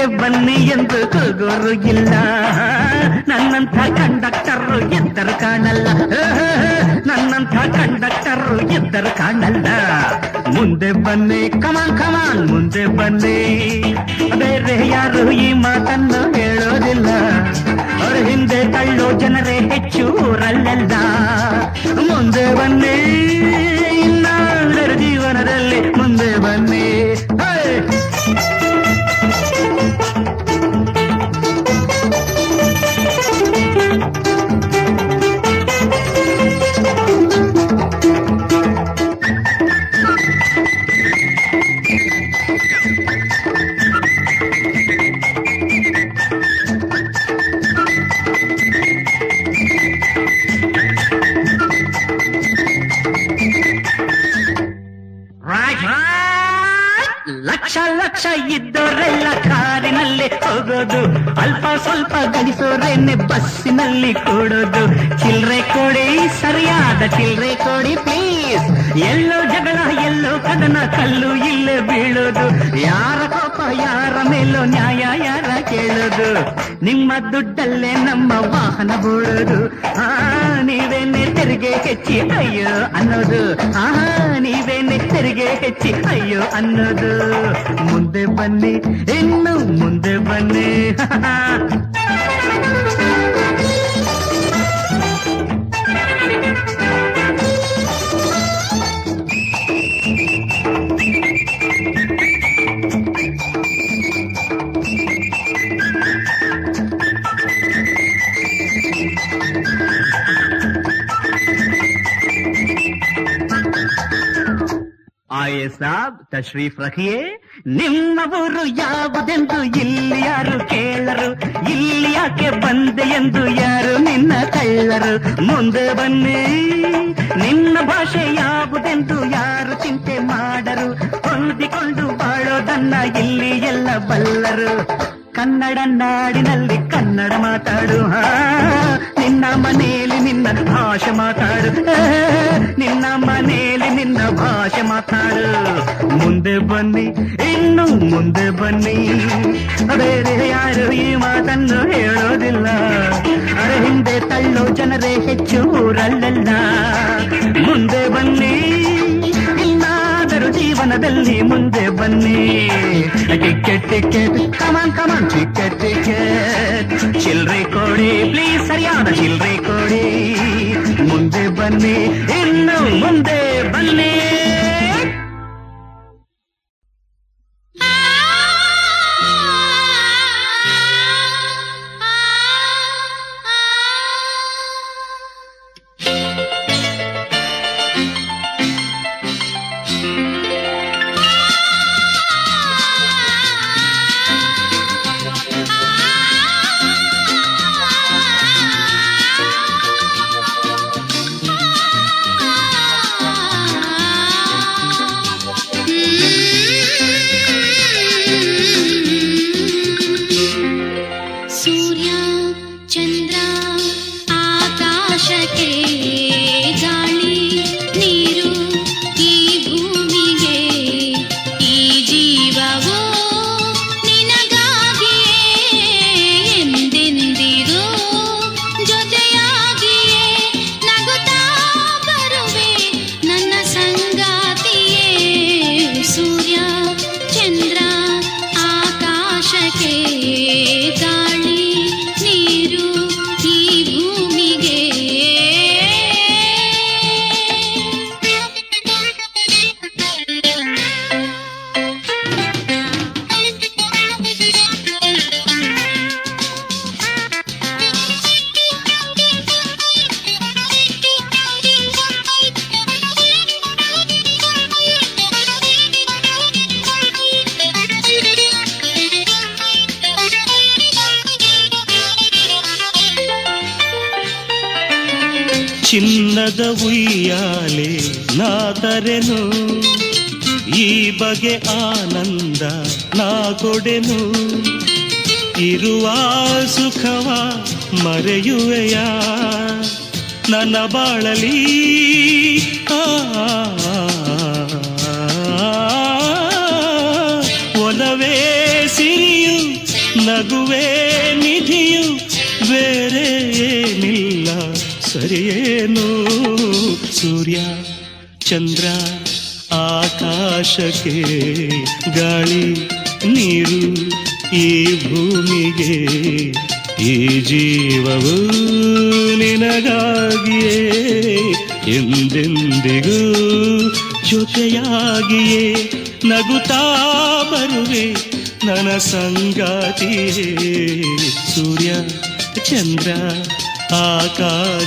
ಮುಂದಕ್ಕೆ ಬನ್ನಿ ಎಂದು ಕೂಗೋರು ಇಲ್ಲ. ನನ್ನಂಥ ಕಂಡಕ್ಟರ್ ಎದ್ದರು ಕಾಣಲ್ಲ. ನನ್ನಂಥ ಕಂಡಕ್ಟರ್ ಎದ್ದರು ಕಾಣಲ್ಲ. ಮುಂದೆ ಬನ್ನಿ ಕಮಾನ್ ಕಮಾನ್ ಮುಂದೆ ಬನ್ನಿ ಸಾಬ್ ತಶ್ರೀಫ್ ರಖಿಯೇ ನಿಮ್ಮ ಊರು ಯಾವುದೆಂದು ಇಲ್ಲಿ ಯಾರು ಕೇಳರು? ಇಲ್ಲಿ ಯಾಕೆ ಬಂದೆ ಎಂದು ಯಾರು ನಿನ್ನ ಕಳ್ಳರು ಮುಂದೆ ಬನ್ನಿ. ನಿನ್ನ ಭಾಷೆ ಯಾವುದೆಂದು ಯಾರು ಚಿಂತೆ ಮಾಡರು? ಹೊಂದಿಕೊಂಡು ಬಾಳೋದನ್ನ ಇಲ್ಲಿ ಎಲ್ಲ ಬಲ್ಲರು. ಕನ್ನಡ ನಾಡಿನಲ್ಲಿ ಕನ್ನಡ ಮಾತಾಡು. ನಿನ್ನ ಮನೆಯಲ್ಲಿ ನಿನ್ನ ಭಾಷೆ ಮಾತಾಡು. ನಿನ್ನ ಮನೆಯಲ್ಲಿ ನಿನ್ನ ಭಾಷೆ ಮಾತಾಡು. ಮುಂದೆ ಬನ್ನಿ, ಇನ್ನು ಮುಂದೆ ಬನ್ನಿ. ಬೇರೆ ಯಾರು ಈ ಮಾತನ್ನು ಹೇಳೋದಿಲ್ಲ. ಅರೆ ಹಿಂದೆ ತಳ್ಳೋ ಜನರೇ ಹೆಚ್ಚು ಊರಲ್ಲೆಲ್ಲ. ಮುಂದೆ ಬನ್ನಿ, ಇನ್ನಾದರೂ ಜೀವನದಲ್ಲಿ ಮುಂದೆ ಬನ್ನಿ. Ticket ticket come on come on ticket ticket. ಚಿಲ್ರೆ ಕೊಡಿ ಪ್ಲೀಸ್ ಸರಿಯಾದ ಚಿಲ್ರೆ ಕೊಡಿ. ಮುಂದೆ ಬನ್ನಿ, ಇನ್ನು ಮುಂದೆ ಬನ್ನಿ.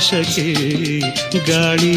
ಆಕಾಶಕ್ಕೆ ಗಾಳಿ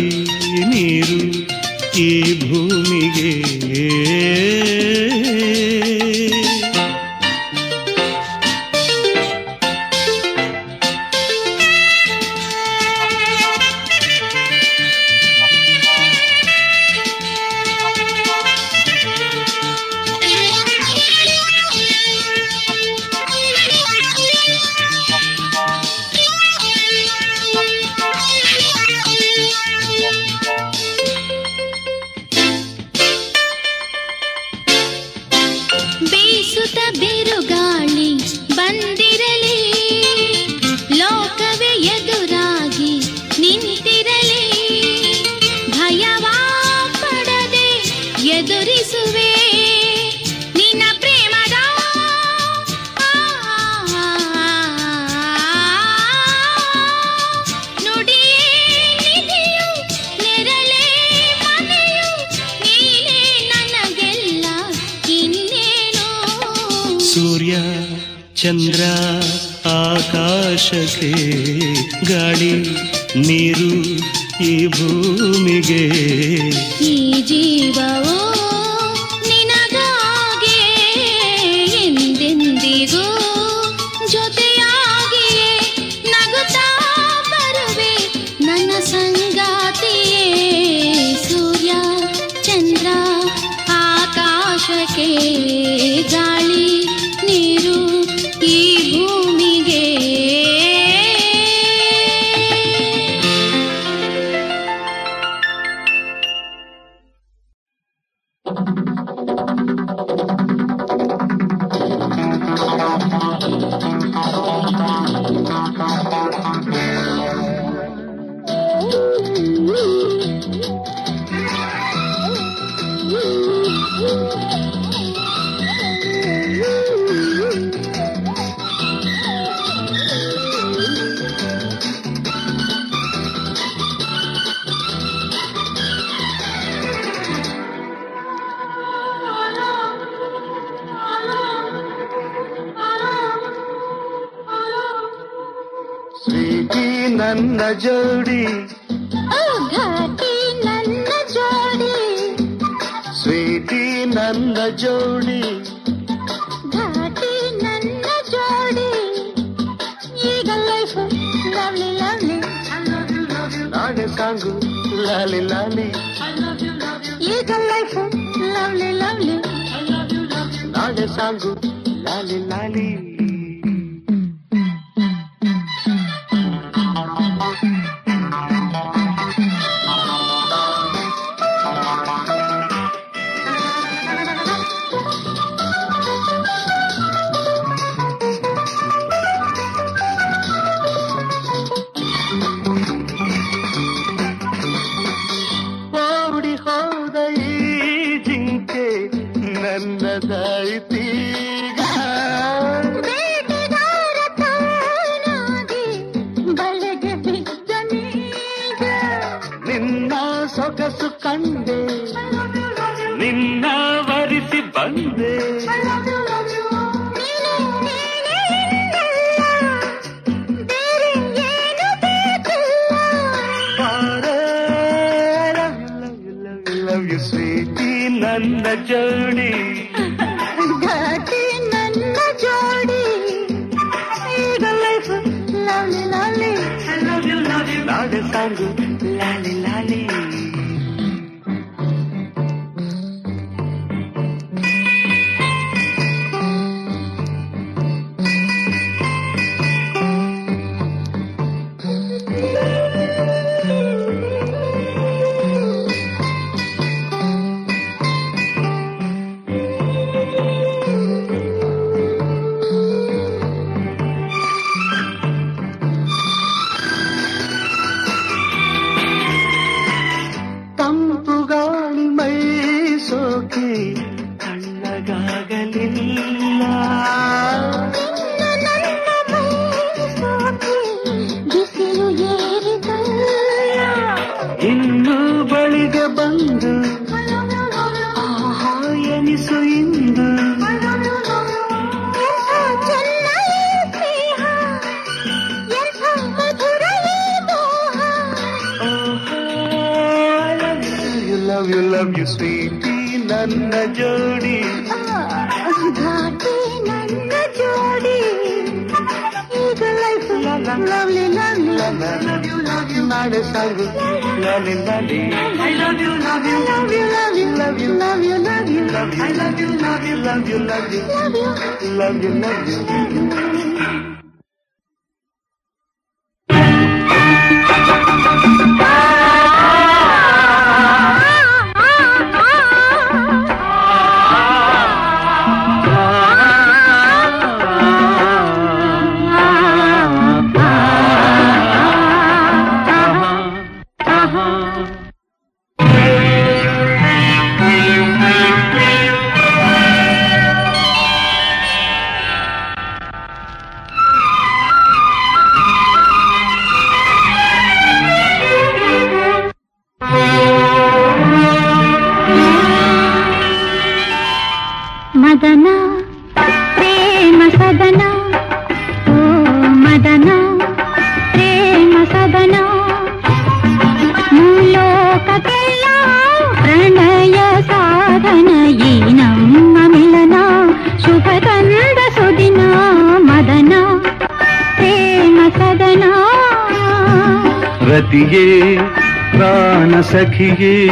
ಸಖಿಯೇ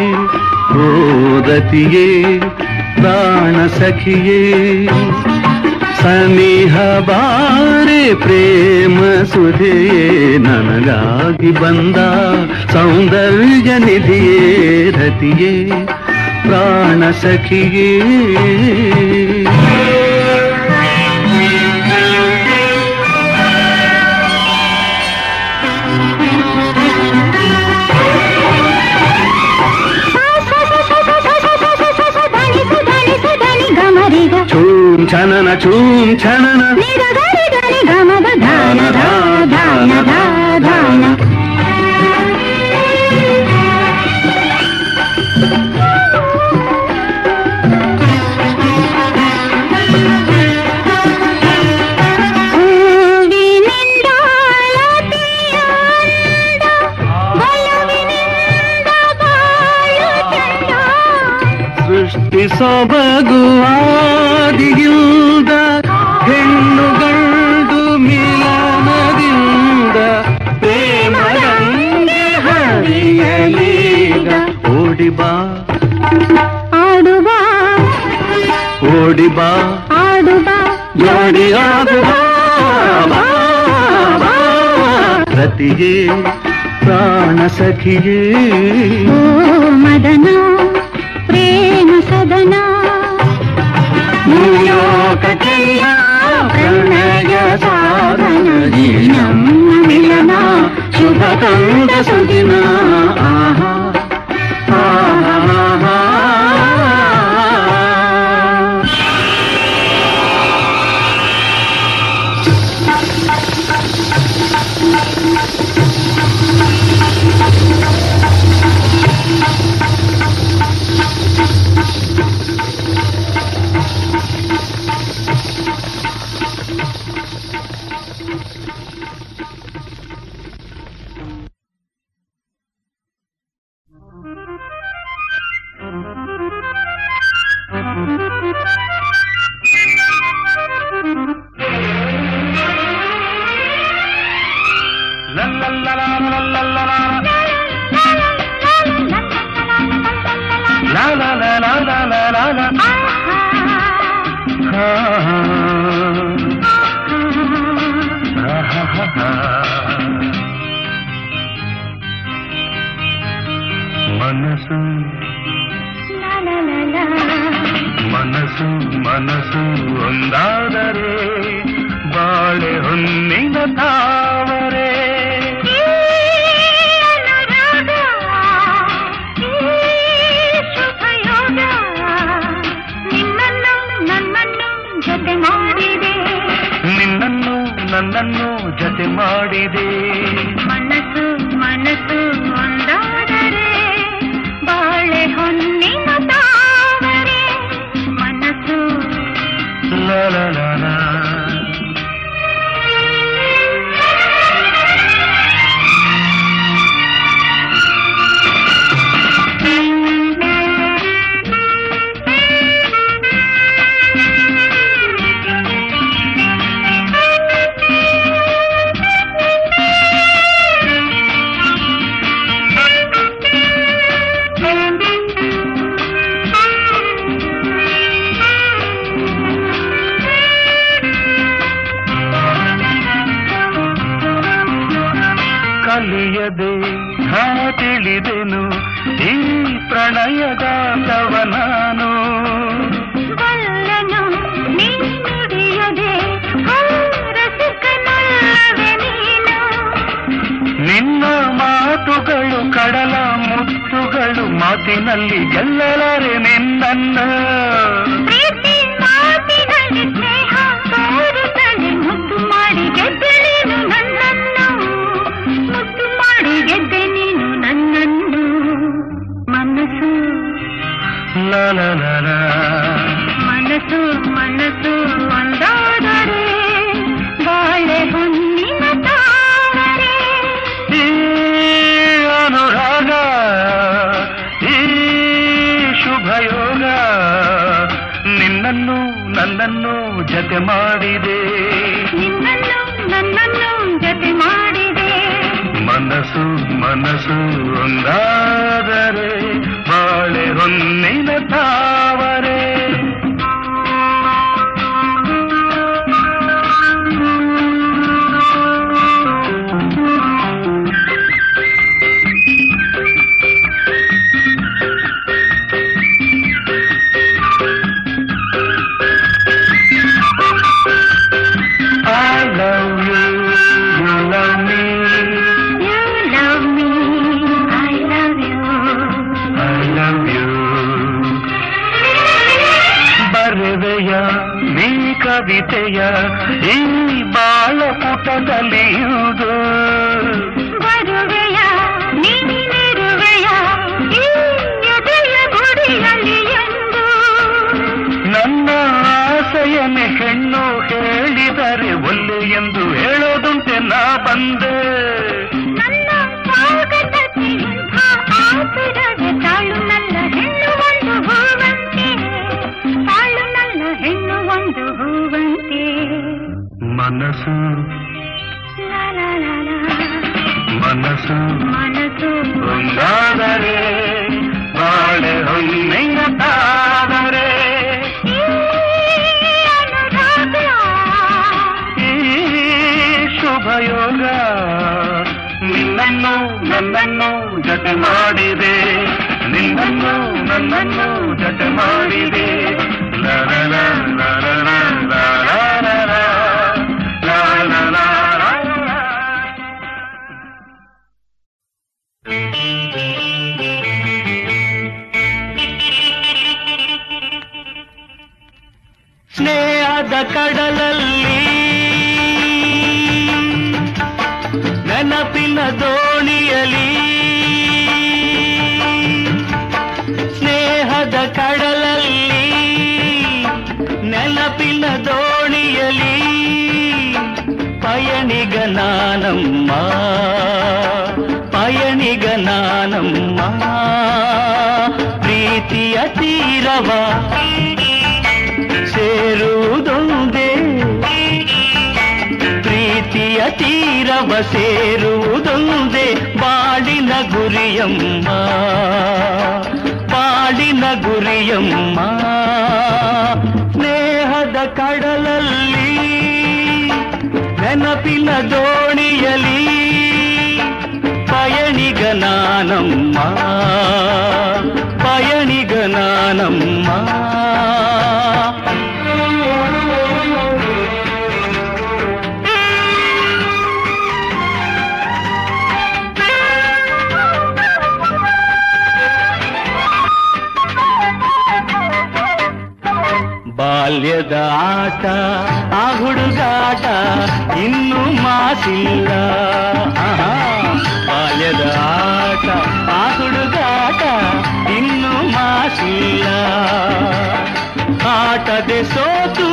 ಓ ಪ್ರಾಣ ಸಖಿಯೇ. ಸನಿಹ ಬಾರೆ ಪ್ರೇಮ ಸುಧೆಯೇ, ನನಗಾಗಿ ಬಂದ ಸೌಂದರ್ಯ ನಿಧಿಯೇ, ರತಿಯೇ, ಪ್ರಾಣ ಸಖಿಯೇ. छन छूम छन गाना धाना। ಓಡಿಬಾ. ಓಡಿ ಬಾ ಆಡುಬಾ ಜೋಡಿಯಾಗುವ ಬಾ, ಬಾ. ರತಿಯೇ ಪ್ರಾಣ ಸಖಿಯೇ. ಮದನ ಪ್ರೇಮ ಸದನ. ಭೂಲೋಕಕ್ಕೆಲ್ಲ ಪ್ರಣಯ ಸಾಧನ. ನಮ್ಮ ಮಿಲನ ಶುಭ ತಂದ ಸುದಿನ. ಆಹಾ. ಶುಭಯೋಗ ನಿನ್ನನ್ನು ನನ್ನನ್ನು ಜತೆ ಮಾಡಿದೆ. ನಿನ್ನನ್ನು ನನ್ನನ್ನು ಜತೆ ಮಾಡಿದೆ. ಮನ ಮನಸ್ಸು ಮನಸ್ಸು ಒಂದಾದರೆ ಬಾಳೆ ಹೊನ್ನಿನ ತಾವರೆ दिया इन ಮಾಡಿದೆ ನಿನ್ನನ್ನು ನನ್ನನ್ನು ಜಟ ಮಾಡಿದೆ ಲರಲ ಲರಲ ಸ್ನೇಹದ ಕಡಲ ನಾನಮ್ಮ ಪಯಣಿಗ ನಾನಮ್ಮ ಪ್ರೀತಿಯ ತೀರವ ಸೇರುವುದೊಂದೇ ಪ್ರೀತಿಯ ತೀರವ ಸೇರುವುದೊಂದೇ ಬಾಳಿನ ಗುರಿಯಮ್ಮ ಬಾಳಿನ ಗುರಿಯಮ್ಮ ನೆನಪಿನ ದೋಣಿಯಲಿ ಪಯಣಿಗ ನಾನಮ್ಮ ಪಯಣಿಗ ನಾನಮ್ಮ ಬಾಲ್ಯದ ಆಟ, ಆ ಹುಡುಗಾಟ ಇನ್ನು ಮಾತಿಲ್ಲ. ಬಾಲ್ಯದ ಆಟ, ಆ ಹುಡುಗಾಟ ಇನ್ನು ಮಾತಿಲ್ಲ ಆಟದೆ ಸೋತು,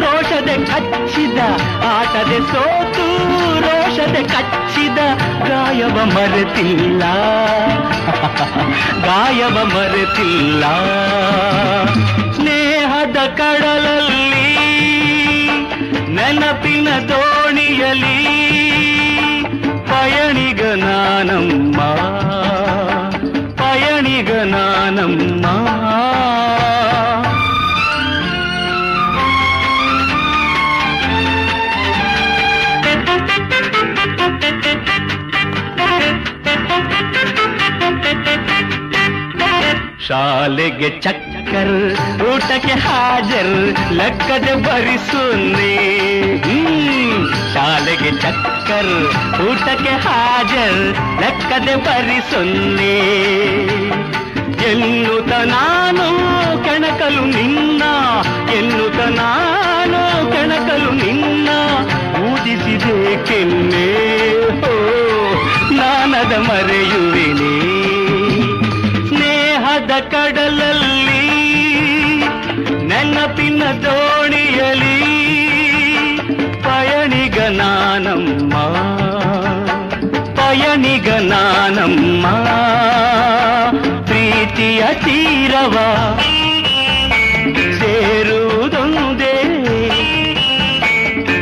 ರೋಷದೆ ಕಚ್ಚಿದ. ಆಟದೆ ಸೋತು, ರೋಷದೆ ಕಚ್ಚಿದ. ಗಾಯವ ಮರೆತಿಲ್ಲ. ಗಾಯವ ಮರೆತಿಲ್ಲ. ಸ್ನೇಹದ ಕಡಲಲ್ಲಿ ನೆನಪಿನ ದೋಣಿಯಲಿ ಪಯಣಿಗ ನಾನಮ್ಮ ಪಯಣಿಗ ನಾನಮ್ಮ ಶಾಲೆಗೆ ಚಕ್ಕರ್ ಊಟಕ್ಕೆ ಹಾಜರ್, ಲೆಕ್ಕದೆ ಭರಿಸುನ್ನಿ. ಶಾಲೆಗೆ ಚಕ್ಕರ್, ಊಟಕ್ಕೆ ಹಾಜರ್, ಲೆಕ್ಕದೆ ಭರಿಸುನ್ನಿ ಎನ್ನುತ್ತ ನಾನು ಕೆಣಕಲು ನಿನ್ನ ಎನ್ನುತ್ತ ನಾನು ಕೆಣಕಲು ನಿನ್ನ, ಊದಿಸಿದೆ ಕೆನ್ನೆ. ನಾನದ ಮರೆಯುವೆನೇ. ದೋಣಿಯಲಿ ಪಯಣಿಗ ನಾನಮ್ಮ ಪಯಣಿಗ ನಾನಮ್ಮ ಪ್ರೀತಿಯ ತೀರವ ಸೇರುವುದೊಂದೇ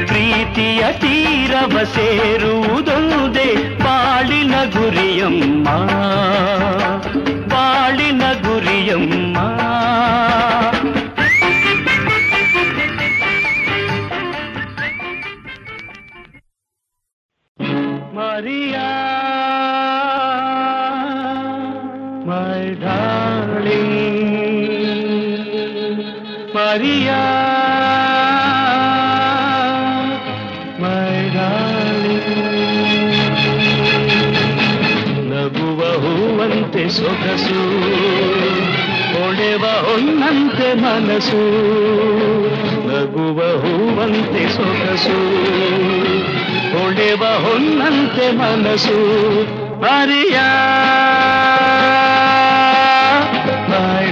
ಪ್ರೀತಿಯ ತೀರವ ಸೇರುವುದೊಂದೇ ಬಾಳಿನ ಗುರಿಯಮ್ಮ ಬಾಳಿನ ಗುರಿಯಮ್ಮ Maria, my darling, Maria, my darling. ನಗುವ ಹೂವಂತೆ ಸೊಗಸು ಹೊಳೆವ ಹೊನ್ನಂತೆ ಮನಸ್ಸು ನಗುವ ಹೂವಂತೆ ಸೊಗಸು ಹೊಳೆವ ಹೊನ್ನಂತೆ ಮನಸ್ಸು ಅರಿಯ ಮೈ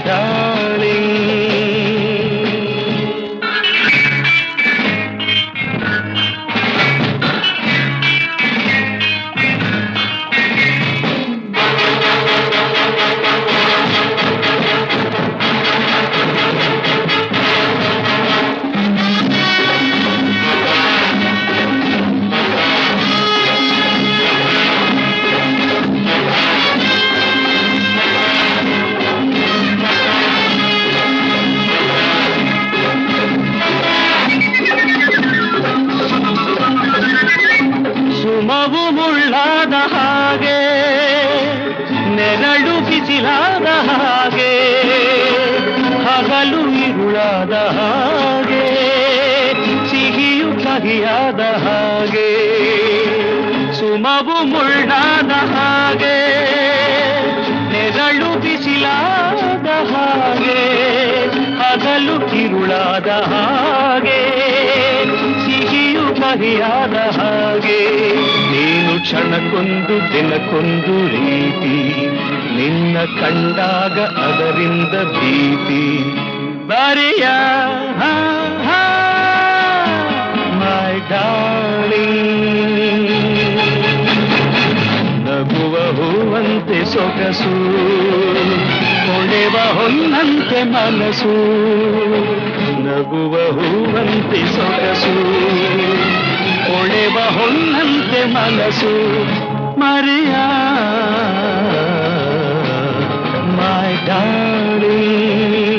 ಕಹಿಯಾದ ಹಾಗೆ, ನೀನು ಕ್ಷಣಕ್ಕೊಂದು ದಿನಕ್ಕೊಂದು ರೀತಿ, ನಿನ್ನ ಕಂಡಾಗ ಅದರಿಂದ ಭೀತಿ. ಬರೆಯ ಮೈ ಡಾಳಿ ನಗುವ ಹೂವಂತೆ ಸೊಗಸು ಕೊಡೆವ ಹೊನ್ನಂತೆ ಮನಸ್ಸು ನಗುವ ಹೂವಂತೆ ಸೊಗಸು ಹೊಳೆವ ಹೊನ್ನಂತೆ ಮನಸ್ಸು ಮರೆಯ. ಮೈ ಡಾರ್ಲಿಂಗ್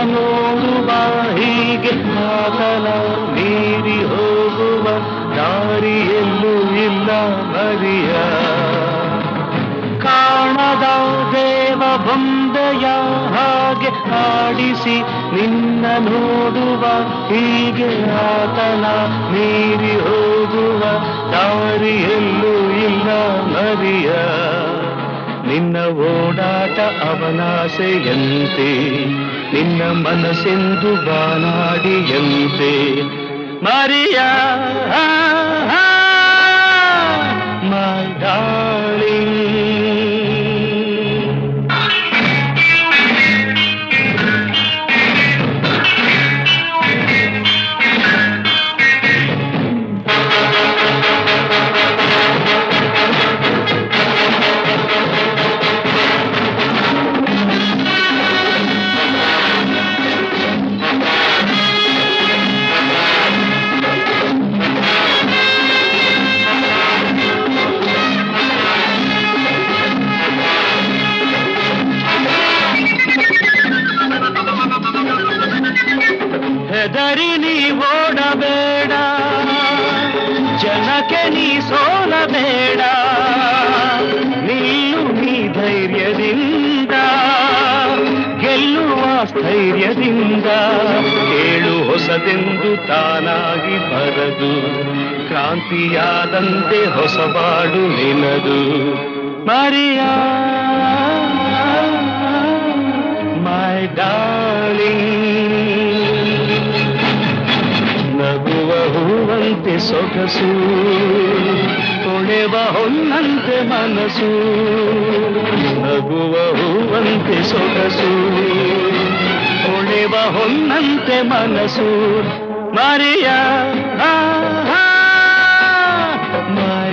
ನೋಡುವ ಹೀಗೆ ಮಾತನ ಮೀರಿ ಹೋಗುವ ದಾರಿಯಲ್ಲೂ ಇಲ್ಲ ಮರಿಯ ಕಾಣದ ದೇವ ಬಂದೆಯ ಹಾಗೆ ಆಡಿಸಿ ನಿನ್ನ ನೋಡುವ ಹೀಗೆ ಆತನ ಮೀರಿ ಹೋಗುವ ದಾರಿಯಲ್ಲೂ ಇಲ್ಲ ಮರಿಯ ನಿನ್ನ ಓಡಾಟ ಅವನಾಸೆಯಂತೆ. ನಿನ್ನ ಮನಸ್ಸೆಂದು ಬಾನಾಡಿಯಂತೆ ಮರಿಯ ಮೈ ಗೆಲ್ಲುವ ಕೇಳು ಹೊಸದೆಂದು ತಾನಾಗಿ ಬರದು, ಕ್ರಾಂತಿಯಾದಂತೆ ಹೊಸಬಾಡು ನಿನದು. Maria, my darling. ನಗುವ ಹೂವಂತೆ ಸೊಗಸು, ತೊಳೆವ ಹೊನ್ನಂತೆ ಮನಸ್ಸು ನಗುವ ಹೂವಂತೆ ಸೊಗಸು. ತೊಳೆವ ಹೊನ್ನಂತೆ ಮನಸ್ಸು ಮರಿಯ ಮೈ